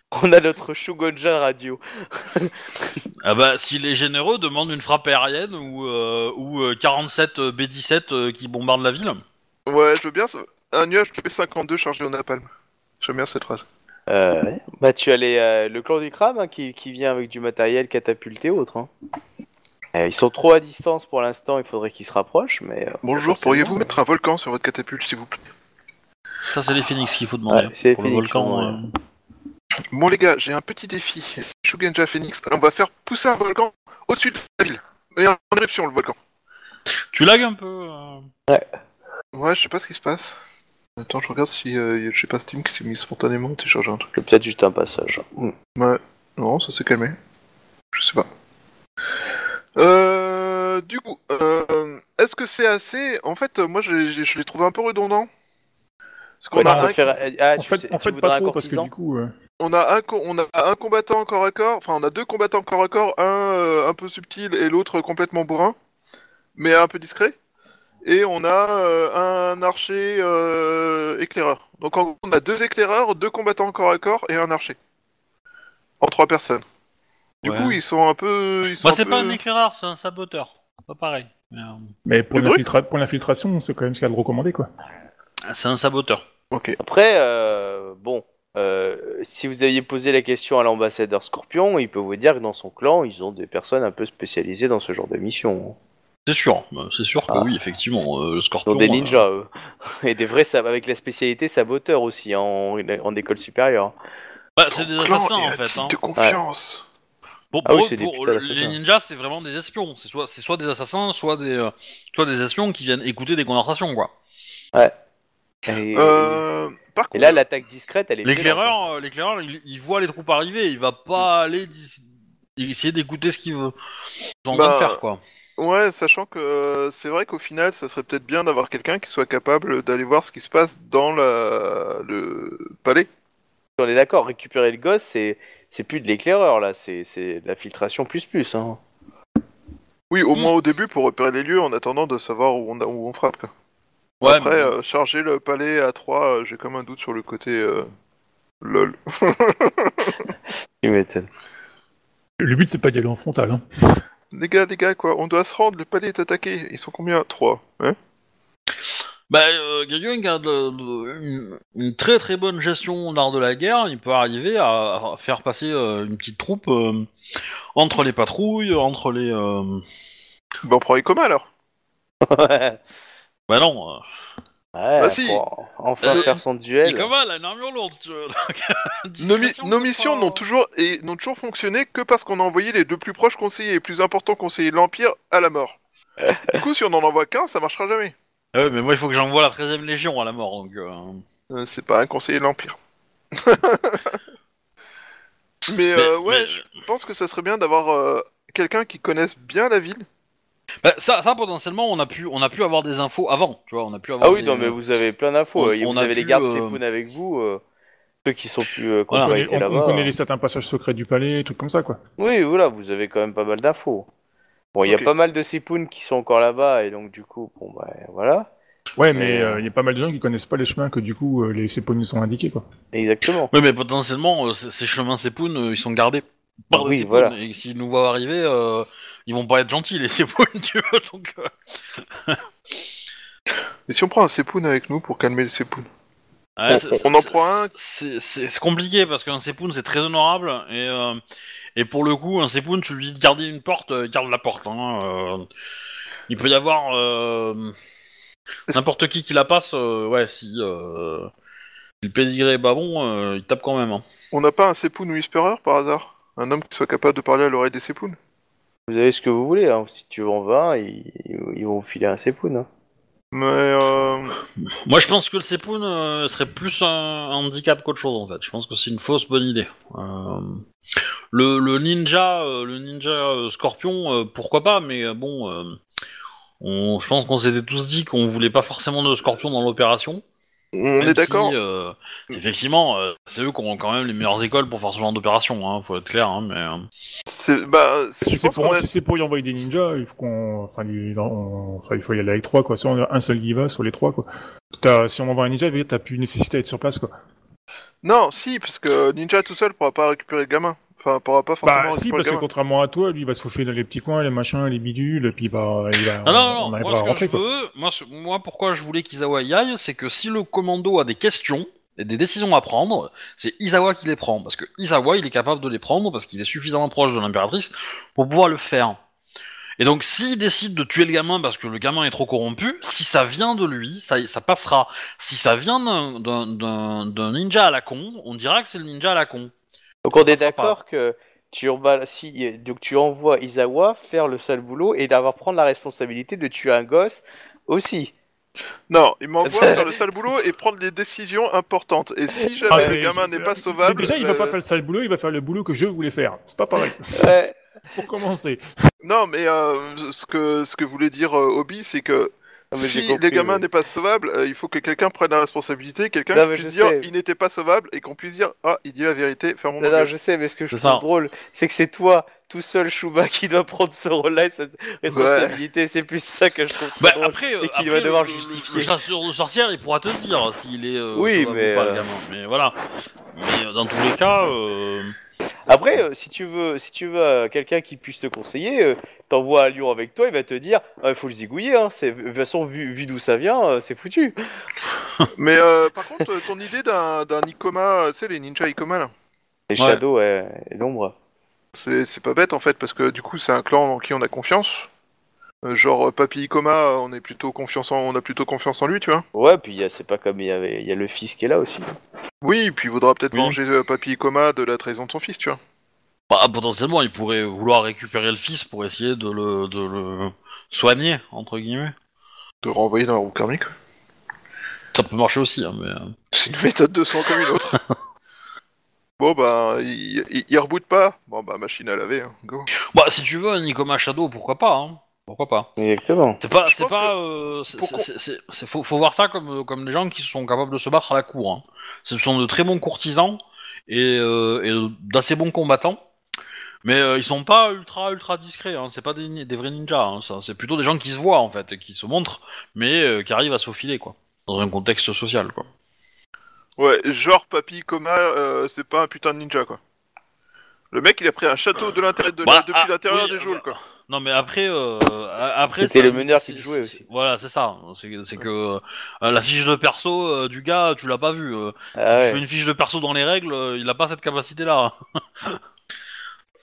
[SPEAKER 3] *laughs*
[SPEAKER 2] on a notre Shugonja radio.
[SPEAKER 1] Ah bah, s'il est généreux, demande une frappe aérienne ou, euh, ou euh, 47 euh, B-17 euh, qui bombardent la ville.
[SPEAKER 3] Ouais, je veux bien. ça- Un nuage P52 chargé au napalm. J'aime bien cette phrase.
[SPEAKER 2] Euh, ouais. bah tu as les, euh, le clan du crabe hein, qui, qui vient avec du matériel catapulté autre. Hein. Euh, ils sont trop à distance pour l'instant, il faudrait qu'ils se rapprochent, mais... euh,
[SPEAKER 3] Bonjour, pourriez-vous mettre un volcan sur votre catapulte, s'il vous plaît?
[SPEAKER 1] Ça, c'est les phoenix qu'il faut demander.
[SPEAKER 2] Ouais, c'est les
[SPEAKER 1] pour le
[SPEAKER 2] Phoenix,
[SPEAKER 1] volcan.
[SPEAKER 2] ouais.
[SPEAKER 1] euh.
[SPEAKER 3] Bon, les gars, j'ai un petit défi. Shugenja Phoenix. On va faire pousser un volcan au-dessus de la ville. Et en éruption, le volcan.
[SPEAKER 1] Tu lags un peu euh.
[SPEAKER 3] Ouais, je sais pas ce qui se passe. Attends, je regarde si, euh, je sais pas, Steam qui s'est mis spontanément à télécharger un truc.
[SPEAKER 2] Peut-être juste un passage. Mm.
[SPEAKER 3] Ouais, non, ça s'est calmé. Je sais pas. Euh, du coup, euh, est-ce que c'est assez? En fait, euh, moi, je l'ai- je l'ai trouvé un peu redondant. Parce qu'on
[SPEAKER 2] Ouais,
[SPEAKER 3] a,
[SPEAKER 2] tu
[SPEAKER 3] un,
[SPEAKER 2] préfères- Ah,
[SPEAKER 4] En
[SPEAKER 2] tu
[SPEAKER 4] fait,
[SPEAKER 2] sais-
[SPEAKER 4] en
[SPEAKER 2] tu
[SPEAKER 4] fait
[SPEAKER 2] voudrais
[SPEAKER 4] pas
[SPEAKER 2] un
[SPEAKER 4] trop, parce que
[SPEAKER 2] courtisan
[SPEAKER 4] du coup... euh,
[SPEAKER 3] on a un, co- on a un combattant corps à corps. Enfin, on a deux combattants corps à corps, un euh, un peu subtil et l'autre complètement bourrin, mais un peu discret. Et on a euh, un archer euh, éclaireur. Donc en gros, on a deux éclaireurs, deux combattants corps à corps et un archer. En trois personnes. Du
[SPEAKER 1] Ouais.
[SPEAKER 3] coup, ils sont un peu. Ils sont
[SPEAKER 1] Bah, c'est
[SPEAKER 3] peu-
[SPEAKER 1] pas un éclaireur, c'est un saboteur. Pas pareil. Mais, euh,
[SPEAKER 4] Mais pour l'infiltration, c'est quand même ce qu'il y a de recommandé, quoi.
[SPEAKER 1] C'est un saboteur.
[SPEAKER 3] Ok.
[SPEAKER 2] Après, euh, bon, euh, si vous aviez posé la question à l'ambassadeur Scorpion, il peut vous dire que dans son clan, ils ont des personnes un peu spécialisées dans ce genre de mission.
[SPEAKER 1] C'est sûr, euh, c'est sûr que
[SPEAKER 2] Ah.
[SPEAKER 1] oui, effectivement. euh, le
[SPEAKER 2] Ils
[SPEAKER 1] scorpion.
[SPEAKER 2] ont des
[SPEAKER 1] euh,
[SPEAKER 2] ninjas, eux. *laughs* Et des vrais, sab- avec la spécialité saboteur aussi, hein, en, en école supérieure.
[SPEAKER 1] bah, c'est des assassins en fait. hein.
[SPEAKER 3] de confiance.
[SPEAKER 1] Pour,
[SPEAKER 2] Ah oui,
[SPEAKER 1] pour-
[SPEAKER 2] des
[SPEAKER 1] pour- les ninjas, c'est vraiment des espions. C'est soit, c'est soit des assassins, soit des, euh, soit des espions qui viennent écouter des conversations, quoi.
[SPEAKER 2] Et,
[SPEAKER 3] Euh, par
[SPEAKER 2] et
[SPEAKER 3] contre,
[SPEAKER 2] là, l'attaque discrète, elle est.
[SPEAKER 1] L'éclaireur, euh, l'éclaireur, il, il voit les troupes arriver, il va pas aller dis- essayer d'écouter ce qu'ils veut. Ils de
[SPEAKER 3] Bah,
[SPEAKER 1] faire, quoi.
[SPEAKER 3] ouais, sachant que euh, c'est vrai qu'au final, ça serait peut-être bien d'avoir quelqu'un qui soit capable d'aller voir ce qui se passe dans la... le palais.
[SPEAKER 2] On est d'accord, récupérer le gosse, c'est c'est plus de l'éclaireur là, c'est c'est de la filtration plus plus. Hein.
[SPEAKER 3] Oui, au
[SPEAKER 1] Hmm.
[SPEAKER 3] moins au début pour repérer les lieux en attendant de savoir où on, où on frappe. quoi.
[SPEAKER 1] Ouais,
[SPEAKER 3] Après,
[SPEAKER 1] mais-
[SPEAKER 3] euh, charger le palais à 3, j'ai comme un doute sur le côté euh, lol. *laughs*
[SPEAKER 2] Tu m'étonnes.
[SPEAKER 4] Le but, c'est pas d'y aller en frontal. Hein.
[SPEAKER 3] les gars, les gars, quoi, on doit se rendre, le palais est attaqué. Ils sont combien? 3. Hein?
[SPEAKER 1] Bah, euh, de- une, une très très bonne gestion d'art de la guerre, il peut arriver à, à faire passer euh, une petite troupe euh, entre les patrouilles, entre les. euh,
[SPEAKER 3] Bah, on prend les communs alors. *laughs*
[SPEAKER 2] ouais,
[SPEAKER 1] Bah non. euh,
[SPEAKER 3] Bah si.
[SPEAKER 2] pour enfin
[SPEAKER 1] Euh,
[SPEAKER 2] faire son duel.
[SPEAKER 1] comment elle a une armure lourde, si tu veux. *laughs*
[SPEAKER 3] Nos, mi-
[SPEAKER 1] Discrétion,
[SPEAKER 3] nos
[SPEAKER 1] c'est
[SPEAKER 3] missions
[SPEAKER 1] pas-
[SPEAKER 3] n'ont toujours, et, n'ont toujours fonctionné que parce qu'on a envoyé les deux plus proches conseillers et plus importants conseillers de l'Empire à la mort. *laughs* du coup, si on en envoie qu'un, ça marchera jamais.
[SPEAKER 1] Ah ouais, mais moi il faut que j'envoie la 13ème Légion à la mort, donc. euh,
[SPEAKER 3] Euh, c'est pas un conseiller de l'Empire. *laughs* mais, euh,
[SPEAKER 1] mais-
[SPEAKER 3] ouais,
[SPEAKER 1] mais-
[SPEAKER 3] je pense que ça serait bien d'avoir euh, quelqu'un qui connaisse bien la ville.
[SPEAKER 1] Bah, ça, ça potentiellement on a pu on a pu avoir des infos avant, tu vois, on a pu avoir
[SPEAKER 2] Ah oui,
[SPEAKER 1] des-
[SPEAKER 2] non, mais vous avez plein d'infos.
[SPEAKER 1] on-
[SPEAKER 2] vous les gardes
[SPEAKER 1] euh,
[SPEAKER 2] Sepoun avec vous, euh, ceux qui sont plus euh,
[SPEAKER 1] Voilà.
[SPEAKER 4] on, connaît,
[SPEAKER 2] été
[SPEAKER 4] on- on
[SPEAKER 2] là-bas.
[SPEAKER 4] connaît les certains passages secrets du palais, trucs comme ça, quoi.
[SPEAKER 2] Oui, voilà, vous avez quand même pas mal d'infos. Bon, il y a pas mal de Sepoun qui sont encore là-bas, et donc du coup, bon, bah voilà.
[SPEAKER 4] Ouais, mais
[SPEAKER 2] Euh,
[SPEAKER 4] il y a pas mal de gens qui connaissent pas les chemins que du coup euh, les Cépones nous ont indiqués, quoi.
[SPEAKER 2] Exactement.
[SPEAKER 1] Oui, mais potentiellement, euh, ces chemins Sepoun, euh, ils sont gardés par des
[SPEAKER 2] Oui,
[SPEAKER 1] Sepoun,
[SPEAKER 2] voilà.
[SPEAKER 1] et s'ils nous voient arriver, euh, ils vont pas être gentils, les *laughs* Sepoun, tu vois, donc... euh,
[SPEAKER 3] Et si on prend un Sepoun avec nous pour calmer le Sepoun
[SPEAKER 1] Ouais,
[SPEAKER 3] On-
[SPEAKER 1] c'est-
[SPEAKER 3] on en
[SPEAKER 1] c'est-
[SPEAKER 3] prend un.
[SPEAKER 1] C'est compliqué parce qu'un Sepoun c'est très honorable et, euh, et pour le coup, un Sepoun, tu lui dis de garder une porte, euh, il garde la porte. Hein, euh. il peut y avoir euh, n'importe qui qui la passe, euh, ouais, si, euh, si le pédigré est pas bon, euh, il tape quand même. Hein.
[SPEAKER 3] On n'a pas un Sepoun Whisperer par hasard? Un homme qui soit capable de parler à l'oreille des Sepoun
[SPEAKER 2] Vous avez ce que vous voulez, hein. si tu en veux un, ils, ils vont filer un Sepoun. Hein.
[SPEAKER 3] Mais euh,
[SPEAKER 1] Moi, je pense que le Sepoun euh, serait plus un, un handicap qu'autre chose en fait. Je pense que c'est une fausse bonne idée. Euh, le, le ninja, euh, le ninja euh, scorpion, euh, pourquoi pas, mais euh, bon, euh, on, je pense qu'on s'était tous dit qu'on voulait pas forcément de scorpion dans l'opération.
[SPEAKER 3] On
[SPEAKER 1] même
[SPEAKER 3] est d'accord.
[SPEAKER 1] si, euh, effectivement, euh, c'est eux qui ont quand même les meilleures écoles pour faire ce genre d'opération. Hein, faut être clair, hein, mais. euh,
[SPEAKER 3] C'est bah, c'est-
[SPEAKER 4] Si
[SPEAKER 3] je
[SPEAKER 4] c'est
[SPEAKER 3] pense
[SPEAKER 4] pour,
[SPEAKER 3] qu'on a-
[SPEAKER 4] si c'est pour y envoyer des ninjas, il faut qu'on, enfin, il, on- enfin, il faut y aller avec trois, quoi. Soit on a un seul qui y va, soit les trois, quoi. T'as- si on envoie un ninja, t'as plus nécessité d'être sur place, quoi.
[SPEAKER 3] Non, si, parce que Ninja tout seul pourra pas récupérer le gamin. Enfin, pourra pas forcément
[SPEAKER 4] Bah, si, parce que contrairement à toi, lui, il va se faufiler dans les petits coins, les machins, les bidules, et puis il va, il va,
[SPEAKER 1] Non, non,
[SPEAKER 4] on
[SPEAKER 1] non, moi ce
[SPEAKER 4] rentrer,
[SPEAKER 1] que je
[SPEAKER 4] quoi.
[SPEAKER 1] veux, moi, ce- moi pourquoi je voulais qu'Izawa y aille, c'est que si le commando a des questions et des décisions à prendre, c'est Izawa qui les prend. Parce que Izawa, il est capable de les prendre parce qu'il est suffisamment proche de l'impératrice pour pouvoir le faire. Et donc s'il décide de tuer le gamin parce que le gamin est trop corrompu, si ça vient de lui, ça, ça passera. Si ça vient d'un ninja à la con, on dira que c'est le ninja à la con.
[SPEAKER 2] Donc on est d'accord que tu, emballes- si, donc tu envoies Izawa faire le sale boulot et d'avoir prendre la responsabilité de tuer un gosse aussi.
[SPEAKER 3] Non, il m'envoie *laughs* faire le sale boulot et prendre les décisions importantes. Et si jamais
[SPEAKER 4] Ah,
[SPEAKER 3] le gamin n'est pas sauvable,
[SPEAKER 4] Déjà, il va
[SPEAKER 3] euh,
[SPEAKER 4] pas faire le sale boulot, il va faire le boulot que je voulais faire. C'est pas pareil. *laughs* Pour commencer.
[SPEAKER 3] Non, mais euh, ce que ce que voulait dire euh, Obi, c'est que
[SPEAKER 2] mais j'ai
[SPEAKER 3] si
[SPEAKER 2] compris,
[SPEAKER 3] le gamin
[SPEAKER 2] oui.
[SPEAKER 3] n'est pas sauvable, euh, il faut que quelqu'un prenne la responsabilité, quelqu'un
[SPEAKER 2] Non,
[SPEAKER 3] qui
[SPEAKER 2] mais
[SPEAKER 3] puisse dire
[SPEAKER 2] sais.
[SPEAKER 3] il n'était pas sauvable et qu'on puisse dire ah il dit la vérité,
[SPEAKER 2] Non,
[SPEAKER 3] nos
[SPEAKER 2] non,
[SPEAKER 3] gueules.
[SPEAKER 2] je sais, mais ce que je
[SPEAKER 1] C'est
[SPEAKER 2] trouve
[SPEAKER 1] ça.
[SPEAKER 2] drôle, c'est que c'est toi, tout seul, Chouba, qui doit prendre ce rôle-là et cette responsabilité. C'est plus ça que je trouve
[SPEAKER 1] Bah,
[SPEAKER 2] drôle.
[SPEAKER 1] après, euh,
[SPEAKER 2] et qu'il
[SPEAKER 1] après,
[SPEAKER 2] va devoir
[SPEAKER 1] le,
[SPEAKER 2] justifier.
[SPEAKER 1] Le, chasseur de sorcières, il pourra te dire s'il est euh,
[SPEAKER 2] Oui, mais,
[SPEAKER 1] ou pas,
[SPEAKER 2] euh,
[SPEAKER 1] le gamin. Mais voilà. Mais euh, dans tous les cas, euh,
[SPEAKER 2] Après, euh, si tu veux, si tu veux euh, quelqu'un qui puisse te conseiller, euh, t'envoies à Lyon avec toi, il va te dire, il faut le zigouiller. Hein. C'est de toute façon vu, vu d'où ça vient, euh, c'est foutu. *laughs*
[SPEAKER 3] Mais euh, par contre, ton idée d'un d'un Ikoma, tu sais les ninjas Ikoma là,
[SPEAKER 2] Les
[SPEAKER 1] Ouais.
[SPEAKER 2] shadows et l'ombre.
[SPEAKER 3] c'est c'est pas bête en fait parce que du coup c'est un clan en qui on a confiance. Euh, genre Papy Ikoma, on est plutôt confiance en, on a plutôt confiance en lui, tu vois.
[SPEAKER 2] Ouais, puis il y a- c'est pas comme il y avait, il y a le fils qui est là aussi.
[SPEAKER 3] Oui, puis il voudra peut-être
[SPEAKER 1] Oui.
[SPEAKER 3] venger euh, Papy Ikoma de la trahison de son fils, tu vois.
[SPEAKER 1] bah, potentiellement, il pourrait vouloir récupérer le fils pour essayer de le, de le soigner, entre guillemets.
[SPEAKER 3] De renvoyer dans la roue karmique.
[SPEAKER 1] Ça peut marcher aussi, hein, mais... euh,
[SPEAKER 3] C'est une méthode de soin comme une autre. *laughs* bon bah, il, il, il reboot pas. Bon bah, machine à laver, hein. go.
[SPEAKER 1] Bah, si tu veux un Nikoma Shadow, pourquoi pas, hein Pourquoi pas
[SPEAKER 2] Exactement.
[SPEAKER 1] C'est pas,
[SPEAKER 3] Je
[SPEAKER 1] c'est
[SPEAKER 3] pense
[SPEAKER 1] pas, euh, c'est-
[SPEAKER 3] pour qu'on-
[SPEAKER 1] c'est- c'est- c'est- faut, faut voir ça comme, euh, comme des gens qui sont capables de se battre à la cour. Hein. Ce sont de très bons courtisans et, euh, et d'assez bons combattants, mais euh, ils sont pas ultra ultra discrets. Hein. C'est pas des, ni- des vrais ninjas. Hein. ça, C'est plutôt des gens qui se voient en fait, et qui se montrent, mais euh, qui arrivent à se faufiler quoi, dans un contexte social quoi.
[SPEAKER 3] Ouais, genre Papy euh, c'est pas un putain de ninja, quoi. Le mec, il a pris un château de l'intérieur de
[SPEAKER 1] Bah,
[SPEAKER 3] depuis
[SPEAKER 1] ah,
[SPEAKER 3] l'intérieur
[SPEAKER 1] oui,
[SPEAKER 3] des geôles,
[SPEAKER 1] bah,
[SPEAKER 3] quoi.
[SPEAKER 1] Non mais après, euh, après
[SPEAKER 2] C'était le meneur qui le jouait aussi.
[SPEAKER 1] Voilà, c'est ça. C'est c'est que euh, la fiche de perso euh, du gars, tu l'as pas vu. euh.
[SPEAKER 2] Ah
[SPEAKER 1] Tu
[SPEAKER 2] ouais.
[SPEAKER 1] fais une fiche de perso dans les règles, euh, il a pas cette capacité-là. *laughs*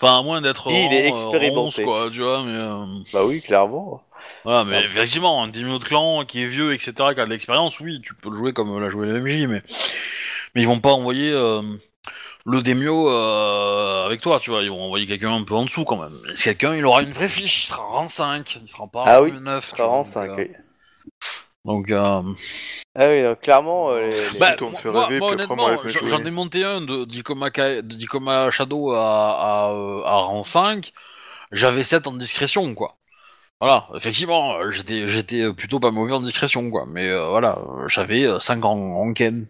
[SPEAKER 1] enfin, à moins d'être.
[SPEAKER 2] Il est
[SPEAKER 1] rang, euh,
[SPEAKER 2] expérimenté.
[SPEAKER 1] rang 11, quoi, tu vois, mais. euh,
[SPEAKER 2] Bah oui, clairement.
[SPEAKER 1] Voilà, mais effectivement, un Dimio de clan qui est vieux, etc., qui a de l'expérience, oui, tu peux le jouer comme l'a joué l'MJ, mais. Mais ils vont pas envoyer euh, le Demio euh, avec toi, tu vois, ils vont envoyer quelqu'un un peu en dessous quand même. Et ce quelqu'un, il aura une vraie fiche, il sera rang 5, il sera pas
[SPEAKER 2] Ah
[SPEAKER 1] rang
[SPEAKER 2] oui,
[SPEAKER 1] 9.
[SPEAKER 2] Ça rend 5.
[SPEAKER 1] Donc, euh,
[SPEAKER 2] Ah oui, donc clairement, euh, les- les-
[SPEAKER 1] Bah,
[SPEAKER 3] on
[SPEAKER 1] moi,
[SPEAKER 3] fait
[SPEAKER 1] moi-
[SPEAKER 3] rêver,
[SPEAKER 1] moi, honnêtement, j'en ai monté un de d'Ikoma Ka- de d'Ikoma Shadow à, à, euh, à rang 5. J'avais 7 en discrétion, quoi. Voilà, effectivement, euh, j'étais plutôt pas mauvais en discrétion, quoi. Mais euh, voilà, euh, j'avais 5 en, en Ken.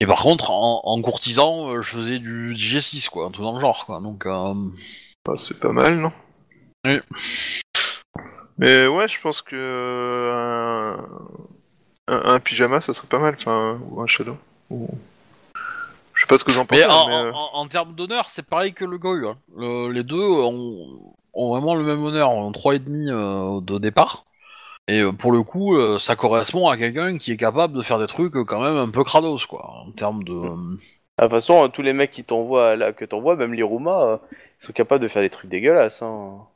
[SPEAKER 1] Et par contre, en, en courtisan, euh, je faisais du, du G6, quoi, un truc dans le genre, quoi. Donc, euh,
[SPEAKER 3] Bah, c'est pas mal, non?
[SPEAKER 1] Oui.
[SPEAKER 3] Mais ouais, je pense que euh, un, pyjama, ça serait pas mal, enfin, ou un shadow. Ou... Je sais pas ce que vous en pensez,
[SPEAKER 1] Mais en,
[SPEAKER 3] mais, euh,
[SPEAKER 1] en- en termes d'honneur, c'est pareil que le Gru. hein. Le- les deux ont, ont vraiment le même honneur, ont 3,5 euh, de départ. Et euh, pour le coup, euh, ça correspond à quelqu'un qui est capable de faire des trucs euh, quand même un peu crados, quoi, en termes de...
[SPEAKER 2] Ah, De toute façon, tous les mecs qui t'envoient là, que t'envoies, même les Roumas, ils sont capables de faire des trucs dégueulasses. Hein.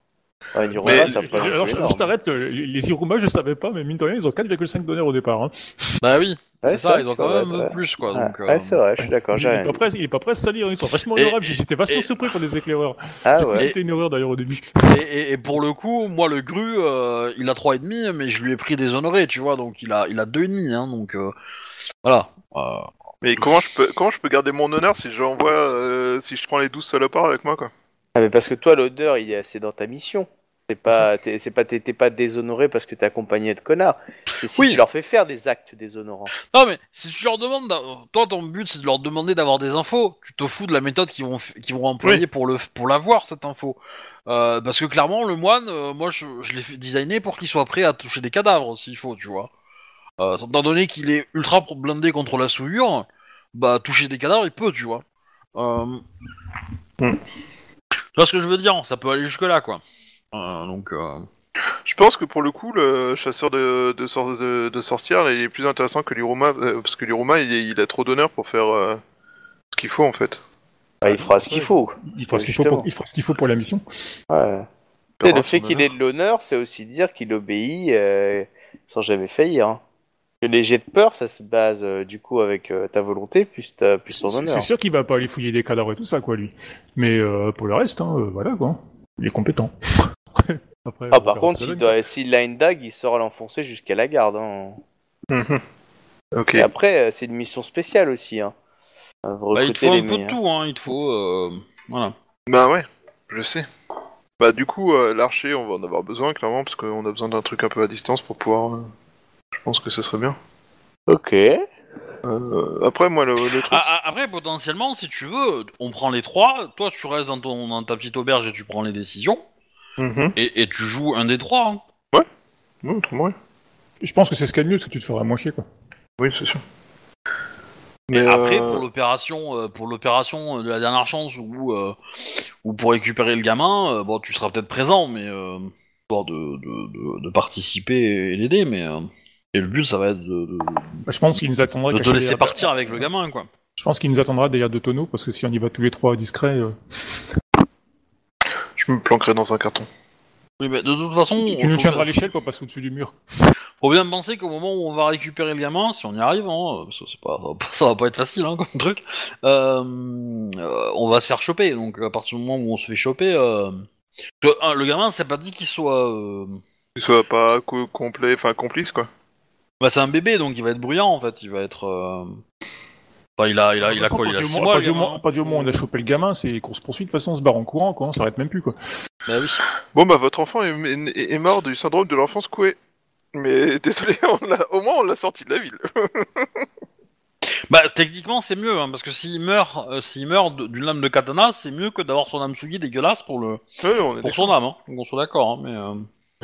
[SPEAKER 2] Roumas,
[SPEAKER 3] Mais-
[SPEAKER 2] ça peut
[SPEAKER 4] Alors, je, je t'arrête, le- les, Irumas, je savais pas, mais mine de rien, ils ont 4,5 donneurs au départ. Hein.
[SPEAKER 1] Bah oui,
[SPEAKER 2] Ouais,
[SPEAKER 1] c'est ça,
[SPEAKER 2] vrai
[SPEAKER 1] ils ont quand même
[SPEAKER 2] ouais.
[SPEAKER 1] plus, quoi, euh,
[SPEAKER 2] ouais, c'est vrai, je suis d'accord.
[SPEAKER 4] Il est, pas prêt, il est pas prêt à se salir, ils sont vachement
[SPEAKER 1] Et-
[SPEAKER 4] honorables. J'étais vachement
[SPEAKER 1] et-
[SPEAKER 4] surpris pour les éclaireurs.
[SPEAKER 2] Ah ouais.
[SPEAKER 4] C'était une erreur d'ailleurs au début.
[SPEAKER 1] Et, et- et pour le coup, moi le gru, euh, il a trois et demi, mais je lui ai pris des honorés, tu vois, donc il a il a deux et demi, hein, donc euh, voilà. Euh,
[SPEAKER 3] Mais comment je peux comment je peux garder mon honneur si j'envoie euh, si je prends les 12 salopards avec moi quoi?
[SPEAKER 2] Ah, mais parce que toi, l'odeur, il est assez dans ta mission. C'est pas, t'es, c'est pas, t'es, t'es pas déshonoré parce que t'es accompagné de connards. C'est si
[SPEAKER 1] Oui.
[SPEAKER 2] tu leur fais faire des actes déshonorants.
[SPEAKER 1] Non mais si tu leur demandes, d'a- toi ton but c'est de leur demander d'avoir des infos, tu te fous de la méthode qu'ils vont f- qu'ils vont employer pour le pour l'avoir cette info. Euh, parce que clairement le moine, euh, moi je, je l'ai fait designer pour qu'il soit prêt à toucher des cadavres s'il faut, tu vois. Euh, étant donné qu'il est ultra blindé contre la souillure, bah toucher des cadavres il peut, tu vois. Euh... Tu vois ce que je veux dire Ça peut aller jusque là quoi. Euh, donc. Euh...
[SPEAKER 3] Je pense que pour le coup, le chasseur de, de, sor- de- de sorcières, il est plus intéressant que l'Iruma, euh, parce que l'Iruma, il, a trop d'honneur pour faire euh, ce qu'il faut en fait.
[SPEAKER 2] Ah, il fera ce qu'il faut.
[SPEAKER 4] Il fera ce qu'il faut, pour- il fera ce qu'il faut pour la mission.
[SPEAKER 2] Ouais. Et le fait qu'il ait de l'honneur, c'est aussi dire qu'il obéit euh, sans jamais faillir. Les jets de peur, ça se base euh, du coup avec euh, ta volonté plus, ta, plus ton honneur.
[SPEAKER 4] c'est sûr qu'il va pas aller fouiller des cadavres et tout ça, quoi, lui. Mais euh, pour le reste, hein, euh, voilà, quoi. Il est compétent. *laughs* Après,
[SPEAKER 2] Ah, par contre, s'il, a une dague, il saura l'enfoncer jusqu'à la garde. hein.
[SPEAKER 3] Mhm. Ok.
[SPEAKER 2] Et après, c'est une mission spéciale aussi. Hein.
[SPEAKER 1] Bah, il te faut un peu de tout, hein. Il te faut, euh... voilà.
[SPEAKER 3] Bah ouais, je sais. Bah du coup, euh, l'archer, on va en avoir besoin clairement, parce qu'on a besoin d'un truc un peu à distance pour pouvoir. Je pense que ce serait bien.
[SPEAKER 2] Ok.
[SPEAKER 3] Euh, après, moi, le, le truc.
[SPEAKER 1] Ah, ah, après, potentiellement, si tu veux, on prend les trois. Toi, tu restes dans, ton, dans ta petite auberge et tu prends les décisions.
[SPEAKER 3] Mhm.
[SPEAKER 1] Et, et tu joues un des trois. hein.
[SPEAKER 3] Ouais, autrement, oui.
[SPEAKER 4] Je pense que c'est ce qu'il y a de mieux, parce que tu te feras moins chier, quoi.
[SPEAKER 3] Oui, c'est sûr.
[SPEAKER 1] Mais après,
[SPEAKER 3] euh,
[SPEAKER 1] pour l'opération, euh, pour l'opération de la dernière chance ou euh, ou pour récupérer le gamin, euh, bon, tu seras peut-être présent, mais euh, histoire de, de, de, de participer et l'aider. Mais euh, et le but, ça va être de, de,
[SPEAKER 4] Bah, je pense qu'il nous attendra
[SPEAKER 1] de te laisser partir avec le gamin, quoi.
[SPEAKER 4] Je pense qu'il nous attendra derrière deux tonneaux, parce que si on y va tous les trois discrets, euh,
[SPEAKER 3] je me planquerai dans un carton.
[SPEAKER 1] Oui, mais de toute façon,
[SPEAKER 4] tu nous tiendras l'échelle pour passer au-dessus du mur.
[SPEAKER 1] Faut bien penser qu'au moment où on va récupérer le gamin, si on y arrive, hein, parce que c'est pas, *laughs* ça va pas être facile hein, comme truc, euh, euh, on va se faire choper. Donc à partir du moment où on se fait choper, euh, que, un, le gamin, c'est pas dit qu'il soit, euh,
[SPEAKER 3] Qu'il soit pas co- complet, enfin complice quoi.
[SPEAKER 1] Bah c'est un bébé, donc il va être bruyant en fait, il va être, euh, enfin il a, il a, il a quoi, il a
[SPEAKER 4] Pas du
[SPEAKER 1] 6
[SPEAKER 4] moment-
[SPEAKER 1] mois.
[SPEAKER 4] pas
[SPEAKER 1] le
[SPEAKER 4] du
[SPEAKER 1] gamin,
[SPEAKER 4] moment- pas du moment où on a chopé le gamin, c'est course poursuite, de toute façon on se barre en courant, quoi, on s'arrête même plus, quoi.
[SPEAKER 1] Bah oui.
[SPEAKER 3] Bon bah votre enfant est, est- est mort du syndrome de l'enfance couée. Mais *laughs* désolé, on l'a- au moins on l'a sorti de la ville. *laughs*
[SPEAKER 1] Bah techniquement c'est mieux, hein, parce que s'il meurt, euh, s'il meurt de- d'une lame de katana, c'est mieux que d'avoir son âme souillée dégueulasse pour le,
[SPEAKER 3] Ouais, on est
[SPEAKER 1] pour son âme. Hein. Donc on soit d'accord, hein, mais. euh,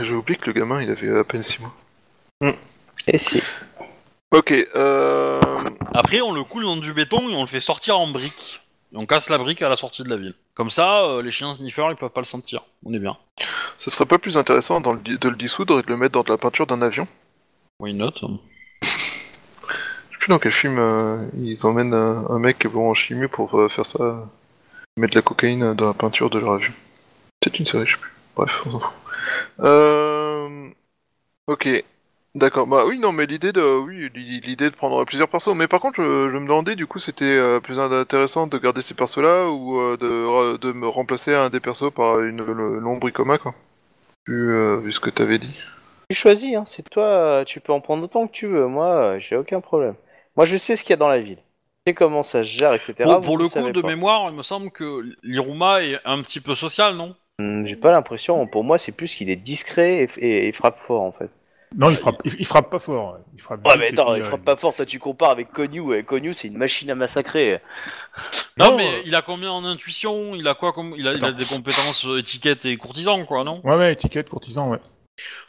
[SPEAKER 3] J'ai oublié que le gamin il avait à peine 6 mois.
[SPEAKER 2] Et si.
[SPEAKER 3] Ok, euh...
[SPEAKER 1] Après, on le coule dans du béton et on le fait sortir en briques. Et on casse la brique à la sortie de la ville. Comme ça, euh, les chiens sniffers, ils peuvent pas le sentir. On est bien.
[SPEAKER 3] ça serait pas plus intéressant dans le di- de le dissoudre et de le mettre dans de la peinture d'un avion?
[SPEAKER 1] Why not?
[SPEAKER 3] Je sais plus dans quel film euh, ils emmènent un, un mec bon en chimie pour euh, faire ça, euh, mettre de la cocaïne dans la peinture de leur avion. C'est une série, je sais plus. Bref, on s'en fout. Euh... Ok, d'accord. Bah oui, non, mais l'idée de, oui, l'idée de prendre plusieurs persos. Mais par contre, je, je me demandais du coup, c'était euh, plus intéressant de garder ces persos-là ou euh, de, me remplacer un des persos par une l'ombricoma, quoi. Vu, euh, vu ce que t'avais dit.
[SPEAKER 2] Tu choisis, hein, c'est toi, tu peux en prendre autant que tu veux. Moi, euh, j'ai aucun problème. Moi, je sais ce qu'il y a dans la ville. Je sais comment ça se gère, etc.
[SPEAKER 1] Pour,
[SPEAKER 2] Vous,
[SPEAKER 1] pour le coup, de
[SPEAKER 2] pas.
[SPEAKER 1] mémoire, il me semble que l'Iruma est un petit peu social, non?
[SPEAKER 2] Hmm, J'ai pas l'impression. Pour moi, c'est plus qu'il est discret et, et- et frappe fort, en fait.
[SPEAKER 4] Non, il frappe, il, il frappe pas fort. Il frappe
[SPEAKER 2] Ouais, mais attends, il
[SPEAKER 4] euh,
[SPEAKER 2] frappe pas fort. Toi, tu compares avec Konyu. Et Konyu, c'est une machine à massacrer.
[SPEAKER 1] Non,
[SPEAKER 4] Non,
[SPEAKER 1] mais
[SPEAKER 4] euh,
[SPEAKER 1] il a combien en intuition? Il a quoi comme il a, il a
[SPEAKER 4] Attends.
[SPEAKER 1] des compétences euh, étiquette et courtisan, quoi, non?
[SPEAKER 4] Ouais, ouais, étiquette, courtisan, ouais.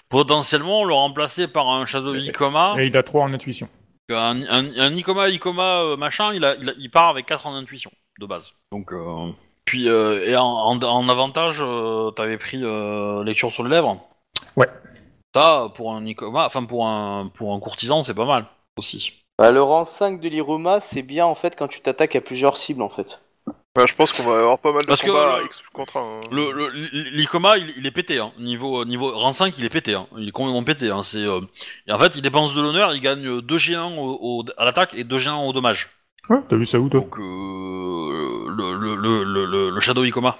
[SPEAKER 1] Potentiellement, le remplacer par un Shadow Ikoma,
[SPEAKER 4] Et il a 3 en intuition.
[SPEAKER 1] un, un, un Ikoma Ikoma machin, il, a, il, a- il part avec 4 en intuition de base. Donc, euh, puis euh, et en, en, en avantage, euh, t'avais pris euh, lecture sur les lèvres.
[SPEAKER 4] Ouais.
[SPEAKER 1] Ça, pour un Ikoma, enfin pour un pour un courtisan, c'est pas mal aussi.
[SPEAKER 2] Bah, le rang 5 de l'Iruma, c'est bien en fait quand tu t'attaques à plusieurs cibles en fait.
[SPEAKER 3] Bah, je pense qu'on va avoir pas mal de
[SPEAKER 1] Parce que
[SPEAKER 3] X contre un. hein.
[SPEAKER 1] Le, le- l'Ikoma, il, il est pété, hein. niveau niveau rang 5, il est pété, hein. il est complètement pété. Hein. C'est euh, et en fait, il dépense de l'honneur, il gagne 2 géants au, au- à l'attaque et 2 géants au dommage.
[SPEAKER 4] Ouais, t'as vu ça où, toi?
[SPEAKER 1] Donc euh, le, le, le, le, le- le Shadow Ikoma.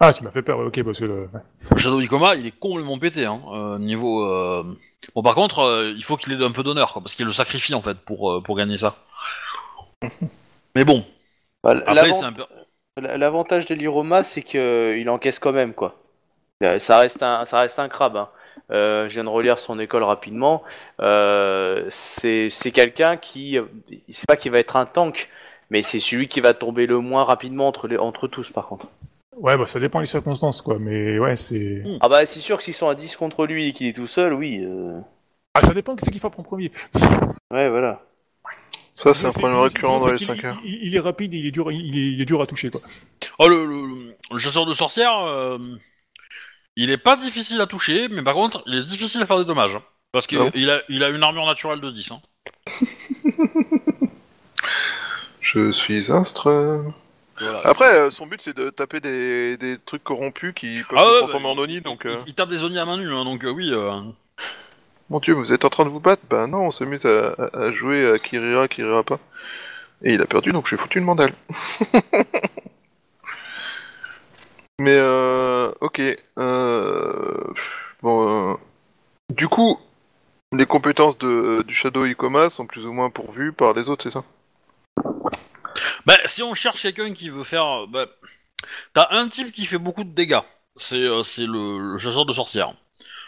[SPEAKER 4] Ah, tu m'as fait peur, ouais, ok, parce que... le- ouais.
[SPEAKER 1] Le Shadow Ikoma, il est complètement pété, hein, euh, niveau. euh, Bon, par contre, euh, il faut qu'il ait un peu d'honneur, quoi, parce qu'il le sacrifie en fait pour euh, pour gagner ça. *laughs* Mais bon,
[SPEAKER 2] Bah,
[SPEAKER 1] après
[SPEAKER 2] l'avant-
[SPEAKER 1] c'est un peu.
[SPEAKER 2] L'avantage de l'Iroma, c'est qu'il encaisse quand même, quoi. Euh, Ça reste un, ça reste un crabe. hein. Euh, je viens de relire son école rapidement. Euh, c'est c'est quelqu'un qui, c'est pas qu'il va être un tank, mais c'est celui qui va tomber le moins rapidement entre, les, entre tous, par contre.
[SPEAKER 4] Ouais, bah ça dépend des circonstances, quoi, mais ouais, c'est...
[SPEAKER 2] Ah bah c'est sûr que s'ils sont à 10 contre lui et qu'il est tout seul, oui. euh,
[SPEAKER 4] Ah, ça dépend qui c'est qui frappe en premier. *laughs*
[SPEAKER 2] Ouais, voilà.
[SPEAKER 3] Ça, c'est un
[SPEAKER 4] C'est-
[SPEAKER 3] problème
[SPEAKER 4] c'est-
[SPEAKER 3] récurrent
[SPEAKER 4] c'est
[SPEAKER 3] dans les
[SPEAKER 4] qu'il-
[SPEAKER 3] 5 heures.
[SPEAKER 4] Il, il est rapide, et il est dur, il est, il est dur à toucher, quoi.
[SPEAKER 1] Oh, le, le, le chasseur de sorcières, euh, il est pas difficile à toucher, mais par contre, il est difficile à faire des dommages. hein. parce
[SPEAKER 3] Non.
[SPEAKER 1] qu'il a, il a une armure naturelle de 10. Hein. *laughs*
[SPEAKER 3] Je suis astre.
[SPEAKER 1] Voilà.
[SPEAKER 3] Après, euh, son but c'est de taper des, des trucs corrompus qui peuvent
[SPEAKER 1] Ah
[SPEAKER 3] se
[SPEAKER 1] ouais,
[SPEAKER 3] transformer
[SPEAKER 1] bah,
[SPEAKER 3] en Oni, donc.
[SPEAKER 1] il,
[SPEAKER 3] euh,
[SPEAKER 1] il tape des Oni à main nue, hein, donc euh, oui. euh,
[SPEAKER 3] Mon dieu, vous êtes en train de vous battre? Bah non, on s'amuse à, à- à jouer à qui rira, qui rira pas. Et il a perdu, donc je lui ai foutu une mandale. *laughs* Mais euh, ok. Euh, bon, euh, du coup, les compétences de, du Shadow Ikoma sont plus ou moins pourvues par les autres, c'est ça?
[SPEAKER 1] Bah, si on cherche quelqu'un qui veut faire. euh, Bah, T'as un type qui fait beaucoup de dégâts. C'est euh, c'est le, le chasseur de sorcières.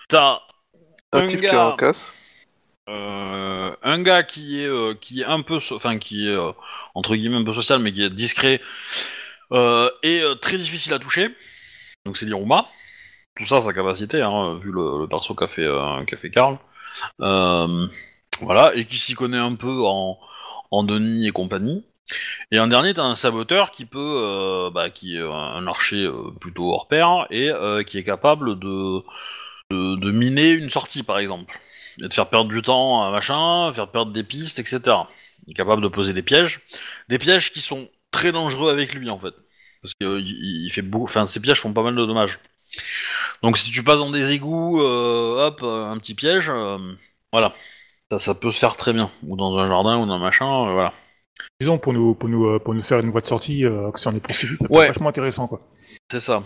[SPEAKER 1] T'as
[SPEAKER 3] Un
[SPEAKER 1] Un
[SPEAKER 3] type qui
[SPEAKER 1] gars-
[SPEAKER 3] a un casse.
[SPEAKER 1] euh, un gars qui est euh, qui est un peu so- enfin qui est entre guillemets un peu social mais qui est discret et très difficile à toucher donc c'est l'Iruma tout ça sa capacité hein, vu le, le perso qu'a fait qu'a fait Karl voilà et qui s'y connaît un peu en en Denis et compagnie et en dernier t'as un saboteur qui peut euh, bah, qui est un archer euh, plutôt hors pair et euh, qui est capable de, de miner une sortie par exemple et de faire perdre du temps à machin, faire perdre des pistes, etc. Il est capable de poser des pièges, des pièges qui sont très dangereux avec lui en fait, parce que fait beaucoup, enfin ces pièges font pas mal de dommages. Donc si tu passes dans des égouts, hop, un petit piège, voilà, ça, peut se faire très bien, ou dans un jardin ou dans un machin, voilà.
[SPEAKER 4] Disons, pour nous, pour nous, euh, pour nous faire une voie de sortie, euh, si on est poursuivi, ça peut
[SPEAKER 1] Ouais.
[SPEAKER 4] être vachement intéressant, quoi.
[SPEAKER 1] C'est ça.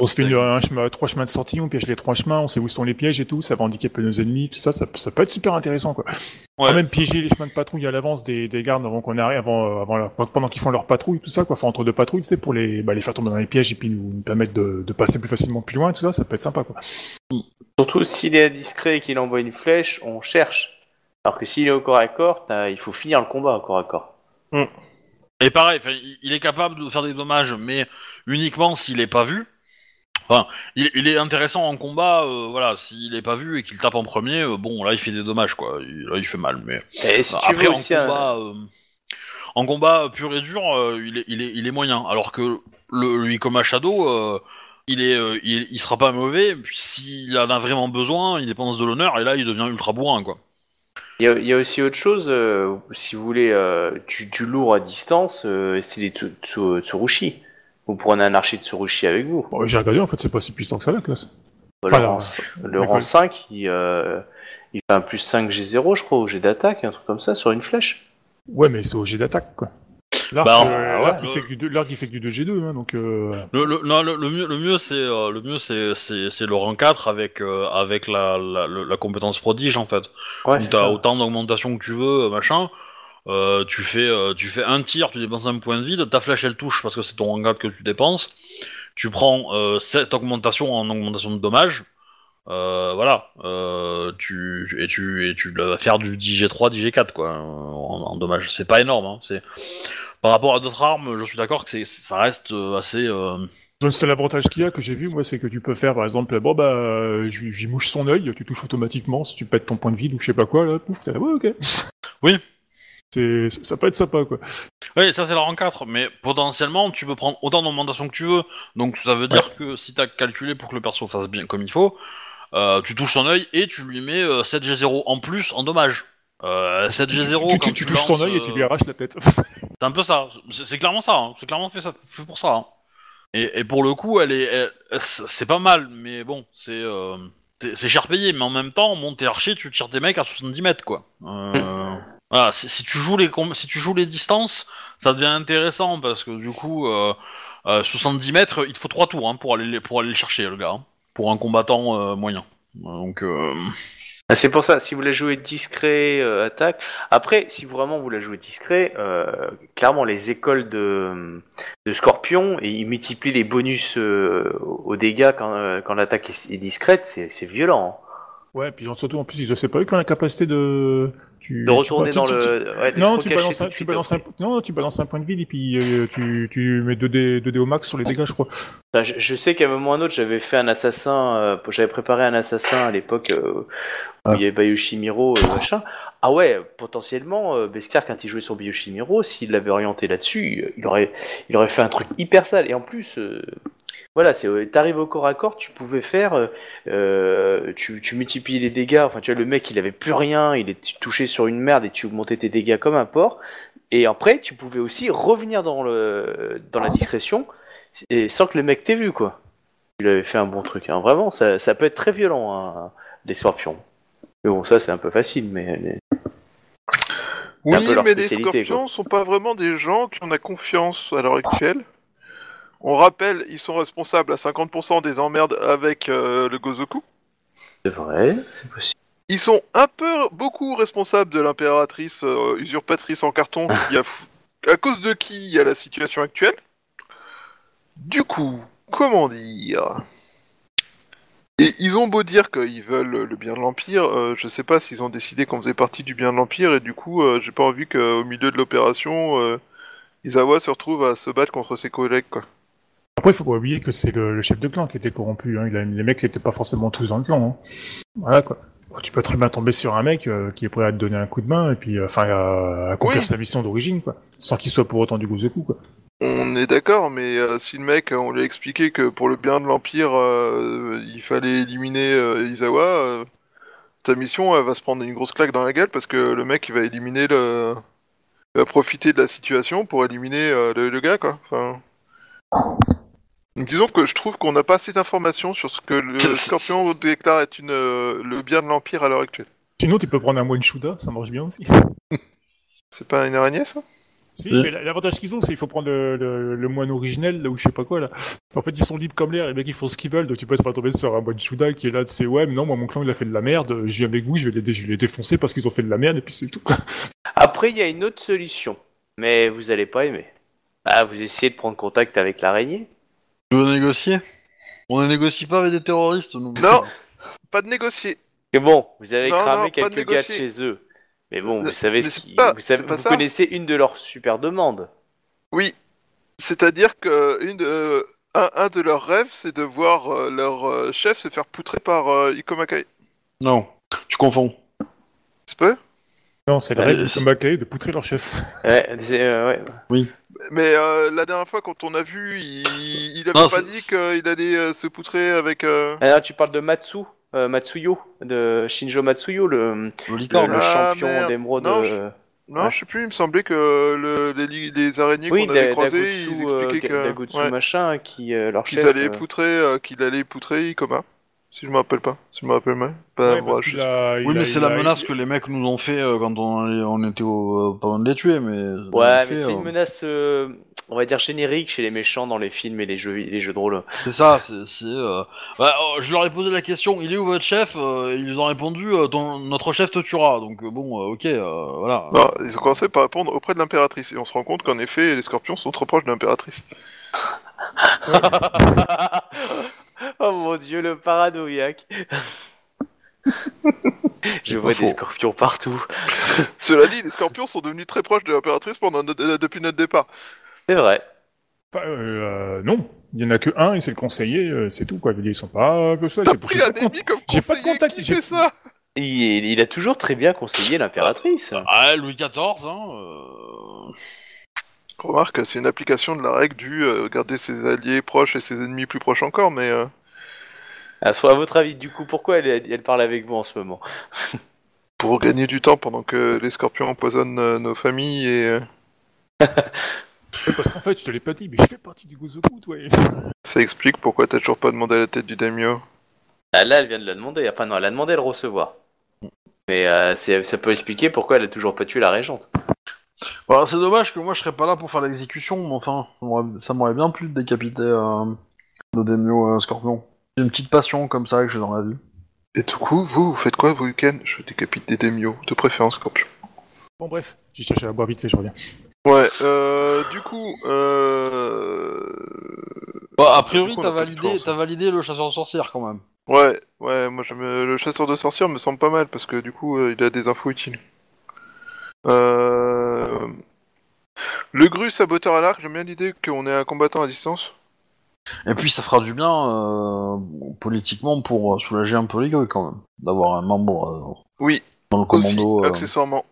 [SPEAKER 4] On se fait une- un chemin, trois chemins de sortie, on piège les trois chemins, on sait où sont les pièges et tout, ça va handicaper nos ennemis, tout ça, ça, ça peut être super intéressant, quoi.
[SPEAKER 1] Ouais.
[SPEAKER 4] Quand même piéger les chemins de patrouille à l'avance des, des gardes avant qu'on arrive, avant, euh, avant la- pendant qu'ils font leur patrouille, tout ça, quoi, enfin, entre deux patrouilles, tu sais, pour les, bah, les faire tomber dans les pièges et puis nous, nous permettre de, de passer plus facilement plus loin, tout ça, ça peut être sympa, quoi.
[SPEAKER 2] Surtout s'il est discret et qu'il envoie une flèche, on cherche. Alors que s'il est au corps à corps, t'as- il faut finir le combat au corps à corps.
[SPEAKER 1] Et pareil, il est capable de faire des dommages, mais uniquement s'il est pas vu. Enfin, il, il est intéressant en combat, euh, voilà, s'il est pas vu et qu'il tape en premier, euh, bon, là il fait des dommages, quoi. Il- là il fait mal, mais
[SPEAKER 2] Et si tu
[SPEAKER 1] après
[SPEAKER 2] veux
[SPEAKER 1] en
[SPEAKER 2] aussi un-
[SPEAKER 1] combat, euh, en combat pur et dur, euh, il, est, il, est, il est moyen. Alors que le, lui comme à Shadow, euh, il est, euh, il, il sera pas mauvais. Puis s'il en a vraiment besoin, il dépense de l'honneur et là il devient ultra bourrin, quoi.
[SPEAKER 2] Il y, a, il y a aussi autre chose, euh, si vous voulez, euh, du, du lourd à distance, euh, c'est les Tsu- Tsu- Tsurushi. Vous prenez un archer de Tsurushi avec vous.
[SPEAKER 4] Bon, j'ai regardé, en fait, c'est pas si puissant que ça, la classe.
[SPEAKER 2] Le, rang,
[SPEAKER 4] la-
[SPEAKER 2] le
[SPEAKER 4] la
[SPEAKER 2] rang
[SPEAKER 4] colle.
[SPEAKER 2] 5, il, il fait un plus 5 G0, je crois, au jet d'attaque, un truc comme ça, sur une flèche.
[SPEAKER 4] Ouais, mais c'est au jet d'attaque, quoi. L'arc,
[SPEAKER 1] Bah,
[SPEAKER 4] euh,
[SPEAKER 1] ouais,
[SPEAKER 4] il
[SPEAKER 1] ouais.
[SPEAKER 4] fait que du deux- l'arc, il fait que du 2G2, hein, donc, euh,
[SPEAKER 1] Le, le, non, le, le mieux, le mieux c'est euh, le mieux c'est c'est c'est le rang 4 avec euh, avec la, la, la compétence prodige en fait.
[SPEAKER 2] Ouais,
[SPEAKER 1] t'as autant d'augmentation que tu veux, euh, machin. Euh, tu fais euh, tu fais un tir, tu dépenses un point de vide, ta flèche elle touche parce que c'est ton rang 4 que tu dépenses. Tu prends euh, cette augmentation en augmentation de dommages. Euh, voilà, euh, tu et tu et tu vas faire du 10G3, 10G4 quoi en, en dommages. C'est pas énorme. Hein, c'est par rapport à d'autres armes, je suis d'accord que c'est ça reste euh, assez. euh,
[SPEAKER 4] Le seul avantage qu'il y a que j'ai vu, moi, c'est que tu peux faire, par exemple, bon, bah, lui mouche son œil, tu touches automatiquement, si tu pètes ton point de vide ou je sais pas quoi, là, pouf, t'es là, ouais, ok.
[SPEAKER 1] Oui.
[SPEAKER 4] C'est, ça peut être sympa, quoi.
[SPEAKER 1] Oui, ça c'est le rang 4, mais potentiellement tu peux prendre autant d'augmentation que tu veux. Donc ça veut dire que si t'as calculé pour que le perso fasse bien comme il faut, euh, tu touches son œil et tu lui mets euh, 7G0 en plus en dommage. Euh, 7G0
[SPEAKER 4] tu, tu-
[SPEAKER 1] quand
[SPEAKER 4] tu
[SPEAKER 1] tu
[SPEAKER 4] touches son
[SPEAKER 1] lances,
[SPEAKER 4] œil et tu
[SPEAKER 1] euh,
[SPEAKER 4] lui arraches la tête. *laughs*
[SPEAKER 1] C'est un peu ça. C'est clairement ça. hein. C'est clairement fait ça. Fait pour ça. hein. Et, et pour le coup, elle est, c'est pas mal, mais bon, c'est, euh, c'est cher payé. Mais en même temps, monter archer, tu tires des mecs à 70 mètres, quoi. Euh, *laughs* voilà. Si, si tu joues les, si tu joues les distances, ça devient intéressant parce que du coup, euh, euh, 70 mètres, il te faut trois tours hein, pour aller, pour aller le chercher, le gars, hein, pour un combattant euh, moyen. Donc, euh,
[SPEAKER 2] Ah, C'est pour ça, si vous la jouez discret, euh, attaque. Après, si vraiment vous la jouez discret, euh, clairement les écoles de, de Scorpion, et ils multiplient les bonus euh, aux dégâts quand, euh, quand l'attaque est, discrète, c'est c'est violent. hein.
[SPEAKER 4] Ouais, puis surtout en plus, ils sais pas eux qui ont la capacité de. Tu,
[SPEAKER 2] De retourner
[SPEAKER 4] tu-
[SPEAKER 2] dans
[SPEAKER 4] tu-
[SPEAKER 2] le. ouais,
[SPEAKER 4] Non, balances, un, balances un, non, tu balances un point de vie et puis euh, tu, tu mets 2D, 2D au max sur les dégâts, je crois.
[SPEAKER 2] Enfin, je, je sais qu'à un moment ou un autre, j'avais fait un assassin, euh, j'avais préparé un assassin à l'époque euh, où il y avait Bayoshimiro, euh, machin. Ah ouais, potentiellement, euh, Beskar, quand il jouait sur Bayoshimiro, s'il l'avait orienté là-dessus, il aurait, il aurait fait un truc hyper sale. Et en plus, euh, voilà, c'est, euh, t'arrives au corps à corps, tu pouvais faire, tu, tu multiplies les dégâts. Enfin, tu vois, le mec, il avait plus rien, il est touché sur une merde et tu augmentais tes dégâts comme un porc. Et après, tu pouvais aussi revenir dans le, dans la discrétion et sans que le mec t'ait vu quoi. Il avait fait un bon truc, hein. vraiment, ça, ça peut être très violent, hein, les scorpions. Mais bon, ça c'est un peu facile, mais
[SPEAKER 3] Oui,
[SPEAKER 2] un peu leur
[SPEAKER 3] mais les scorpions sont pas vraiment des gens qui on a confiance à l'heure actuelle. On rappelle, ils sont responsables à 50% des emmerdes avec euh, le Gozoku.
[SPEAKER 2] c'est vrai, c'est possible.
[SPEAKER 3] Ils sont un peu, beaucoup responsables de l'impératrice euh, usurpatrice en carton, qui a à cause de qui il y a la situation actuelle. Du coup, comment dire? Et ils ont beau dire qu'ils veulent le bien de l'Empire, euh, je sais pas s'ils ont décidé qu'on faisait partie du bien de l'Empire, et du coup, euh, j'ai pas envie qu'au milieu de l'opération, euh, Izawa se retrouve à se battre contre ses collègues, quoi.
[SPEAKER 4] Après, il faut pas oublier que c'est le, le chef de clan qui était corrompu. Hein. Il a- les mecs n'étaient pas forcément tous dans le clan. hein. Voilà quoi. Tu peux très bien tomber sur un mec euh, qui est prêt à te donner un coup de main et puis enfin à, à accomplir
[SPEAKER 3] Oui.
[SPEAKER 4] sa mission d'origine quoi, sans qu'il soit pour autant du Gozoku quoi.
[SPEAKER 3] On est d'accord, mais euh, si le mec, on lui a expliqué que pour le bien de l'Empire, euh, il fallait éliminer euh, Izawa, euh, ta mission, elle va se prendre une grosse claque dans la gueule parce que le mec, il va éliminer le... Il va profiter de la situation pour éliminer euh, le, le gars, quoi. Enfin... Donc, Disons que je trouve qu'on n'a pas assez d'informations sur ce que le Scorpion déclare être une, euh, le bien de l'Empire à l'heure actuelle.
[SPEAKER 4] Sinon, tu peux prendre un moine Shuda, ça marche bien aussi.
[SPEAKER 3] C'est pas une araignée, ça?
[SPEAKER 4] Si,
[SPEAKER 1] Oui.
[SPEAKER 4] mais l'avantage qu'ils ont, c'est qu'il faut prendre le, le, le moine originel, là, ou je sais pas quoi, là. En fait, ils sont libres comme l'air, les mecs, ils font ce qu'ils veulent, donc tu peux pas tomber sur un moine Shuda qui est là, de c'est ouais, mais non, moi, mon clan, il a fait de la merde, je viens avec vous, je vais les, dé- je vais les défoncer parce qu'ils ont fait de la merde, et puis c'est tout, quoi.
[SPEAKER 2] Après, il y a une autre solution, mais vous allez pas aimer. Ah, vous essayez de prendre contact avec l'araignée
[SPEAKER 1] tu veux négocier? On ne négocie pas avec des terroristes, nous.
[SPEAKER 3] Non Pas de négocier.
[SPEAKER 2] Mais bon, vous avez
[SPEAKER 3] Non,
[SPEAKER 2] cramé
[SPEAKER 3] non,
[SPEAKER 2] quelques gars de chez eux. Mais bon, vous savez ce
[SPEAKER 3] c'est
[SPEAKER 2] qui...
[SPEAKER 3] pas-
[SPEAKER 2] vous, savez, connaissez une de leurs super demandes.
[SPEAKER 3] Oui, c'est-à-dire que une, euh, un, un de leurs rêves, c'est de voir euh, leur euh, chef se faire poutrer par euh, Ikomakai.
[SPEAKER 1] Non, tu confonds.
[SPEAKER 3] C'est peu
[SPEAKER 4] Non, c'est le rêve de
[SPEAKER 1] c'est-
[SPEAKER 4] Komakai de poutrer leur chef.
[SPEAKER 2] Ouais, euh, ouais.
[SPEAKER 3] Mais euh, la dernière fois, quand on a vu, il, il avait
[SPEAKER 1] Non,
[SPEAKER 3] pas dit qu'il allait euh, se poutrer avec. euh,
[SPEAKER 2] Ah, tu parles de Matsu, euh, Matsuyo, de Shinjo Matsuyo, le,
[SPEAKER 1] Le
[SPEAKER 2] le,
[SPEAKER 1] licorne.
[SPEAKER 2] le
[SPEAKER 3] Ah,
[SPEAKER 2] champion
[SPEAKER 3] merde.
[SPEAKER 2] d'émeraude.
[SPEAKER 3] Non,
[SPEAKER 2] euh,
[SPEAKER 3] Non,
[SPEAKER 2] Ouais.
[SPEAKER 3] je sais plus. Il me semblait que le, les, araignées
[SPEAKER 2] Oui,
[SPEAKER 3] qu'on avait croisées,
[SPEAKER 2] Dagutsu,
[SPEAKER 3] ils
[SPEAKER 2] euh,
[SPEAKER 3] expliquaient que
[SPEAKER 2] Dagutsu
[SPEAKER 3] ouais,
[SPEAKER 2] machin, qui euh, leur
[SPEAKER 3] qu'ils
[SPEAKER 2] chef.
[SPEAKER 3] allaient
[SPEAKER 2] euh,
[SPEAKER 3] poutrer, euh, qu'il allait poutrer Ikoma. Si je me rappelle pas. Si je me rappelle mal. Bah,
[SPEAKER 4] Ouais,
[SPEAKER 3] je
[SPEAKER 4] a-
[SPEAKER 1] Oui, mais c'est la menace que les mecs nous ont fait euh, quand on, on était au, euh, pas loin de les tuer, mais.
[SPEAKER 2] Ouais, mais c'est
[SPEAKER 1] euh,
[SPEAKER 2] une menace, euh, on va dire générique chez les méchants dans les films et les jeux, les jeux de rôle.
[SPEAKER 1] C'est ça, c'est. c'est, euh, bah, euh, je leur ai posé la question, il est où votre chef Euh, Ils ont répondu, euh, ton- notre chef te tuera. Donc euh, bon, euh, ok, euh, voilà.
[SPEAKER 3] Non, ils ont commencé par répondre auprès de l'impératrice. Et on se rend compte qu'en effet, les scorpions sont trop proches de l'impératrice. *laughs*
[SPEAKER 2] oh mon dieu, le paranoïaque. *laughs* Je vois des
[SPEAKER 1] faux.
[SPEAKER 2] scorpions partout. *laughs*
[SPEAKER 3] Cela dit, les scorpions sont devenus très proches de l'impératrice pendant notre- euh, depuis notre départ.
[SPEAKER 2] C'est vrai.
[SPEAKER 4] Enfin, euh, non, il y en a que un et c'est le conseiller, euh, c'est tout quoi. Ils sont pas que ça.
[SPEAKER 3] T'as
[SPEAKER 4] j'ai-
[SPEAKER 3] pris un
[SPEAKER 4] pas de
[SPEAKER 3] comme
[SPEAKER 4] pas contact,
[SPEAKER 3] qui fait ça
[SPEAKER 2] Il, il a toujours très bien conseillé l'impératrice.
[SPEAKER 1] Ah, Louis XIV, hein. euh,
[SPEAKER 3] Remarque, c'est une application de la règle du euh, garder ses alliés proches et ses ennemis plus proches encore, mais... euh,
[SPEAKER 2] À, so- à votre avis, du coup, pourquoi elle, elle parle avec vous en ce moment?
[SPEAKER 3] Pour gagner du temps pendant que les scorpions empoisonnent euh, nos familles et... *laughs*
[SPEAKER 4] Parce qu'en fait, je te l'ai pas dit, mais je fais partie du Gozoku, toi. *laughs*
[SPEAKER 3] Ça explique pourquoi t'as toujours pas demandé la tête du daimyo.
[SPEAKER 2] Ah, Là, elle vient de la demander. Enfin, non, elle a demandé à le recevoir. Mais euh, c'est- ça peut expliquer pourquoi elle a toujours pas tué la régente.
[SPEAKER 1] Bah, c'est dommage que moi je serais pas là pour faire l'exécution, mais enfin, ça m'aurait- ça m'aurait bien plu de décapiter euh, le Demio euh, Scorpion. C'est une petite passion comme ça que j'ai dans la vie.
[SPEAKER 3] Et du coup, vous, vous faites quoi vos week-ends Je décapite des daimyo, de préférence scorpion.
[SPEAKER 4] Bon, bref, j'ai cherché à boire vite fait, je reviens.
[SPEAKER 3] Ouais, euh, du coup, euh...
[SPEAKER 1] Bah, a priori, t'as validé, t'as validé le chasseur de sorcières quand même.
[SPEAKER 3] Ouais, ouais, moi je me... le chasseur de sorcières me semble pas mal parce que du coup euh, il a des infos utiles. Euh... Le gru saboteur à l'arc, j'aime bien l'idée qu'on ait un combattant à distance.
[SPEAKER 1] Et puis ça fera du bien euh, politiquement pour soulager un peu les gueux quand même, d'avoir un membre euh,
[SPEAKER 3] Oui,
[SPEAKER 1] dans le
[SPEAKER 3] aussi,
[SPEAKER 1] commando. euh.
[SPEAKER 3] accessoirement.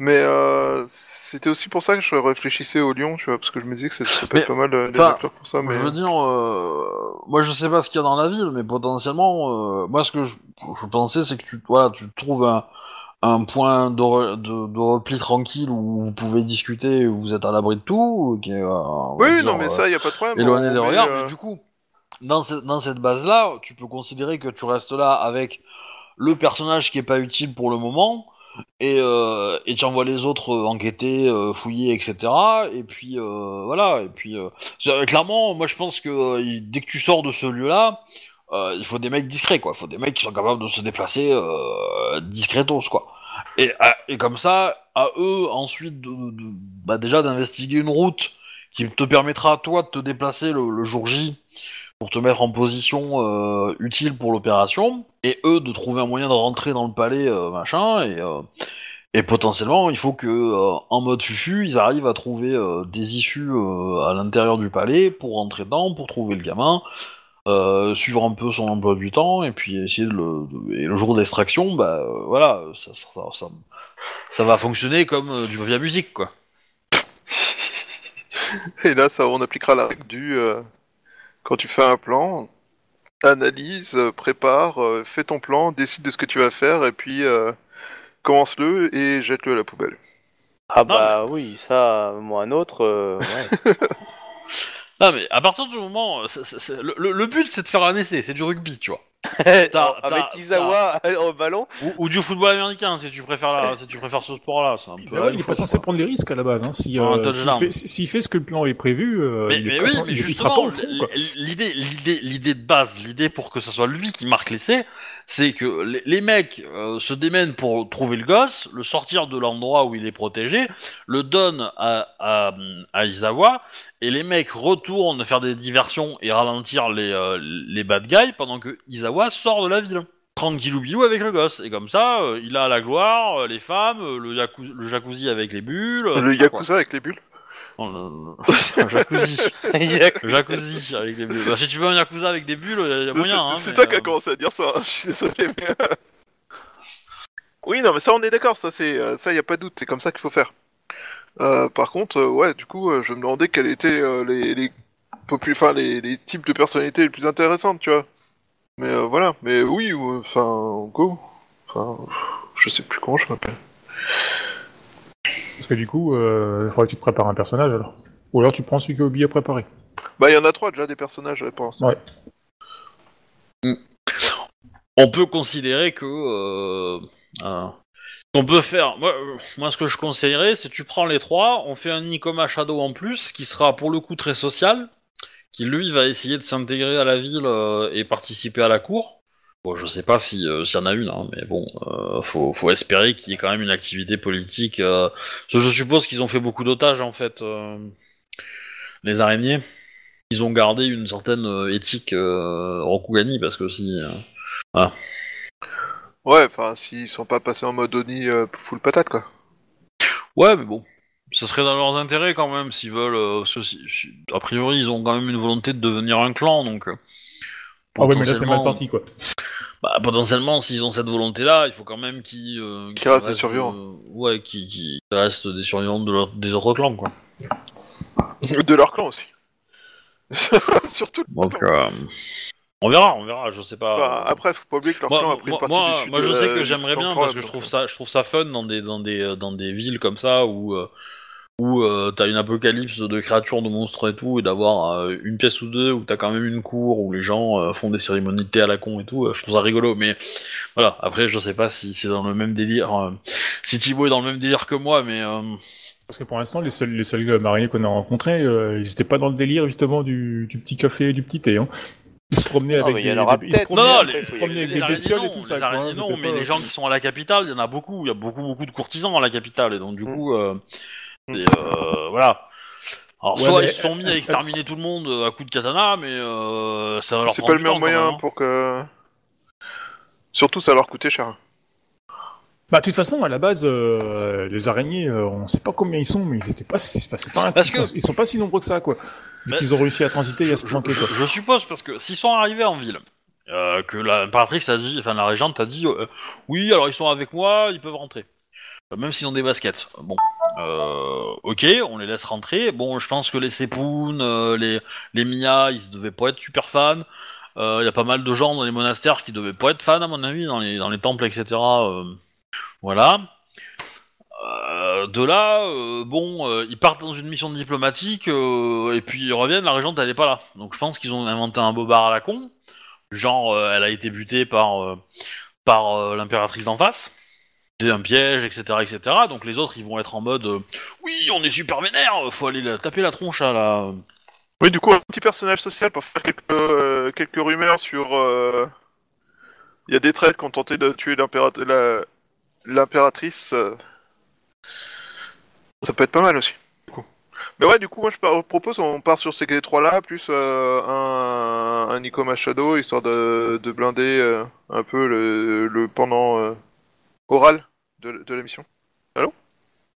[SPEAKER 3] Mais euh, c'était aussi pour ça que je réfléchissais au lion, tu vois, parce que je me disais que ça ça peut
[SPEAKER 1] Mais,
[SPEAKER 3] être pas mal euh, les acteurs pour ça, mais...
[SPEAKER 1] Je veux dire, euh, moi je sais pas ce qu'il y a dans la ville, mais potentiellement, euh, moi ce que je, je pensais c'est que tu, voilà, tu trouves un, un point de, re- de, de repli tranquille où vous pouvez discuter, où vous êtes à l'abri de tout, qui est,
[SPEAKER 3] Oui,
[SPEAKER 1] dire,
[SPEAKER 3] non, mais ça, y a pas de problème.
[SPEAKER 1] éloigné des regards, mais du coup, dans, ce- dans cette base-là, tu peux considérer que tu restes là avec le personnage qui est pas utile pour le moment, et, euh, et tu envoies les autres euh, enquêter, euh, fouiller, etc. Et puis voilà, et puis clairement, moi je pense que dès que tu sors de ce lieu-là, il faut des mecs discrets, quoi. Il faut des mecs qui sont capables de se déplacer discretos, quoi. Et, à- et comme ça, à eux ensuite, bah, déjà d'investiguer une route qui te permettra toi de te déplacer le jour J pour te mettre en position euh, utile pour l'opération, et eux de trouver un moyen de rentrer dans le palais, euh, machin, et, euh, et potentiellement il faut que euh, en mode fufu, ils arrivent à trouver des issues à l'intérieur du palais pour rentrer dedans, pour trouver le gamin, suivre un peu son emploi du temps, et puis essayer de le, de- et le jour d'extraction, bah voilà, ça, ça, va fonctionner comme du via musique, quoi.
[SPEAKER 3] Et là, ça, on appliquera la règle du quand tu fais un plan, analyse, euh, prépare, euh, fais ton plan, décide de ce que tu vas faire, et puis euh, commence-le et jette-le à la poubelle.
[SPEAKER 2] Ah bah oui, ça, moi un autre. euh, ouais. *laughs*
[SPEAKER 1] Non mais à partir du moment, c'est- c'est- c'est- le, le- le but c'est de faire un essai, c'est du rugby, tu vois.
[SPEAKER 2] Avec
[SPEAKER 1] t'as-
[SPEAKER 2] Izawa au ballon.
[SPEAKER 1] Ou, ou du football américain si tu préfères la, si tu préfères ce sport-là.
[SPEAKER 4] Izawa, il est pas censé prendre les risques à la base. Hein. Si,
[SPEAKER 1] Ah,
[SPEAKER 4] euh, s'il fait, s'il fait ce que le plan est prévu, euh,
[SPEAKER 1] Mais,
[SPEAKER 4] il,
[SPEAKER 1] mais
[SPEAKER 4] est
[SPEAKER 1] oui,
[SPEAKER 4] pas, sans-
[SPEAKER 1] mais
[SPEAKER 4] il- il sera pas au fond.
[SPEAKER 1] L'idée, l'idée, l'idée de base, l'idée pour que ce soit lui qui marque l'essai, c'est que les, les mecs euh, se démènent pour trouver le gosse, le sortir de l'endroit où il est protégé, le donnent à, à, à Izawa, et les mecs retournent faire des diversions et ralentir les, euh, les bad guys pendant que Izawa sort de la ville. Tranquillou bilou avec le gosse. Et comme ça, euh, il a la gloire, les femmes, le, yaku- le jacuzzi avec les bulles.
[SPEAKER 3] le. Yakuza avec les bulles
[SPEAKER 1] Le jacuzzi. *laughs* Jacuzzi avec les bulles. Bah, si tu veux un yakuza avec des bulles, il y a moyen.
[SPEAKER 3] C'est
[SPEAKER 1] hein,
[SPEAKER 3] c'est
[SPEAKER 1] mais,
[SPEAKER 3] toi qui
[SPEAKER 1] euh,
[SPEAKER 3] as commencé à dire ça, hein, *laughs* je suis désolé, mais... euh, oui, non, mais ça, on est d'accord, ça, c'est, euh, ça, y a pas de doute, c'est comme ça qu'il faut faire. Euh, par contre, euh, ouais, du coup, euh, je me demandais quels étaient euh, les, les, popu- enfin, les, les types de personnalités les plus intéressantes, tu vois. Mais euh, voilà, mais oui, ou- enfin, go. Enfin, je sais plus comment je m'appelle.
[SPEAKER 4] Parce que du coup, euh, il faudrait que tu te prépares un personnage alors. Ou alors tu prends celui que Obi a préparé.
[SPEAKER 3] Bah, il y en a trois déjà des personnages pour l'instant.
[SPEAKER 4] Ouais.
[SPEAKER 1] On peut considérer que. Euh, euh, on peut faire. Moi, euh, moi, ce que je conseillerais, c'est tu prends les trois, on fait un Nikoma Shadow en plus, qui sera pour le coup très social, qui lui va essayer de s'intégrer à la ville euh, et participer à la cour. Bon, je sais pas si euh, s'il y en a une, hein, mais bon, euh, faut, faut espérer qu'il y ait quand même une activité politique. Euh, je suppose qu'ils ont fait beaucoup d'otages en fait, euh, les araignées. Ils ont gardé une certaine euh, éthique euh, Rokugani parce que si. euh,
[SPEAKER 3] Ouais, enfin, s'ils sont pas passés en mode Oni euh, full patate, quoi.
[SPEAKER 1] Ouais, mais bon, ce serait dans leurs intérêts quand même s'ils veulent. euh, a priori, ils ont quand même une volonté de devenir un clan, donc.
[SPEAKER 4] Ah ouais, mais là c'est mal
[SPEAKER 1] potentiellement-
[SPEAKER 4] parti quoi.
[SPEAKER 1] Bah, potentiellement, s'ils ont cette volonté-là, il faut quand même qu'ils. euh,
[SPEAKER 3] Qu'ils restent des survivants.
[SPEAKER 1] euh, ouais, qu'ils qu'ils restent des survivants de leur- des autres clans, quoi. *laughs*
[SPEAKER 3] De leur clan aussi. *laughs* Surtout.
[SPEAKER 1] Donc, euh, on verra, on verra. Je sais pas.
[SPEAKER 3] Enfin, après, faut pas oublier que leur clan a pris
[SPEAKER 1] moi,
[SPEAKER 3] une partie
[SPEAKER 1] moi-
[SPEAKER 3] du sud.
[SPEAKER 1] moi, je
[SPEAKER 3] de
[SPEAKER 1] sais
[SPEAKER 3] la-
[SPEAKER 1] que
[SPEAKER 3] du
[SPEAKER 1] j'aimerais
[SPEAKER 3] clan
[SPEAKER 1] bien parce que je
[SPEAKER 3] donc,
[SPEAKER 1] trouve ça, je trouve ça fun dans des dans des euh, dans des villes comme ça où euh, où euh, t'as une apocalypse de créatures, de monstres et tout, et d'avoir euh, une pièce ou deux où t'as quand même une cour où les gens euh, font des cérémonies de thé à la con et tout. euh, je trouve ça rigolo, mais voilà. Après, je sais pas si c'est dans le même délire. euh, si Thibaut est dans le même délire que moi, mais euh,
[SPEAKER 4] Parce que pour l'instant, les seuls, les seuls mariniers qu'on a rencontrés, euh, ils étaient pas dans le délire justement du, du petit café et du petit thé. Hein. Ils se promenaient
[SPEAKER 2] Non,
[SPEAKER 4] avec des, bestioles et
[SPEAKER 1] non,
[SPEAKER 4] tout ça.
[SPEAKER 1] les
[SPEAKER 4] quoi,
[SPEAKER 1] araignées,
[SPEAKER 4] hein,
[SPEAKER 1] non, mais
[SPEAKER 4] pas-
[SPEAKER 1] les gens qui sont à la capitale, il y en a beaucoup. Il y a beaucoup, beaucoup de courtisans à la capitale, et donc du
[SPEAKER 2] Mm.
[SPEAKER 1] coup, euh, c'est, euh, voilà. Alors,
[SPEAKER 4] Ouais,
[SPEAKER 1] soit
[SPEAKER 4] mais-
[SPEAKER 1] ils se sont mis à exterminer tout le monde euh, à coup de katana, mais euh, ça va leur
[SPEAKER 3] C'est pas le meilleur moyen
[SPEAKER 1] même, hein.
[SPEAKER 3] pour que. Surtout, ça leur coûtait cher.
[SPEAKER 4] Bah, de toute façon, à la base, euh, les araignées, euh, on sait pas combien ils sont, mais ils étaient pas, si- enfin, pas, un-
[SPEAKER 1] Parce
[SPEAKER 4] ils,
[SPEAKER 1] que-
[SPEAKER 4] sont, ils sont pas si nombreux que ça, quoi. Vu
[SPEAKER 1] Bah,
[SPEAKER 4] qu'ils ont réussi à transiter et à se
[SPEAKER 1] Je,
[SPEAKER 4] planquer,
[SPEAKER 1] je- je suppose parce que s'ils sont arrivés en ville, euh, que la l'impératrice a dit, enfin la régente a dit, euh, oui, alors ils sont avec moi, ils peuvent rentrer, Euh, même s'ils ont des baskets. Bon, euh, ok, on les laisse rentrer. Bon, je pense que les Sepoun, euh, les les Mia, ils devaient pas être super fans. Euh, Il y a pas mal de gens dans les monastères qui devaient pas être fans à mon avis, dans les dans les temples, etc. voilà. De là, bon, ils partent dans une mission diplomatique et puis ils reviennent. La régente, elle est pas là. Donc je pense qu'ils ont inventé un bobard à la con, genre elle a été butée par par l'impératrice d'en face. Un piège, etc., etc. Donc les autres, ils vont être en mode, euh, oui, on est super vénère, faut aller taper la tronche à la.
[SPEAKER 3] Oui, du coup, un petit personnage social pour faire quelques, euh, quelques rumeurs sur. euh, Il y a des traites qui ont tenté de tuer l'impératrice. Ça peut être pas mal aussi. Mais ouais, du coup, moi je propose on part sur ces trois-là, plus un, un Nico Machado, histoire de, de blinder un peu le, pendant oral de, de la mission.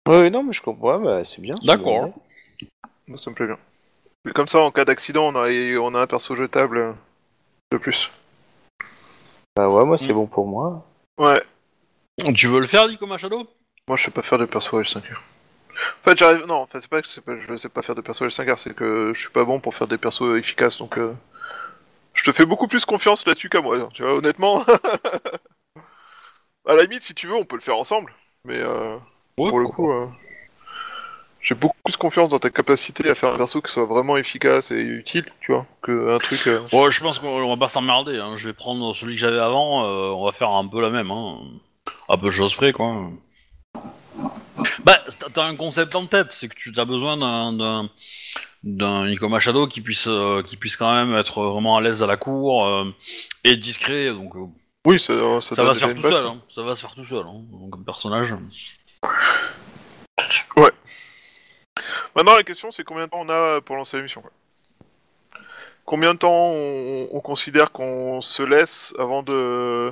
[SPEAKER 2] Oui, non, mais je comprends, bah, c'est bien.
[SPEAKER 1] D'accord.
[SPEAKER 3] Moi, ça me plaît bien. Et comme ça, en cas d'accident, on a, on a un perso jetable euh, de plus.
[SPEAKER 2] Bah ouais, moi c'est
[SPEAKER 1] Mm.
[SPEAKER 2] bon pour moi.
[SPEAKER 3] Ouais,
[SPEAKER 1] Tu veux le faire, Nico Machado?
[SPEAKER 3] Moi, je sais pas faire de perso L5R. En fait, j'arrive. Non, en fait, c'est pas que c'est pas... je sais pas faire de perso L5R, c'est que je suis pas bon pour faire des persos efficaces, donc. euh, Je te fais beaucoup plus confiance là-dessus qu'à moi, tu vois, honnêtement. *laughs* à la limite, si tu veux, on peut le faire ensemble, mais euh, pour le coup, euh, j'ai beaucoup plus confiance dans ta capacité à faire un perso qui soit vraiment efficace et utile, tu vois, que un truc. euh,
[SPEAKER 1] Ouais, je pense qu'on va pas s'emmerder. Hein. Je vais prendre celui que j'avais avant. euh, on va faire un peu la même. Hein. Un peu de choses près, quoi. Bah, t'as- un concept en tête, c'est que tu as besoin d'un d'un Nico Machado qui puisse qui puisse quand même être vraiment à l'aise à la cour et discret. Donc
[SPEAKER 3] Oui, ça, ça,
[SPEAKER 1] ça, va se faire tout seul. Hein. Ça va se faire tout seul. Hein. Donc, comme personnage.
[SPEAKER 3] Maintenant, la question, c'est combien de temps on a pour lancer la mission. quoi. Combien de temps on, on considère qu'on se laisse avant de.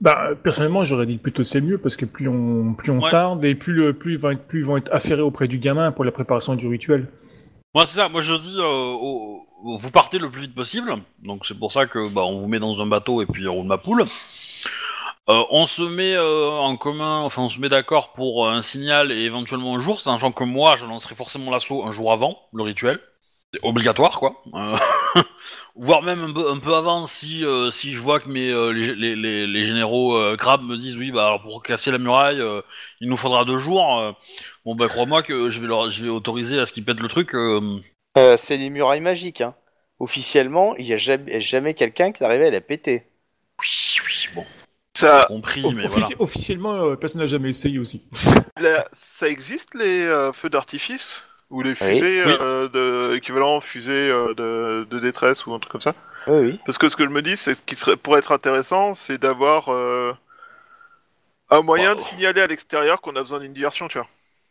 [SPEAKER 4] Bah, personnellement, j'aurais dit plutôt c'est mieux parce que plus on, plus on
[SPEAKER 1] Ouais.
[SPEAKER 4] tarde et plus, le, plus, ils vont être, plus ils vont être affairés auprès du gamin pour la préparation du rituel.
[SPEAKER 1] Moi, c'est ça. Moi, je dis, euh, vous partez le plus vite possible. Donc, c'est pour ça que bah, on vous met dans un bateau et puis on roule ma poule. Euh, on se met euh, en commun, enfin, on se met d'accord pour un signal et éventuellement un jour, sachant que moi, je lancerai forcément l'assaut un jour avant le rituel. C'est obligatoire, quoi. Euh, *laughs* voire même un peu, avant si euh, si je vois que mes euh, les, les, généraux euh, me disent oui, bah alors pour casser la muraille, il nous faudra deux jours. Bon, bah crois-moi que je vais leur, je vais autoriser à ce qu'ils pètent le truc. euh,
[SPEAKER 2] Euh, c'est des murailles magiques, hein. Officiellement, il y a jamais, jamais quelqu'un qui arrivé à la péter.
[SPEAKER 1] Oui, oui, bon,
[SPEAKER 3] Ça,
[SPEAKER 1] compris, mais
[SPEAKER 4] offici-
[SPEAKER 1] voilà.
[SPEAKER 4] Officiellement, euh, personne n'a jamais essayé aussi. *laughs*
[SPEAKER 3] la- ça existe les euh, feux d'artifice? Ou les fusées,
[SPEAKER 1] Oui.
[SPEAKER 3] euh, de, équivalent fusées euh, de, de détresse ou un truc comme ça?
[SPEAKER 2] Oui, oui.
[SPEAKER 3] Parce que ce que je me dis, c'est ce qui serait, pour être intéressant, c'est d'avoir euh, un moyen
[SPEAKER 1] Bah,
[SPEAKER 3] de signaler à l'extérieur qu'on a besoin d'une diversion, tu vois.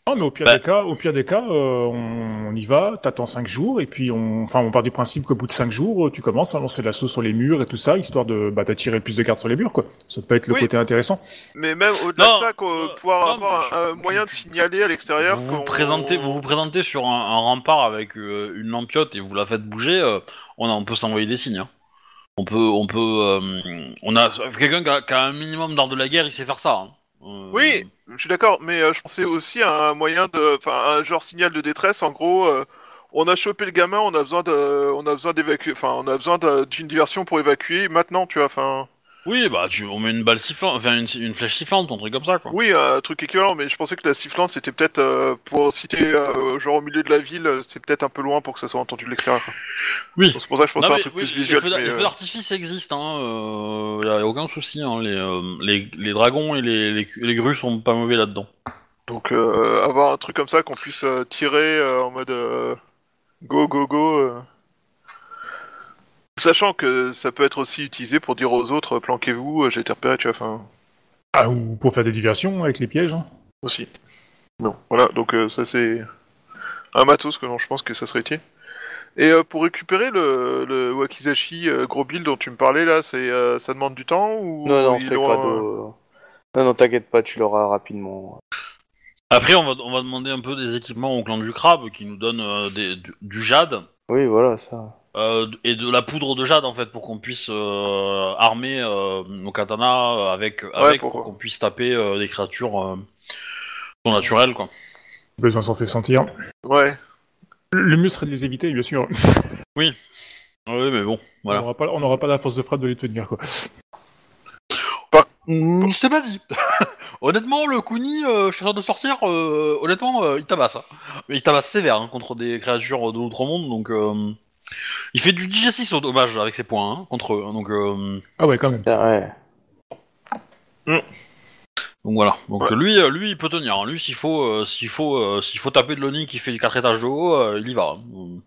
[SPEAKER 4] Non, mais au pire
[SPEAKER 1] Bah.
[SPEAKER 4] des cas, au pire des cas, euh, on, on y va, t'attends 5 jours, et puis on, enfin, on part du principe qu'au bout de 5 jours, euh, tu commences à lancer l'assaut sur les murs et tout ça, histoire de, bah, d'attirer le plus de cartes sur les murs, quoi. Ça peut être le
[SPEAKER 3] Oui.
[SPEAKER 4] côté intéressant.
[SPEAKER 3] Mais même au-delà de ça, qu'on-
[SPEAKER 1] non,
[SPEAKER 3] pouvoir
[SPEAKER 1] non,
[SPEAKER 3] avoir un,
[SPEAKER 1] je-
[SPEAKER 3] un moyen de signaler à l'extérieur
[SPEAKER 1] Vous vous,
[SPEAKER 3] qu'on-
[SPEAKER 1] présentez, vous vous présentez sur un, un rempart avec euh, une lampiote et vous la faites bouger, euh, on, a, on peut s'envoyer des signes. hein. On peut, on peut, euh, on a quelqu'un qui a, qui a un minimum d'art de la guerre, il sait faire ça. hein. Euh,
[SPEAKER 3] Oui, je suis d'accord, mais euh, je pensais aussi à un moyen de, enfin, un genre signal de détresse. En gros, euh, on a chopé le gamin, on a besoin on a besoin d'évacuer, enfin, on a besoin d'une diversion pour évacuer maintenant, tu vois, enfin.
[SPEAKER 1] Oui, bah tu, on met une balle sifflante, enfin une, une flèche sifflante, un truc comme ça quoi.
[SPEAKER 3] Oui, un truc équivalent, mais je pensais que la sifflante c'était peut-être euh, pour citer euh, genre au milieu de la ville, euh, c'est peut-être un peu loin pour que ça soit entendu de l'extérieur. quoi.
[SPEAKER 1] Oui.
[SPEAKER 3] C'est pour ça que je pensais à un truc
[SPEAKER 1] oui,
[SPEAKER 3] plus
[SPEAKER 1] les
[SPEAKER 3] visuel.
[SPEAKER 1] feux d'a-
[SPEAKER 3] mais,
[SPEAKER 1] les feux
[SPEAKER 3] euh,
[SPEAKER 1] d'artifice existent, hein, euh, y a aucun souci. Hein, les, euh, les, les dragons et les, les, les grues sont pas mauvais là-dedans.
[SPEAKER 3] Donc euh, avoir un truc comme ça qu'on puisse euh, tirer euh, en mode euh, go go go. euh. Sachant que ça peut être aussi utilisé pour dire aux autres euh, planquez-vous, euh, j'ai été repéré, tu vois, enfin
[SPEAKER 4] Ah, ou pour faire des diversions avec les pièges. hein.
[SPEAKER 3] aussi. Bon, voilà, donc euh, ça c'est un matos que non, je pense que ça serait utile. Et euh, pour récupérer le, le Wakizashi euh, gros build dont tu me parlais là, c'est euh, ça demande du temps ou
[SPEAKER 2] Non, non, c'est pas de... Non, non, t'inquiète pas, tu l'auras rapidement.
[SPEAKER 1] Après, on va, on va demander un peu des équipements au clan du crabe qui nous donne euh, des, du, du jade
[SPEAKER 2] Oui, voilà, ça.
[SPEAKER 1] Euh, et de la poudre de jade en fait pour qu'on puisse euh, armer euh, nos katanas avec, pour qu'on puisse taper euh, des créatures euh, sont naturelles quoi.
[SPEAKER 4] Besoin s'en fait sentir.
[SPEAKER 3] Ouais.
[SPEAKER 4] Le mieux serait de les éviter, bien sûr. *laughs*
[SPEAKER 1] Oui, mais bon,
[SPEAKER 4] On n'aura pas, on n'aura pas la force de frappe de les tenir, quoi.
[SPEAKER 1] Hmm, c'est pas dit. *laughs* honnêtement, le Kuni, euh, train de sortir, euh, honnêtement, euh, il tabasse. hein. Il tabasse sévère hein, contre des créatures de l'outre-monde, donc euh, il fait du digestif au dommage avec ses points hein, contre eux. hein, donc, euh,
[SPEAKER 4] Ah ouais, quand même.
[SPEAKER 2] Ah, Ouais.
[SPEAKER 1] donc voilà. Donc
[SPEAKER 3] Ouais.
[SPEAKER 1] lui, euh, lui, il peut tenir. hein. Lui, s'il faut, euh, s'il faut, euh, s'il faut taper de l'Oni qui fait 4 étages de haut, euh, il y va. hein.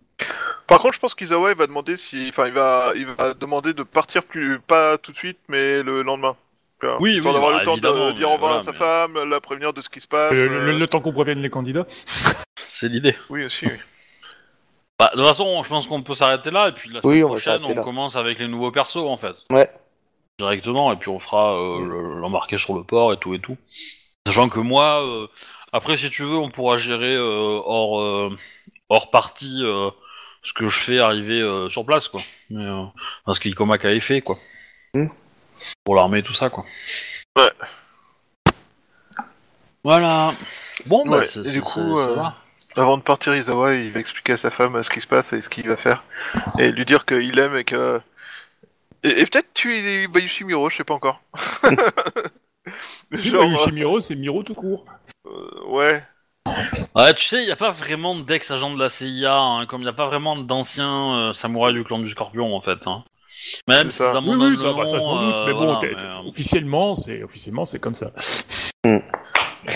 [SPEAKER 3] Par contre, je pense qu'Izawa il va demander si, enfin, il va, il va demander de partir plus, pas tout de suite, mais le lendemain. Vois,
[SPEAKER 1] Oui,
[SPEAKER 3] histoire
[SPEAKER 1] oui,
[SPEAKER 3] d'avoir
[SPEAKER 1] bah,
[SPEAKER 3] le temps
[SPEAKER 1] évidemment,
[SPEAKER 3] de dire
[SPEAKER 1] mais
[SPEAKER 3] au revoir
[SPEAKER 1] voilà,
[SPEAKER 3] à sa
[SPEAKER 1] mais-
[SPEAKER 3] femme, la prévenir de ce qui se passe.
[SPEAKER 4] Le, le-
[SPEAKER 3] euh,
[SPEAKER 4] le temps qu'on prévienne les candidats.
[SPEAKER 1] C'est l'idée.
[SPEAKER 3] Oui aussi. Oui.
[SPEAKER 1] Bah, de toute façon, je pense qu'on peut s'arrêter là, et puis la
[SPEAKER 2] Oui,
[SPEAKER 1] semaine
[SPEAKER 2] on
[SPEAKER 1] prochaine, on
[SPEAKER 2] là.
[SPEAKER 1] commence avec les nouveaux persos en fait.
[SPEAKER 2] Ouais.
[SPEAKER 1] directement et puis on fera euh, le- l'embarquer sur le port et tout et tout. Sachant que moi, euh, après si tu veux, on pourra gérer euh, hors euh, hors partie euh, ce que je fais arriver euh, sur place quoi. Mais, euh, enfin, ce qu'Ikomak avait fait quoi.
[SPEAKER 2] Hmm.
[SPEAKER 1] Pour l'armée et tout ça quoi.
[SPEAKER 3] Ouais.
[SPEAKER 1] Voilà. Bon bah
[SPEAKER 3] Ouais, et du coup,
[SPEAKER 1] ça va.
[SPEAKER 3] Avant de partir, Izawa, il va expliquer à sa femme ce qui se passe et ce qu'il va faire, et lui dire qu'il aime et que. Et, et peut-être tuer Bayushi Miro, je sais pas encore. *laughs* *laughs* Genre,
[SPEAKER 4] Genre... Miro, c'est Miro tout court.
[SPEAKER 3] euh, ouais.
[SPEAKER 1] Ouais, tu sais, il n'y a pas vraiment d'ex-agent de la CIA, hein, comme il n'y a pas vraiment d'anciens euh, samouraïs du clan du Scorpion en fait. Hein. Même si
[SPEAKER 3] ça.
[SPEAKER 4] Oui, oui, ça, bah, ça je doute.
[SPEAKER 1] euh,
[SPEAKER 4] Mais bon,
[SPEAKER 1] voilà,
[SPEAKER 4] t'es-
[SPEAKER 1] mais,
[SPEAKER 4] officiellement, c'est officiellement c'est comme ça.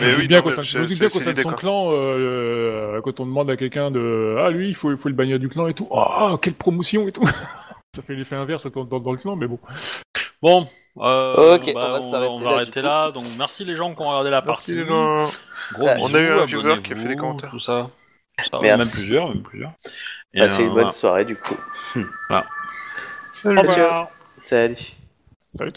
[SPEAKER 3] Mais oui,
[SPEAKER 4] bien
[SPEAKER 3] non,
[SPEAKER 4] qu'au
[SPEAKER 3] mais
[SPEAKER 4] sein,
[SPEAKER 3] c'est-
[SPEAKER 4] je me doute
[SPEAKER 3] c'est-
[SPEAKER 4] bien qu'au
[SPEAKER 3] c'est
[SPEAKER 4] sein de
[SPEAKER 3] l'idée,
[SPEAKER 4] son clan, euh, euh, quand on demande à quelqu'un de ah lui il faut il faut le bannir du clan et tout, oh quelle promotion et tout. *laughs* ça fait l'effet inverse dans, dans, dans le clan, mais bon.
[SPEAKER 1] Bon, euh,
[SPEAKER 2] Ok,
[SPEAKER 1] bah,
[SPEAKER 2] on va s'arrêter
[SPEAKER 1] on
[SPEAKER 2] là,
[SPEAKER 1] va arrêter là. Donc merci les gens qui ont regardé la partie.
[SPEAKER 3] Merci.
[SPEAKER 1] Gros
[SPEAKER 2] Ah,
[SPEAKER 1] bisous,
[SPEAKER 3] on a eu un viewer qui a fait des commentaires.
[SPEAKER 1] Tout ça. Ça,
[SPEAKER 2] Merci.
[SPEAKER 1] Même plusieurs, même plusieurs. Et,
[SPEAKER 2] Passez
[SPEAKER 1] euh,
[SPEAKER 2] une bonne
[SPEAKER 1] voilà.
[SPEAKER 2] soirée du coup.
[SPEAKER 3] Salut.
[SPEAKER 1] Au revoir.
[SPEAKER 2] Salut.
[SPEAKER 4] Salut tout